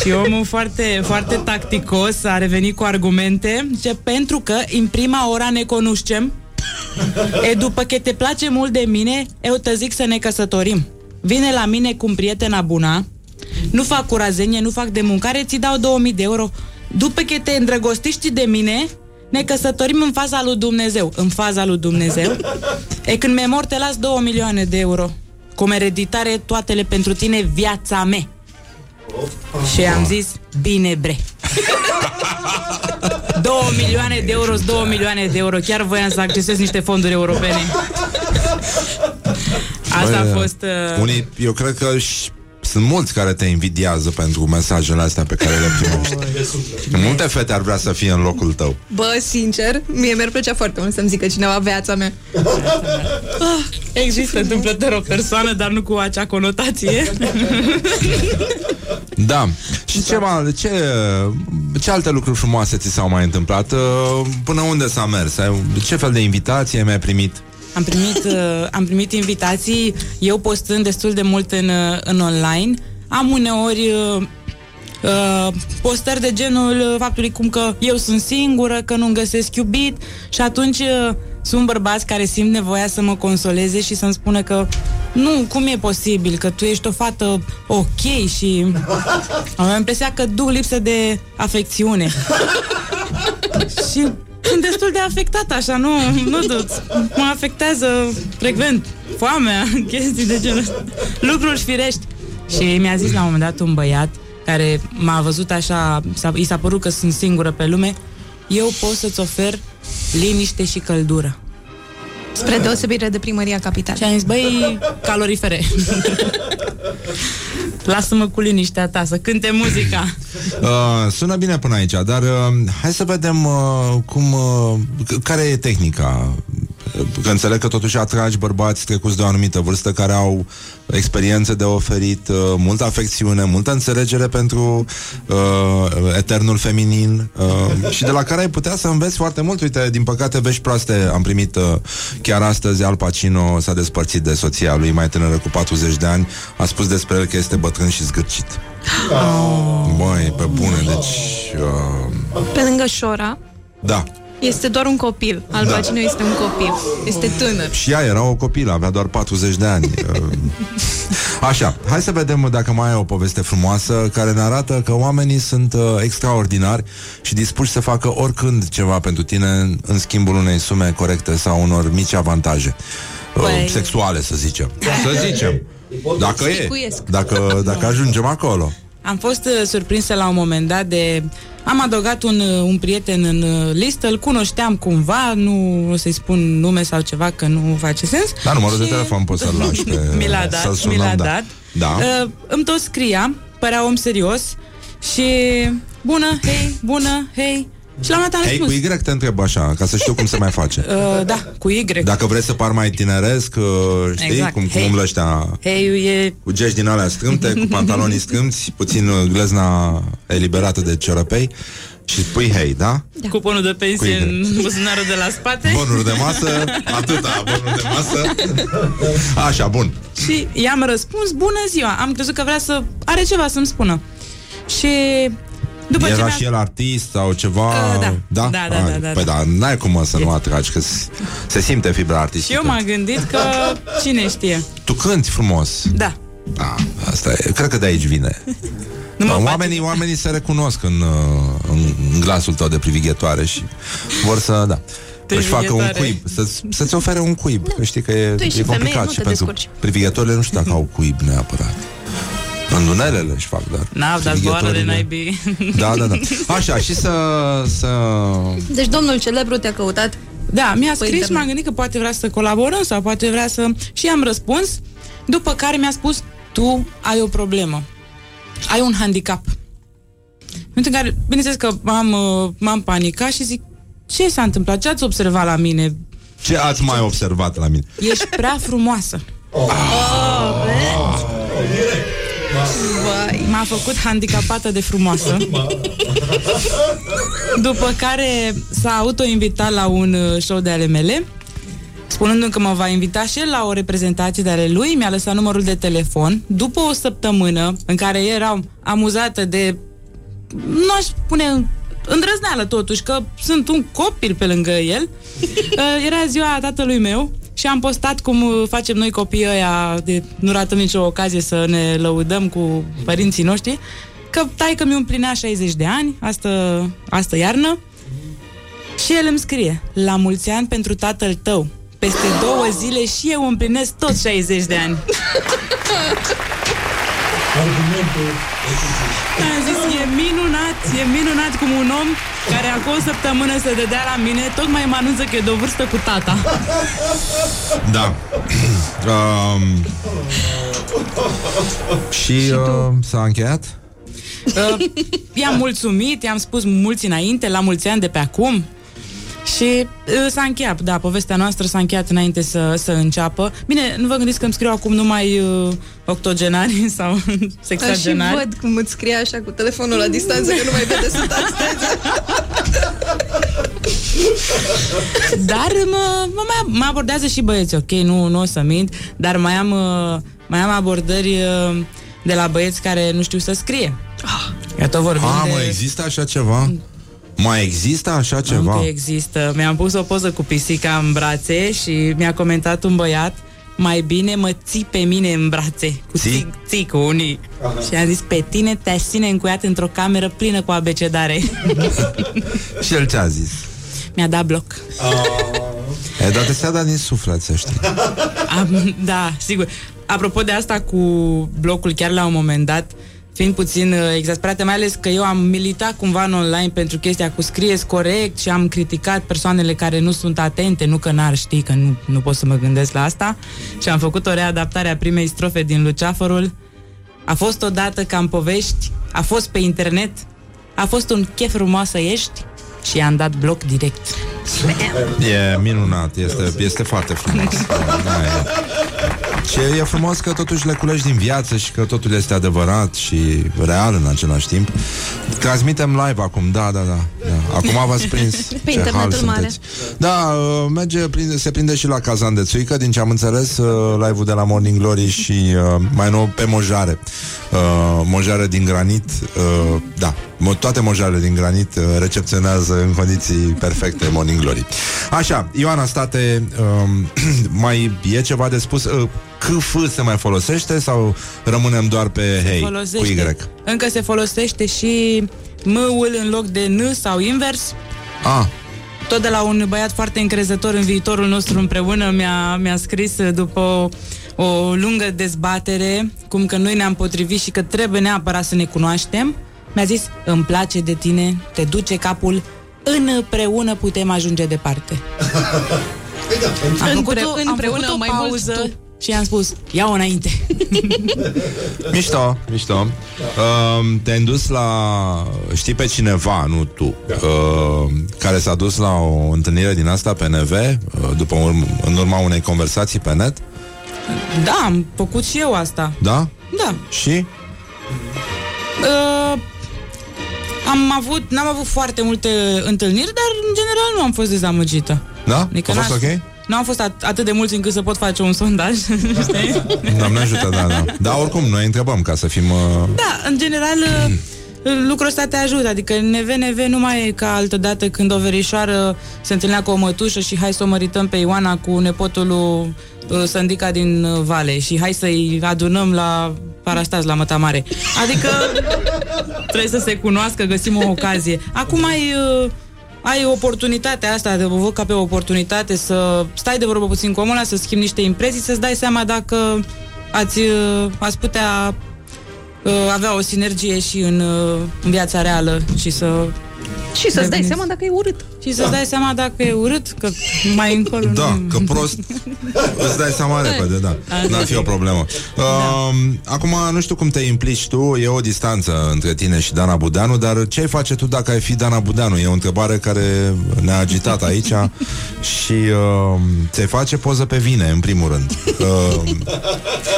Speaker 23: Și omul foarte, foarte tacticos a revenit cu argumente ce pentru că în prima ora ne cunoștem e după că te place mult de mine, eu te zic să ne căsătorim. Vine la mine cu un prietena bună, nu fac curazenie, nu fac de muncare, ți dau 2000 de euro. După că te îndrăgostiști de mine, ne căsătorim în faza lui Dumnezeu. În faza lui Dumnezeu. E când mi mor, te las 2 milioane de euro. Cum ereditare, toatele pentru tine, viața mea. Și am zis, bine bre. 2 milioane de euro, 2 milioane de euro. Chiar voiam să accesez niște fonduri europene. Asta
Speaker 1: Băi,
Speaker 23: a fost... Uh...
Speaker 1: Unii, eu cred că și sunt mulți care te invidiază pentru mesajele astea pe care le primești. Multe fete ar vrea să fie în locul tău.
Speaker 9: Bă, sincer, mie mi-ar plăcea foarte mult să-mi zică cineva viața mea.
Speaker 23: Există întâmplător o persoană, dar nu cu acea conotație.
Speaker 1: Da. Și ce, mai, ce, ce alte lucruri frumoase ți s-au mai întâmplat? Uh, Până unde s-a mers? Ai- Ce fel de invitație mi-ai primit?
Speaker 23: Am primit, uh, am primit invitații, eu postând destul de mult în, uh, în online. Am uneori uh, uh, postări de genul uh, faptului cum că eu sunt singură, că nu-mi găsesc iubit și atunci uh, sunt bărbați care simt nevoia să mă consoleze și să-mi spună că nu, cum e posibil, că tu ești o fată ok și am impresia că duc lipsă de afecțiune. și sunt destul de afectat așa, nu, nu duc. Mă afectează frecvent foamea, chestii de genul ăsta. Lucruri firești. Și mi-a zis la un moment dat un băiat care m-a văzut așa, s-a, i s-a părut că sunt singură pe lume, eu pot să-ți ofer liniște și căldură.
Speaker 9: Spre deosebire de primăria capitală.
Speaker 23: Și am zis, băi, calorifere. Lasă-mă cu liniștea ta, să cânte muzica.
Speaker 1: Uh, sună bine până aici, dar uh, hai să vedem uh, cum, uh, c- care e tehnica. Că înțeleg că totuși atragi bărbați trecuți de o anumită vârstă care au experiențe de oferit, uh, multă afecțiune, multă înțelegere pentru uh, eternul feminin uh, și de la care ai putea să înveți foarte mult. Uite, din păcate, vești proaste am primit uh, chiar astăzi. Al Pacino s-a despărțit de soția lui mai tânără cu 40 de ani. A spus despre el că este bătrân și zgârcit. Băi, pe bune, deci... Uh,
Speaker 9: Pe lângă Șora,
Speaker 1: da.
Speaker 9: Este doar un copil. Al
Speaker 1: Da.
Speaker 9: Pacino este un copil. Este tânăr.
Speaker 1: Și ea era o copilă, avea doar 40 de ani. Uh, Așa, hai să vedem dacă mai e o poveste frumoasă care ne arată că oamenii sunt uh, extraordinari și dispuși să facă oricând ceva pentru tine în- în schimbul unei sume corecte sau unor mici avantaje. Uh,
Speaker 9: Păi-
Speaker 1: sexuale, să zicem. Să zicem. Dacă e.
Speaker 9: Sticuiesc.
Speaker 1: Dacă, dacă ajungem acolo.
Speaker 23: Am fost uh, surprinsă la un moment dat de... Am adăugat un, uh, un prieten în uh, listă, îl cunoșteam cumva, nu o să-i spun nume sau ceva, că nu face sens.
Speaker 1: Da, numărul de telefon poți să-l lași pe...
Speaker 23: Mi l-a
Speaker 1: să-l
Speaker 23: dat,
Speaker 1: sunăm,
Speaker 23: mi l-a
Speaker 1: da.
Speaker 23: dat.
Speaker 1: Da.
Speaker 23: Uh, îmi tot scria, părea om serios și bună, hei, bună, hei. Și la un moment dat am
Speaker 1: Hei, cu
Speaker 23: răspuns.
Speaker 1: Y te întreb așa, ca să știu cum se mai face.
Speaker 23: Uh, da, cu Y.
Speaker 1: Dacă vrei să par mai tineresc, uh, știi,
Speaker 23: Exact.
Speaker 1: cum, cum
Speaker 23: Hei.
Speaker 1: umblă ăștia
Speaker 23: Hei, e...
Speaker 1: cu gești din alea strâmte, cu pantalonii strâmți, puțin uh, glezna eliberată de ciorăpei și spui hei, da?
Speaker 23: Da. Cuponul de pensie
Speaker 1: Cu Y.
Speaker 23: în buzunarul de la spate.
Speaker 1: Bonuri de masă, atâta, bonuri de masă. Așa, bun.
Speaker 23: Și i-am răspuns, bună ziua. Am crezut că vrea să... Are ceva să-mi spună. Și după ce
Speaker 1: Era
Speaker 23: mi-a...
Speaker 1: și el artist sau ceva?
Speaker 23: Uh, da.
Speaker 1: Da?
Speaker 23: Da, da,
Speaker 1: Ah,
Speaker 23: da, da,
Speaker 1: Păi
Speaker 23: da.
Speaker 1: da, n-ai cum mă, să nu atragi, că s- se simte fibra
Speaker 23: Și
Speaker 1: artistică.
Speaker 23: eu m-am gândit că cine știe.
Speaker 1: Tu cânti frumos.
Speaker 23: Da.
Speaker 1: Da, asta e. Cred că de aici vine.
Speaker 23: Nu mă
Speaker 1: Da, oamenii, oamenii se recunosc în, uh, în, în glasul tău de privighetoare și vor să, da, își facă un
Speaker 23: Privighetoare.
Speaker 1: cuib, să, să-ți ofere un cuib. Că știi că e,
Speaker 9: Tu ești
Speaker 1: e
Speaker 9: și femeie,
Speaker 1: complicat
Speaker 9: nu
Speaker 1: și
Speaker 9: te
Speaker 1: pentru
Speaker 9: descurci.
Speaker 1: privighetorile nu știu dacă au cuib neapărat. Rândunelele își fac, dar
Speaker 23: N-au, dar zboară de
Speaker 1: privighetorile-
Speaker 23: naibii.
Speaker 1: Da, da, da. Așa, și să, să...
Speaker 9: Deci domnul celebru te-a căutat.
Speaker 23: Da, mi-a
Speaker 9: Pe
Speaker 23: scris și
Speaker 9: internet.
Speaker 23: m-am gândit că poate vrea să colaborăm sau poate vrea să... Și am răspuns, după care mi-a spus, tu ai o problemă. Ai un handicap. În momentul în care, bineînțeles că m-am, uh, m-am panicat și zic, ce s-a întâmplat? Ce ați observat la mine?
Speaker 1: Ce ați mai observat la mine?
Speaker 23: Ești prea frumoasă.
Speaker 9: Vai.
Speaker 23: M-a făcut handicapată de frumoasă. După care s-a autoinvitat la un uh, show de ale mele, spunându-mi că mă va invita și el la o reprezentație de ale lui, mi-a lăsat numărul de telefon. După o săptămână în care eram amuzată de, nu aș spune îndrăzneală totuși, că sunt un copil pe lângă el, uh, era ziua tatălui meu și am postat cum uh, facem noi copiii ăia, de, nu ratăm nicio ocazie să ne lăudăm cu părinții noștri, că taică mi împlinea 60 de ani, astă, astă iarnă, și el îmi scrie, la mulți ani pentru tatăl tău. Peste două zile și eu împlinesc tot 60 de ani.
Speaker 4: Argumentul
Speaker 23: Am zis, e minunat, e minunat cum un om care acum o săptămână se dădea la mine, tocmai mă anunță că e de o vârstă cu tata.
Speaker 1: Da. um, și uh, s-a încheiat?
Speaker 23: Uh, i-am mulțumit, i-am spus mulți înainte, la mulți ani de pe acum. Și uh, s-a încheiat, da, povestea noastră s-a încheiat înainte să, să înceapă. Bine, nu vă gândiți că îmi scriu acum numai uh, octogenari sau
Speaker 9: Dar și
Speaker 23: sexagenari.
Speaker 9: văd cum îți scrie așa cu telefonul la distanță că nu mai vede sunt astăzi.
Speaker 23: Dar mă, mă, mai- mă abordează și băieți, ok, nu, nu o să mint, dar mai am, uh, mai am abordări uh, de la băieți care nu știu să scrie. Că tot vorbim
Speaker 1: A,
Speaker 23: de...
Speaker 1: mă, există așa ceva? Mai există așa ceva?
Speaker 23: Încă există. Mi-am pus o poză cu pisica în brațe și mi-a comentat un băiat mai bine mă ții pe mine în brațe cu ții, ții cu unii și am zis pe tine te-aș ține încuiat într-o cameră plină cu abecedare
Speaker 1: Și el ce-a zis?
Speaker 23: mi-a dat bloc
Speaker 1: E, dar te dat din suflet, să știi.
Speaker 23: Am, da, sigur. Apropo de asta cu blocul, chiar la un moment dat, fiind puțin uh, exasperată, mai ales că eu am militat cumva în online pentru chestia cu scrieți corect și am criticat persoanele care nu sunt atente, nu că n-ar ști, că nu, nu pot să mă gândesc la asta, și am făcut o readaptare a primei strofe din Luceafărul. A fost odată ca în povești, a fost pe internet, a fost un chef frumoasă ești și i-am dat bloc direct.
Speaker 1: E minunat, este, este foarte frumos. Da, e. Și e, e frumos că totuși le culegi din viață și că totul este adevărat și real în același timp. Transmitem live acum, da, da, da. Da. Acum v-ați prins
Speaker 9: Pe
Speaker 1: ce hal
Speaker 9: internetul mare.
Speaker 1: sunteți. Da, uh, merge, prinde, se prinde și la Cazan de Țuică, din ce am înțeles, uh, live-ul de la Morning Glory și uh, mai nou pe mojare. Uh, mojare din granit, uh, da, mo- toate mojarele din granit uh, recepționează în condiții perfecte Morning Glory. Așa, Ioana State, um, mai e ceva de spus? Uh, CF se mai folosește sau rămânem doar pe
Speaker 23: Se
Speaker 1: hey cu
Speaker 23: folosește.
Speaker 1: Y?
Speaker 23: Încă se folosește și M-ul în loc de N sau invers.
Speaker 1: Ah,
Speaker 23: Tot de la un băiat foarte încrezător în viitorul nostru împreună mi-a, mi-a scris uh, după o, o lungă dezbatere, cum că noi ne-am potrivit și că trebuie neapărat să ne cunoaștem, mi-a zis, îmi place de tine, te duce capul, împreună putem ajunge departe. Am făcut,
Speaker 9: Împre-
Speaker 23: o, am
Speaker 9: împreună
Speaker 23: făcut o
Speaker 9: mai mult
Speaker 23: pauză
Speaker 9: tu.
Speaker 23: Și am spus, ia-o înainte.
Speaker 1: Mișto, mișto. Uh, te-ai dus la... Știi pe cineva, nu tu, uh, care s-a dus la o întâlnire din asta pe NV, uh, după urm- în urma unei conversații pe net?
Speaker 23: Da, am făcut și eu asta.
Speaker 1: Da?
Speaker 23: Da.
Speaker 1: Și?
Speaker 23: Uh, am avut, n-am avut foarte multe întâlniri, dar în general nu am fost dezamăgită.
Speaker 1: Da?
Speaker 23: Adică
Speaker 1: A fost
Speaker 23: n-aș-
Speaker 1: ok?
Speaker 23: Nu am fost at- atât de mulți încât să pot face un sondaj, știi?
Speaker 1: Doamne ajută, da, da. Dar oricum, noi întrebăm ca să fim... Uh...
Speaker 23: Da, în general uh, lucrul ăsta te ajută, adică NV, NV nu mai e ca altă dată când o verișoară se întâlnea cu o mătușă și hai să o mărităm pe Ioana cu nepotul lui uh, Sândica din uh, Vale și hai să-i adunăm la Parastas, la Mătamare. Adică trebuie să se cunoască, găsim o ocazie. Acum ai... Uh, ai oportunitatea asta, te văd ca pe o oportunitate să stai de vorbă puțin cu omul ăla, să schimbi niște impresii, să-ți dai seama dacă ați, uh, ați putea uh, avea o sinergie și în, uh, în viața reală și să...
Speaker 9: Și să-ți dai
Speaker 23: deveniți-
Speaker 9: seama dacă e urât.
Speaker 23: Și să-ți dai seama dacă e urât, că mai încolo
Speaker 1: Da,
Speaker 23: nu...
Speaker 1: că prost Îți dai seama repede, da. N-ar fi o problemă. Uh, Acum, nu știu cum te implici tu E o distanță între tine și Dana Budeanu Dar ce ai face tu dacă ai fi Dana Budeanu? E o întrebare care ne-a agitat aici Și uh, ți-ai face poză pe vine, în primul rând. Uh,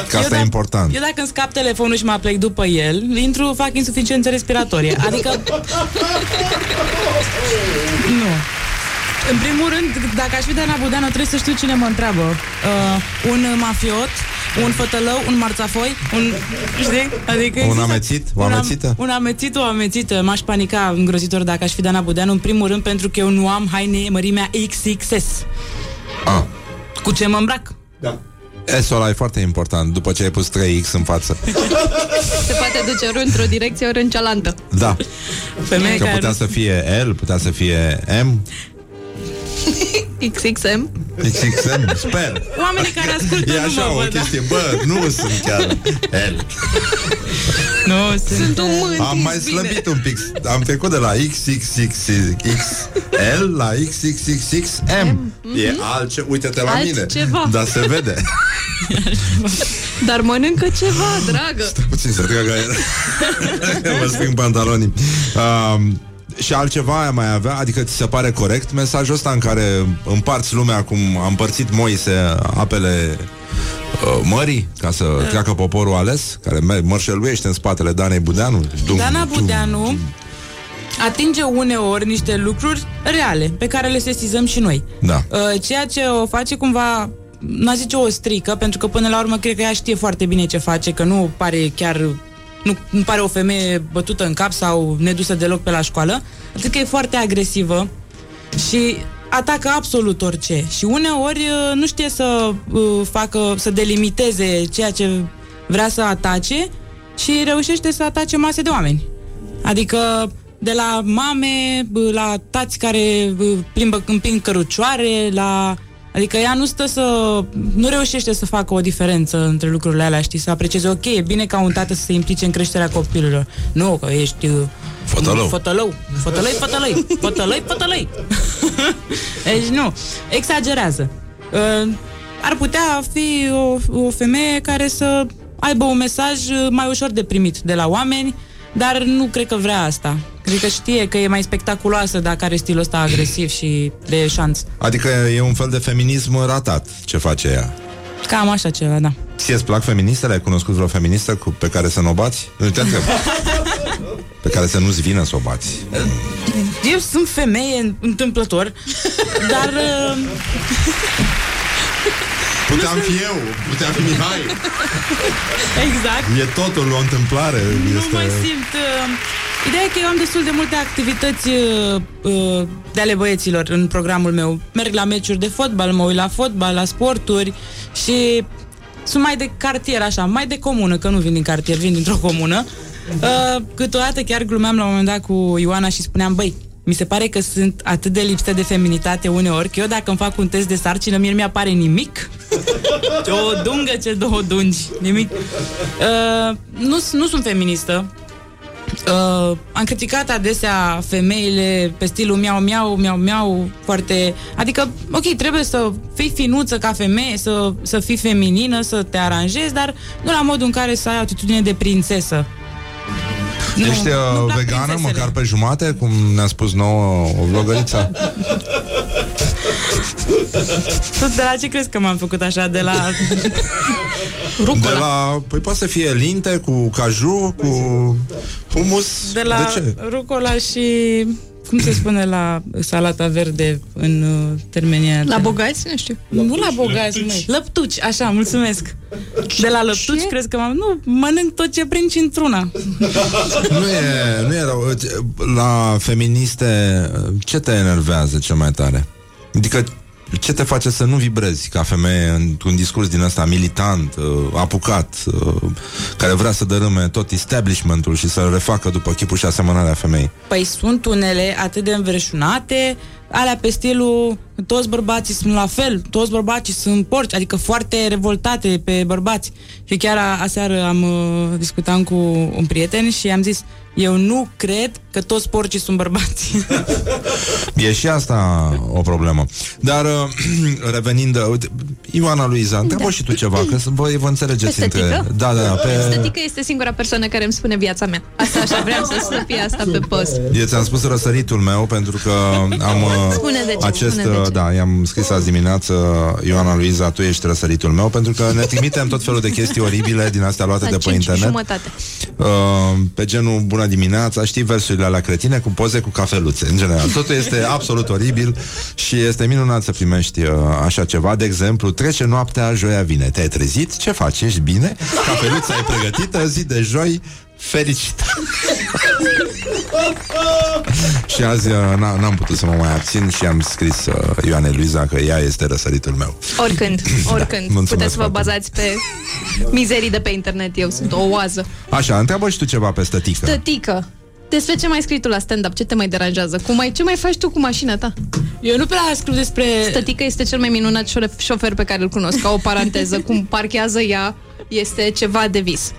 Speaker 1: Că asta e important.
Speaker 23: Eu dacă îmi scap telefonul și mă plec după el, intru, fac insuficiență respiratorie. Adică... nu. În primul rând, dacă aș fi Dana Budeanu, trebuie să știu cine mă întreabă. Uh, un mafiot, un fătălău, un marțafoi, un... Știi? Adică
Speaker 1: Un
Speaker 23: există-
Speaker 1: amețit? O
Speaker 23: un am-
Speaker 1: amețită?
Speaker 23: Un amețit, o amețită. M-aș panica îngrozitor dacă aș fi Dana Budeanu, în primul rând pentru că eu nu am haine mărimea XXS.
Speaker 1: ah.
Speaker 23: Cu ce mă îmbrac?
Speaker 4: Da.
Speaker 1: S-ul ăla e foarte important După ce ai pus 3X în față
Speaker 9: Se poate duce ori într-o direcție, ori în cealaltă.
Speaker 1: Da
Speaker 23: Femeie
Speaker 1: Că
Speaker 23: care
Speaker 1: putea
Speaker 23: nu-
Speaker 1: să fie L, putea să fie M
Speaker 9: XXM.
Speaker 1: XXM, sper
Speaker 23: Oamenii care ascultă
Speaker 1: E
Speaker 23: nu
Speaker 1: așa
Speaker 23: mă
Speaker 1: o
Speaker 23: văd, da.
Speaker 1: chestie, bă, nu sunt chiar L
Speaker 23: Nu, sunt,
Speaker 9: un mânt
Speaker 1: Am mai slăbit un pic. Am trecut de la XXXXL la XXXXM E altce, uite-te la mine.
Speaker 9: Altceva.
Speaker 1: Dar se vede.
Speaker 9: Dar mănâncă ceva, dragă.
Speaker 1: Puțin să trag aer. Mă strâng pantalonii. Um, și altceva ai mai avea? Adică ți se pare corect mesajul ăsta în care împarți lumea cum a împărțit Moise apele uh, mării ca să treacă poporul ales, care mer- mărșăluiește în spatele Danei Budeanu? Dum,
Speaker 23: Dana
Speaker 1: dum.
Speaker 23: Budeanu atinge uneori niște lucruri reale pe care le sesizăm și noi.
Speaker 1: Da.
Speaker 23: Uh, Ceea ce o face cumva n-a zice o strică, pentru că până la urmă cred că ea știe foarte bine ce face, că nu pare chiar nu, nu pare o femeie bătută în cap sau nedusă deloc pe la școală, atât că e foarte agresivă și atacă absolut orice și uneori uh, nu știe să uh, facă, să delimiteze ceea ce vrea să atace și reușește să atace mase de oameni. Adică de la mame, bă, la tați care bă, plimbă, împing cărucioare, la... Adică ea nu stă să... Nu reușește să facă o diferență între lucrurile alea, știi? Să aprecieze, ok, e bine ca un tată să se implice în creșterea copilului. Nu, că ești... uh,
Speaker 1: Fătălău.
Speaker 23: Fătălău. Fătălăi, fătălăi. Fătălăi, fătălăi. deci nu, exagerează. Uh, ar putea fi o, o femeie care să aibă un mesaj uh, mai ușor de primit de la oameni, dar nu cred că vrea asta. Cred că știe că e mai spectaculoasă dacă are stilul ăsta agresiv și de șanț.
Speaker 1: Adică e un fel de feminism ratat ce face ea.
Speaker 23: Cam așa ceva, da.
Speaker 1: Ție îți plac feministele? Ai cunoscut vreo feministă cu, pe care să nu o bați? Nu te întreb. pe care să nu-ți vină să o bați.
Speaker 23: Eu sunt femeie întâmplător, dar... uh,
Speaker 1: Puteam fi eu, puteam fi Mihai.
Speaker 23: Exact.
Speaker 1: E totul o întâmplare.
Speaker 23: Nu
Speaker 1: este...
Speaker 23: mai simt... Uh, ideea e că eu am destul de multe activități uh, uh, de ale băieților în programul meu. Merg la meciuri de fotbal, mă uit la fotbal, la sporturi și sunt mai de cartier, așa, mai de comună, că nu vin din cartier, vin dintr-o comună. Uh, câteodată chiar glumeam la un moment dat cu Ioana și spuneam, băi, mi se pare că sunt atât de lipsă de feminitate uneori, că eu dacă îmi fac un test de sarcină, mie nu mi-apare nimic. Ce o dungă, ce două dungi. Nimic. Uh, nu, nu sunt feministă. Uh, am criticat adesea femeile pe stilul miau, miau, miau, miau, foarte... Adică, ok, trebuie să fii finuță ca femeie, să, să fii feminină, să te aranjezi, dar nu la modul în care să ai o atitudine de prințesă. Nu,
Speaker 1: Ești uh,
Speaker 23: nu-mi plac
Speaker 1: vegană,
Speaker 23: prințesele.
Speaker 1: măcar pe jumate, cum ne-a spus nouă o vlogăriță?
Speaker 23: Tu de la ce crezi că m-am făcut așa? De la...
Speaker 1: De la... Păi poate să fie linte cu caju, cu humus.
Speaker 23: De la
Speaker 1: De ce?
Speaker 23: rucola și... Cum se spune la salata verde în uh, termenii aia?
Speaker 9: La bogați? Nu știu.
Speaker 23: Nu la bogați, măi. Lăptuci, așa, mulțumesc. De la lăptuci, crezi că m-am... Nu, mănânc tot ce prind și într-una.
Speaker 1: Nu e, nu e rău. La feministe, ce te enervează cel mai tare? Adică ce te face să nu vibrezi ca femeie într-un discurs din ăsta militant, uh, apucat, uh, care vrea să dărâme tot establishmentul și să-l refacă după chipul și asemănarea femeii?
Speaker 23: Păi sunt unele atât de înverșunate, alea pe stilul toți bărbații sunt la fel, toți bărbații sunt porci, adică foarte revoltate pe bărbați. Și chiar a, aseară am uh, discutat cu un prieten și am zis, eu nu cred că toți porcii sunt bărbați.
Speaker 1: E și asta o problemă. Dar uh, revenind, uh, uite, Ioana Luiza, întreabă
Speaker 9: Da.
Speaker 1: și tu ceva, că să- voi vă înțelegeți
Speaker 9: Pe stătică?
Speaker 1: între... Da, da, da, pe...
Speaker 9: Stătică este singura persoană care îmi spune viața mea. Asta așa vreau să să fie asta pe post.
Speaker 1: Eu ți-am spus răsăritul meu pentru că am uh,
Speaker 9: Spune de ce,
Speaker 1: acest,
Speaker 9: spune de
Speaker 1: uh,
Speaker 9: ce.
Speaker 1: da, i-am scris azi dimineață Ioana Luiza, tu ești răsăritul meu pentru că ne trimitem tot felul de chestii oribile din astea luate
Speaker 9: La
Speaker 1: de pe
Speaker 9: cinci
Speaker 1: internet.
Speaker 9: jumătate.
Speaker 1: Uh, pe genul bună dimineața, știi versurile alea cretine cu poze cu cafeluțe, în general. Totul este absolut oribil și este minunat să primești uh, așa ceva. De exemplu, trece noaptea, joia vine. Te-ai trezit? Ce faci? Ești bine? Cafeluța e pregătită, zi de joi, fericită. și azi uh, n- n-am putut să mă mai abțin și am scris uh, Ioane Luiza că ea este răsăritul meu.
Speaker 9: Oricând, oricând.
Speaker 1: Da, mulțumesc
Speaker 9: Puteți să vă
Speaker 1: foarte
Speaker 9: bazați pe mizerii de pe internet. Eu sunt o oază.
Speaker 1: Așa, întreabă și tu ceva pe stătică.
Speaker 9: Tătică, despre ce mai scrii tu la stand-up? Ce te mai deranjează? Cum mai, ce mai faci tu cu mașina ta?
Speaker 23: Eu nu prea scriu despre...
Speaker 9: Stătică este cel mai minunat șof- șofer pe care îl cunosc. Ca o paranteză, cum parchează ea este ceva de vis.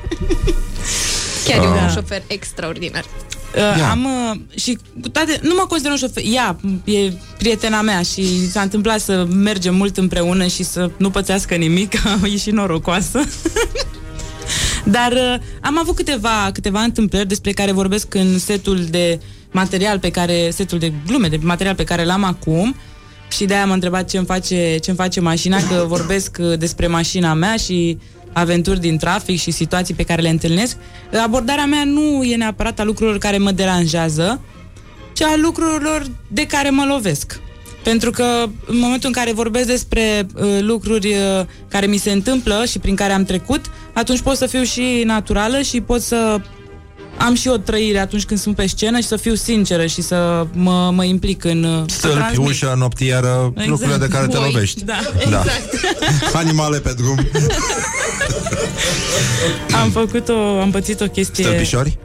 Speaker 9: Chiar e
Speaker 23: Da.
Speaker 9: un șofer extraordinar.
Speaker 23: Uh, am uh, și cu toate, nu mă consider un șofer. Ea e prietena mea și s-a întâmplat să mergem mult împreună și să nu pățească nimic, e și norocoasă. Dar uh, am avut câteva, câteva întâmplări despre care vorbesc în setul de material pe care, setul de glume, de material pe care l-am acum și de-aia m-a întrebat ce-mi face, ce-mi face mașina, că vorbesc uh, despre mașina mea și aventuri din trafic și situații pe care le întâlnesc. Abordarea mea nu e neapărat a lucrurilor care mă deranjează, ci a lucrurilor de care mă lovesc. Pentru că în momentul în care vorbesc despre uh, lucruri uh, care mi se întâmplă și prin care am trecut, atunci pot să fiu și naturală și pot să am și o trăire atunci când sunt pe scenă și să fiu sinceră și să mă, mă implic în... uh, să
Speaker 1: Stâlpi,
Speaker 23: transmit.
Speaker 1: ușă, noptieră,
Speaker 23: Exact.
Speaker 1: lucrurile de care te
Speaker 23: Voi.
Speaker 1: lovești.
Speaker 23: Da, exact.
Speaker 1: Animale pe drum.
Speaker 23: Am făcut o, am pățit o chestie...
Speaker 1: Stâlpișori?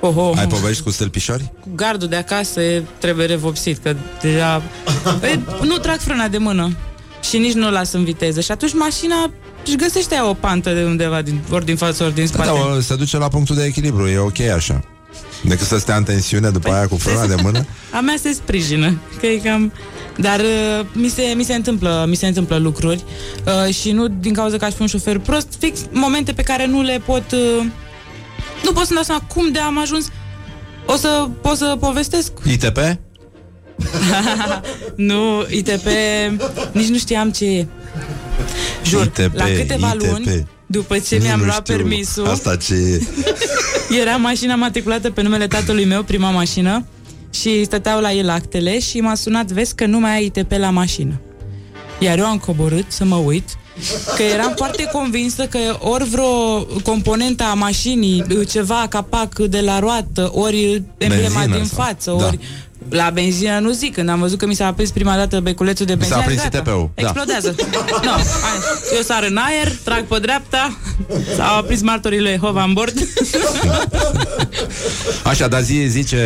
Speaker 23: Oho,
Speaker 1: Ai povești cu stâlpișori?
Speaker 23: cu gardul de acasă e- trebuie revopsit, că deja... E, nu trag frâna de mână și nici nu o las în viteză. Și atunci mașina își găsește ea o pantă de undeva, din, ori din față, ori din
Speaker 1: Da,
Speaker 23: spate.
Speaker 1: da, se duce la punctul de echilibru, e ok așa. Decât să stea în tensiune după aia cu frâna de mână.
Speaker 23: A mea se sprijină, că e cam... Dar uh, mi, se, mi, se întâmplă, mi se întâmplă lucruri uh, și nu din cauza că aș fi un șofer prost, fix momente pe care nu le pot... Uh, nu pot să-mi dau seama cum de am ajuns. O să pot să povestesc
Speaker 1: ITP?
Speaker 23: nu, ITP, nici nu știam ce e. Jur,
Speaker 1: ITP,
Speaker 23: la câteva
Speaker 1: ITP.
Speaker 23: luni, după ce
Speaker 1: Nu,
Speaker 23: mi-am
Speaker 1: nu
Speaker 23: luat
Speaker 1: știu.
Speaker 23: permisul,
Speaker 1: Asta ce e?
Speaker 23: era mașina matriculată pe numele tatălui meu, prima mașină, și stăteau la el actele și m-a sunat, vezi că nu mai ai ITP la mașină. Iar eu am coborât să mă uit, că eram foarte convinsă că ori vreo componentă a mașinii, ceva, capac de la roată, ori emblema
Speaker 1: Benzină
Speaker 23: din
Speaker 1: sau-
Speaker 23: față,
Speaker 1: da.
Speaker 23: Ori La benzină nu zic, când am văzut că mi s-a aprins prima dată beculețul de
Speaker 1: Mi s-a
Speaker 23: benzină.
Speaker 1: aprins
Speaker 23: gata,
Speaker 1: ITP-ul, da.
Speaker 23: Explodează. no, hai. Eu sar în aer, trag pe dreapta, s-au aprins martorii lui Jehova în bord.
Speaker 1: Așa, dar zi, zi ce,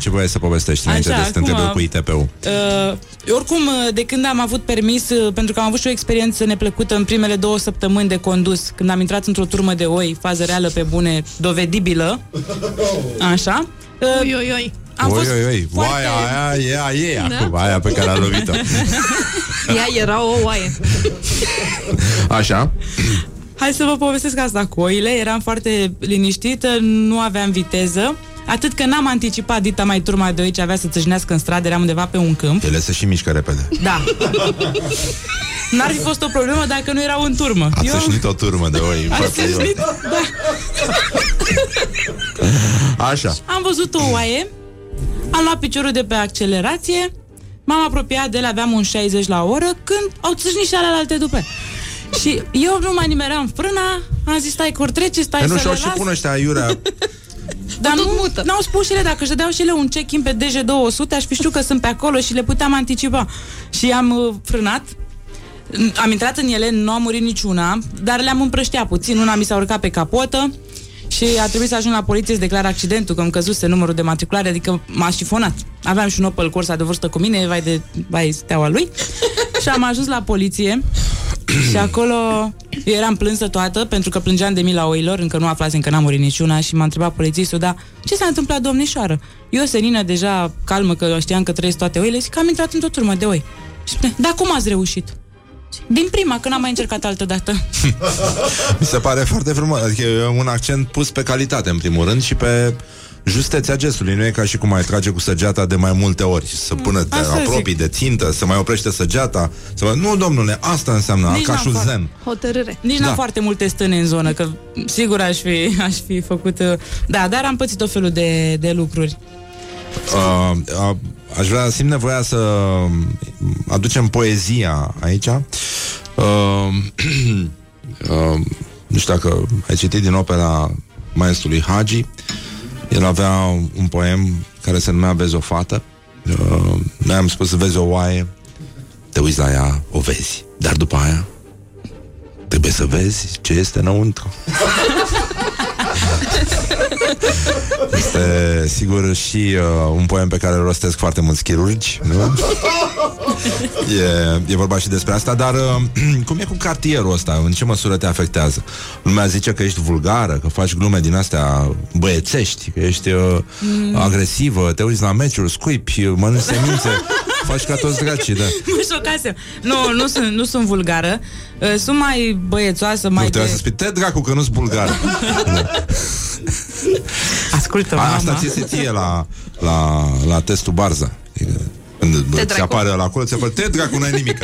Speaker 1: ce voiai să povestești înainte
Speaker 23: Așa,
Speaker 1: de să te
Speaker 23: acum,
Speaker 1: întreb eu cu ITP-ul.
Speaker 23: Uh, oricum, uh, de când am avut permis, uh, pentru că am avut și o experiență neplăcută în primele două săptămâni de condus, când am intrat într-o turmă de oi, fază reală pe bune, dovedibilă, așa. Uh,
Speaker 9: Oi, oi, oi.
Speaker 23: Am
Speaker 1: oi,
Speaker 23: fost
Speaker 1: oi, oi,
Speaker 23: foarte-
Speaker 1: oaia aia e, e
Speaker 9: Da.
Speaker 1: acum, aia pe care a lovit-o.
Speaker 9: Ea era o oaie.
Speaker 1: Așa,
Speaker 23: Hai să vă povestesc asta cu oile. Eram foarte liniștită, nu aveam viteză. Atât că n-am anticipat dita mai turma de aici avea să țâșnească în stradă, eram undeva pe un câmp.
Speaker 1: ele se și mișcă repede.
Speaker 23: Da. N-ar fi fost o problemă dacă nu erau în turmă.
Speaker 1: A țâșnit o turmă de oi în
Speaker 23: Am
Speaker 1: fața ei.
Speaker 23: țâșnit, da.
Speaker 1: Așa,
Speaker 23: Am văzut o oaie, am luat piciorul de pe accelerație, m-am apropiat de el, aveam un 60 la oră, când au țâșnit și alte după. Și eu nu mai nimeream frâna, am zis stai că ori trece, stai
Speaker 1: Păi nu
Speaker 23: să
Speaker 1: și-au
Speaker 23: le
Speaker 1: și
Speaker 23: las.
Speaker 1: pun ăștia aiurea
Speaker 23: Dar nu, n-au spus și ele, dacă își dădeau și ele un check-in pe DG200, aș fi știut că sunt pe acolo și le puteam anticipa. Și am uh, frânat, am intrat în ele, nu a murit niciuna, dar le-am împrășteat puțin. Una mi s-a urcat pe capotă și a trebuit să ajung la poliție să declar accidentul, că îmi căzuse numărul de matriculare, adică m-a șifonat. Aveam și un Opel Corsa de vârstă cu mine, vai de vai steaua lui. și am ajuns la poliție și acolo eu eram plânsă toată pentru că plângeam de mila oilor, încă nu aflasem că n-a murit niciuna și m-a întrebat polițistul, da, ce s-a întâmplat, domnișoară? Eu, senină, deja calmă că știam că trăiesc toate oile, zic că am intrat într-o turmă de oi. Și spune, da, cum ați reușit? Zic, Din prima, că n-am mai încercat altă dată.
Speaker 1: Mi se pare foarte frumos Adică e un accent pus pe calitate în primul rând Și pe justețea gestului Nu e ca și cum ai trage cu săgeata de mai multe ori și Să pună, te
Speaker 23: Asta
Speaker 1: apropii
Speaker 23: zic.
Speaker 1: de țintă Să mai oprește săgeata să mai... Nu, domnule, asta înseamnă
Speaker 23: Nici
Speaker 1: Alcașul
Speaker 23: n-am
Speaker 1: zen
Speaker 9: Hotărâre.
Speaker 23: Nici
Speaker 1: Da.
Speaker 23: n-am foarte multe stâne în zonă, că sigur aș fi, aș fi făcut... uh, Da, dar am pățit tot felul de, de lucruri.
Speaker 1: Uh, uh, Aș vrea, simt nevoia să aducem poezia aici. Uh, uh, Nu știu dacă ai citit din opera maestrului Hagi. El avea un poem care se numea Vezi o fată. Uh, Noi am spus vezi o oaie Te uiți la ea, o vezi. Dar după aia Trebuie să vezi ce este înăuntru Este sigur și uh, un poem pe care îl rostesc foarte mulți chirurgi nu? e, e vorba și despre asta Dar uh, cum e cu cartierul ăsta? În ce măsură te afectează? Lumea zice că ești vulgară Că faci glume din astea băiețești Că ești uh,
Speaker 23: Mm.
Speaker 1: agresivă Te uiți la meciuri, scuipi, mănânci semințe Faci ca toți dracii da.
Speaker 23: Mă șocasem. Nu, nu sunt, nu sunt vulgară. Uh, Sunt mai băiețoasă, mai
Speaker 1: Nu,
Speaker 23: de...
Speaker 1: trebuie să spui, te dracu că nu-s bulgară
Speaker 23: Ascultă,
Speaker 1: A,
Speaker 23: mama.
Speaker 1: Asta ți se ție la, la, la testul Barza Adică, Când
Speaker 23: Te
Speaker 1: ți
Speaker 23: dracu.
Speaker 1: apare la acolo, ți apare Te dracu, n-ai nimic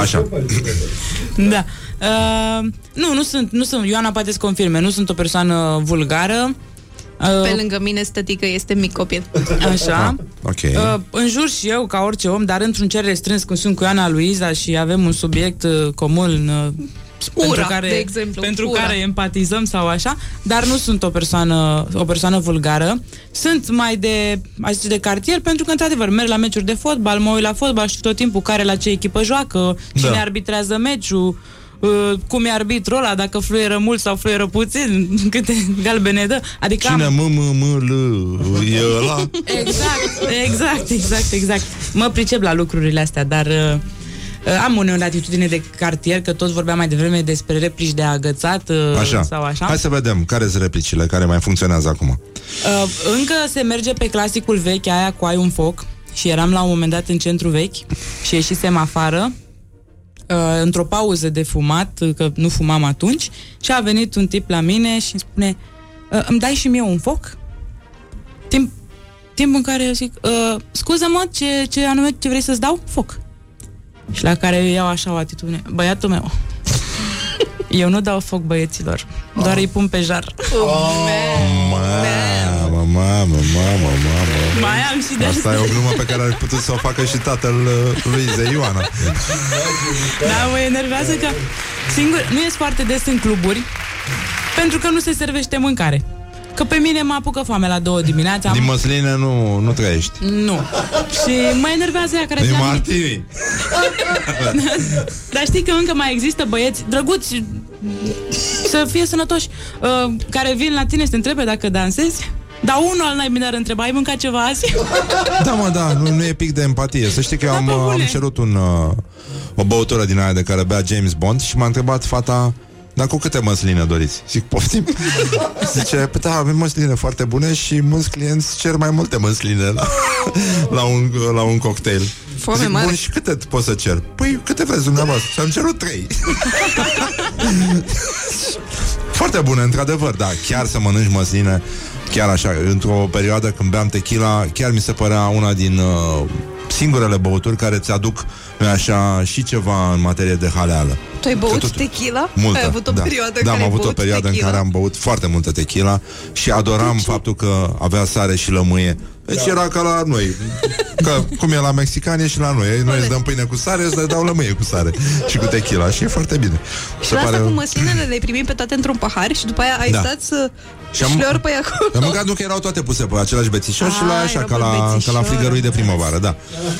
Speaker 1: Așa
Speaker 23: Da. Uh, nu, nu sunt, nu sunt, Ioana poate să confirme, nu sunt o persoană vulgară. Uh,
Speaker 9: Pe lângă mine stătică este mic copil.
Speaker 23: Așa.
Speaker 1: Ok
Speaker 23: Uh, în jur și eu, ca orice om, dar într-un cer restrâns, cum sunt cu Ioana Luiza și avem un subiect uh, comun uh,
Speaker 9: Ura,
Speaker 23: pentru care,
Speaker 9: de exemplu,
Speaker 23: pentru
Speaker 9: ura.
Speaker 23: care empatizăm sau așa, dar nu sunt o persoană, o persoană vulgară. Sunt mai de, aș zice, de cartier, pentru că, într-adevăr, merg la meciuri de fotbal, mă uit la fotbal, știu tot timpul care la ce echipă joacă, cine
Speaker 1: Da.
Speaker 23: arbitrează meciul, uh, cum e arbitrul ăla, dacă fluieră mult sau fluieră puțin, câte galbene dă. Adică
Speaker 1: Cine
Speaker 23: am-
Speaker 1: m m m l e ăla?
Speaker 23: Exact, exact, exact, exact. Mă pricep la lucrurile astea, dar uh, uh, am uneori atitudine de cartier, că tot vorbeam mai devreme despre replici de agățat uh,
Speaker 1: Așa.
Speaker 23: sau așa.
Speaker 1: Hai să vedem care sunt replicile care mai funcționează acum.
Speaker 23: Uh, încă se merge pe clasicul vechi, aia cu ai un foc și eram la un moment dat în centru vechi și ieșisem afară uh, într-o pauză de fumat, uh, că nu fumam atunci și a venit un tip la mine și îmi spune uh, îmi dai și mie un foc? Timp, timp în care eu zic uh, scuză-mă, ce, ce anume ce vrei să-ți dau? Foc. Și la care eu iau așa o atitudine băiatul meu eu nu dau foc băieților, doar îi pun pe jar.
Speaker 1: Mamă, mamă, mamă, mamă.
Speaker 23: Mai am și de
Speaker 1: Asta e o glumă pe care ar putut să o facă și tatăl uh, lui Ze Ioana.
Speaker 23: Da, mă enervează că singur, nu ies foarte des în cluburi pentru că nu se servește mâncare. Că pe mine mă apucă foame la două dimineața.
Speaker 1: Din măsline nu, nu trăiești.
Speaker 23: Nu. Și mă enervează ea care
Speaker 1: Din
Speaker 23: ți-a
Speaker 1: martini.
Speaker 23: Dar știi că încă mai există băieți drăguți să fie sănătoși uh, care vin la tine să te întrebe dacă dansezi dar unul al naibii ar întreba, ai mâncat ceva azi?
Speaker 1: Da, mă, da, nu, nu e pic de empatie. Să știi că eu am, am cerut un, uh, o băutură din aia de care bea James Bond și m-a întrebat fata dar cu câte măsline doriți? Zic, poftim. Zice, păi da, avem măsline foarte bune și mulți clienți cer mai multe măsline la, la, un, la un cocktail.
Speaker 9: Foame
Speaker 1: Zic,
Speaker 9: mare.
Speaker 1: bun, și câte poți să cer? Păi, câte vreți dumneavoastră? Și am cerut trei. Foarte bune, într-adevăr, da, chiar să mănânci măsline, chiar așa, într-o perioadă când beam tequila, chiar mi se părea una din uh, singurele băuturi care ți aduc, nu așa, și ceva în materie de haleală.
Speaker 9: Tu ai băut
Speaker 1: Că tot-
Speaker 9: tequila?
Speaker 1: Multă,
Speaker 9: Ai avut o
Speaker 1: da.
Speaker 9: perioadă în
Speaker 1: Da,
Speaker 9: care
Speaker 1: am
Speaker 9: ai
Speaker 1: avut o
Speaker 9: băut
Speaker 1: perioadă
Speaker 9: tequila?
Speaker 1: în care am băut foarte multă tequila și adoram faptul că avea sare și lămâie. Deci
Speaker 9: Da.
Speaker 1: era ca la noi. Că, cum e la mexicani, e și la noi. Noi îți dăm pâine cu sare, îți le dau lămâie cu sare și cu tequila. Și e foarte bine.
Speaker 9: Și la asta cu măslinele le-ai primit pe toate într-un pahar și după aia ai
Speaker 1: Da.
Speaker 9: stat să
Speaker 1: Și am-
Speaker 9: șleori pe acolo.
Speaker 1: Am mâncat nu că erau toate puse pe același bețișor și
Speaker 9: Ah,
Speaker 1: la așa,
Speaker 9: erau
Speaker 1: ca
Speaker 9: pe
Speaker 1: la, ca la
Speaker 9: bețișor.
Speaker 1: frigărui de primăvară, da.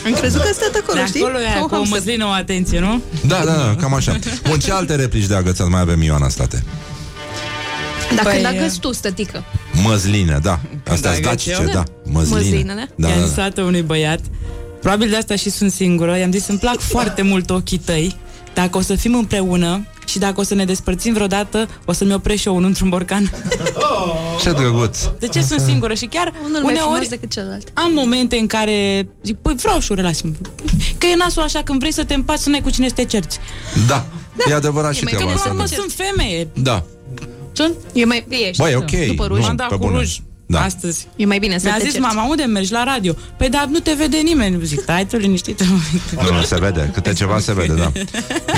Speaker 9: Am crezut că stat acolo,
Speaker 23: De
Speaker 9: știi?
Speaker 23: acolo e
Speaker 9: Ca
Speaker 23: aia,
Speaker 9: un
Speaker 23: cu o
Speaker 9: hamster.
Speaker 23: măslină, o atenție, nu?
Speaker 1: Da, da, da, cam așa. Bun, ce alte replici de agățat mai avem, Ioana State?
Speaker 9: Dacă
Speaker 23: Păi,
Speaker 9: păi, dacă tu, stătică.
Speaker 1: Măsline, da. Asta
Speaker 23: Când
Speaker 1: sunt dacice,
Speaker 23: agăț eu?
Speaker 1: da. Măsline.
Speaker 9: Măslinele?
Speaker 1: Da,
Speaker 23: I-am
Speaker 1: da,
Speaker 23: zis
Speaker 1: da.
Speaker 23: odată unui băiat Probabil de asta și sunt singură I-am zis, îmi plac foarte mult ochii tăi Dacă o să fim împreună Și dacă o să ne despărțim vreodată O să-mi oprești și eu unul într-un borcan
Speaker 1: Ce drăguț.
Speaker 23: De ce sunt singură? Și chiar
Speaker 9: Unul mai frumos
Speaker 23: uneori
Speaker 9: decât celălalt.
Speaker 23: am momente în care zic, păi vreau și o relație Că e nasul așa când vrei să te împaci Să n-ai cu cine să te cerci
Speaker 1: Da, e adevărat și
Speaker 23: Că
Speaker 1: treaba
Speaker 23: până la
Speaker 1: asta.
Speaker 23: urmă
Speaker 1: da.
Speaker 23: sunt femeie
Speaker 1: Da.
Speaker 23: Sunt?
Speaker 9: E mai, ești.
Speaker 1: Băi, ok.
Speaker 9: După ruj.
Speaker 1: Nu,
Speaker 23: M-am dat
Speaker 1: pe
Speaker 23: cu
Speaker 1: bune.
Speaker 23: ruj
Speaker 1: Da.
Speaker 23: astăzi
Speaker 9: E mai bine să
Speaker 23: Mi-a
Speaker 9: te
Speaker 23: zis
Speaker 9: cerci.
Speaker 23: mama, unde mergi la radio? Păi dar nu te vede nimeni Zic, stai tu liniștită
Speaker 1: Nu, nu, se vede. Câte ceva se vede, da.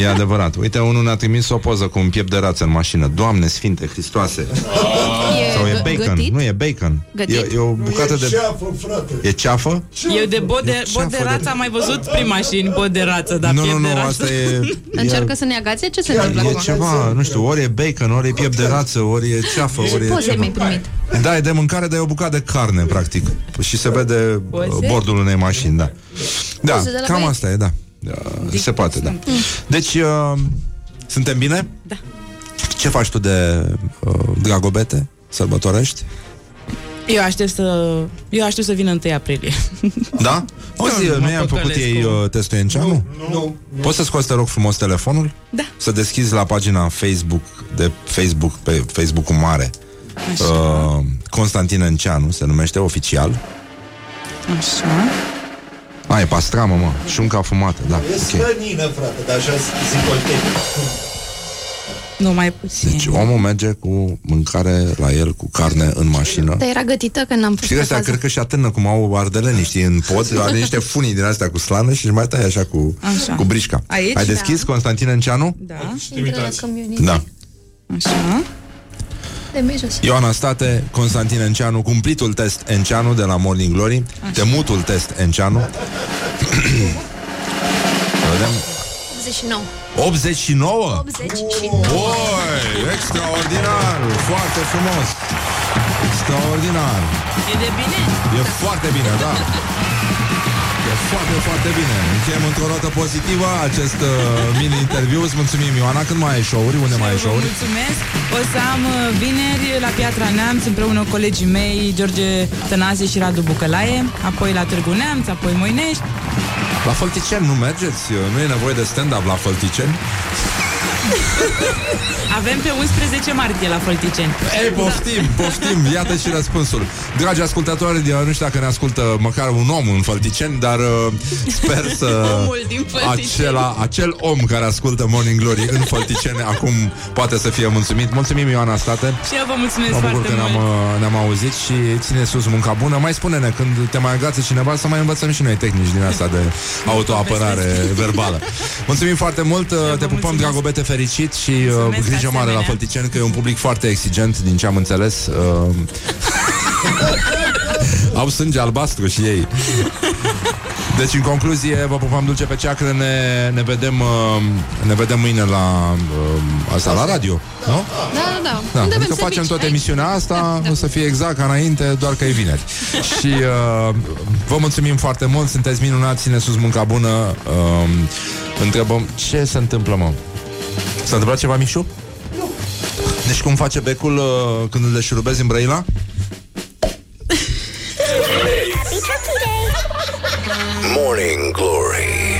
Speaker 1: E adevărat. Uite, unul ne-a trimis o poză cu un piept de rață în mașină. Doamne Sfinte Hristoase!
Speaker 9: E
Speaker 1: Sau e
Speaker 9: gă-
Speaker 1: bacon.
Speaker 9: gătit?
Speaker 1: Nu, e bacon.
Speaker 9: Gătit?
Speaker 1: E, e o bucată de...
Speaker 4: Ceafă, frate.
Speaker 1: E ceafă?
Speaker 23: Eu de bod de,
Speaker 1: E
Speaker 23: bod de
Speaker 1: ceafă de-
Speaker 23: rață am mai văzut prin mașini Bod de rață, dar
Speaker 1: nu, nu,
Speaker 23: piept de
Speaker 1: nu,
Speaker 23: rață.
Speaker 1: asta e...
Speaker 9: Încearcă
Speaker 1: e
Speaker 9: să ne agațe? Ce se întâmplă
Speaker 1: E
Speaker 9: acum?
Speaker 1: ceva, nu știu, ori e bacon, ori e piept de rață, ori e ceafă, ori e
Speaker 9: Poze
Speaker 1: ceva.
Speaker 9: mi-ai primit.
Speaker 1: Da, e de mâncare, dar e o bucată de carne, practic. Și se vede uh,
Speaker 23: Poze?
Speaker 1: bordul unei mașini, da. Da,
Speaker 9: Poze de la
Speaker 1: cam
Speaker 9: băieți.
Speaker 1: asta e, da. Da, Se poate, da. Deci, uh, suntem bine?
Speaker 23: Da.
Speaker 1: Ce faci tu de uh, dragobete? Sărbătorești?
Speaker 23: Eu aștept să Eu aștept să vină 1 aprilie
Speaker 1: Da? Auzi,
Speaker 23: Nu,
Speaker 1: nu
Speaker 23: mă
Speaker 1: i-am făcut
Speaker 23: păcălesc
Speaker 1: ei
Speaker 23: cu-
Speaker 1: uh, testul Enceanu?
Speaker 4: Nu.
Speaker 1: Poți să scoți, te rog, frumos telefonul?
Speaker 23: Da.
Speaker 1: Să deschizi la pagina Facebook de Facebook, pe Facebook-ul mare. Uh, Constantin Enceanu se numește oficial.
Speaker 23: Așa
Speaker 1: A, e pastramă, mă. Șunca fumată, da.
Speaker 4: E
Speaker 1: ok.
Speaker 4: slănină, frate, dar așa zic olteni.
Speaker 23: Nu mai puțin
Speaker 1: Deci omul merge cu mâncare la el, cu carne în mașină.
Speaker 9: Dar era gătită când am fost
Speaker 1: Știi
Speaker 9: pe
Speaker 1: că ăsta
Speaker 9: fază.
Speaker 1: cred că și atârnă cum au ardeleni, știi, în pod, are niște funii din astea cu slană și își mai tai așa cu,
Speaker 23: Așa.
Speaker 1: cu brișca.
Speaker 23: Aici?
Speaker 1: Ai deschis Constantin Enceanu?
Speaker 23: Da,
Speaker 9: Intră la community.
Speaker 1: Da.
Speaker 23: așa
Speaker 9: De mai jos.
Speaker 1: Ioana State, Constantin Enceanu, cumplitul test Enceanu de la Morning Glory, temutul test Enceanu. Vedem.
Speaker 9: 89.
Speaker 1: 89?
Speaker 9: 89.
Speaker 1: Oi, extraordinar, foarte frumos. Extraordinar.
Speaker 23: E de bine?
Speaker 1: E foarte bine, da. E foarte, foarte bine. Încheiem într-o notă pozitivă acest uh, mini-interviu. Îți mulțumim, Ioana. Când mai ai show-uri? Unde mai ai
Speaker 23: Vă
Speaker 1: show-uri?
Speaker 23: mulțumesc O să am uh, vineri la Piatra Neamț Împreună cu colegii mei George Tănase și Radu Bucălaie Apoi la Târgu Neamț, apoi Moinești
Speaker 1: La Fălticeni nu mergeți? Nu e nevoie de stand-up la Fălticeni?
Speaker 23: Avem pe 11 martie la Fălticeni
Speaker 1: Ei, poftim, poftim, iată și răspunsul. Dragi ascultători, eu nuș știu dacă ne ascultă măcar un om în Fălticeni Dar uh, sper să
Speaker 9: Omul din Fălticeni.
Speaker 1: acela, acel om care ascultă Morning Glory în Fălticeni Acum poate să fie mulțumit. Mulțumim, Ioana State.
Speaker 23: Și eu vă mulțumesc
Speaker 1: Mă bucur
Speaker 23: foarte
Speaker 1: că ne-am,
Speaker 23: mult.
Speaker 1: uh, ne-am auzit și ține sus munca bună. Mai spune-ne, când te mai agață cineva Să mai învățăm și noi tehnici din asta de autoapărare verbală. Mulțumim foarte mult, uh, te pupăm, Dragobete, fericit Și uh,
Speaker 23: Mulțumesc
Speaker 1: grijă mare la
Speaker 23: asemenea.
Speaker 1: Fălticeni Că e un public foarte exigent, din ce am înțeles uh, Au sânge albastru și ei Deci, în concluzie, vă pupăm dulce pe ceacră, ne, ne vedem uh, ne vedem mâine la uh, asta, la radio, nu?
Speaker 9: Da, da, da.
Speaker 1: Da,
Speaker 9: Unde
Speaker 1: adică
Speaker 9: avem
Speaker 1: facem
Speaker 9: servici?
Speaker 1: toată emisiunea asta, o să fie exact ca înainte, doar că e vineri. și uh, vă mulțumim foarte mult, sunteți minunați, ține sus munca bună. Uh, întrebăm ce se întâmplă, mă? S-a întâmplat ceva, Mișu? Nu. Deci cum face becul uh, când îl deșurubezi în Brăila?
Speaker 5: Morning Glory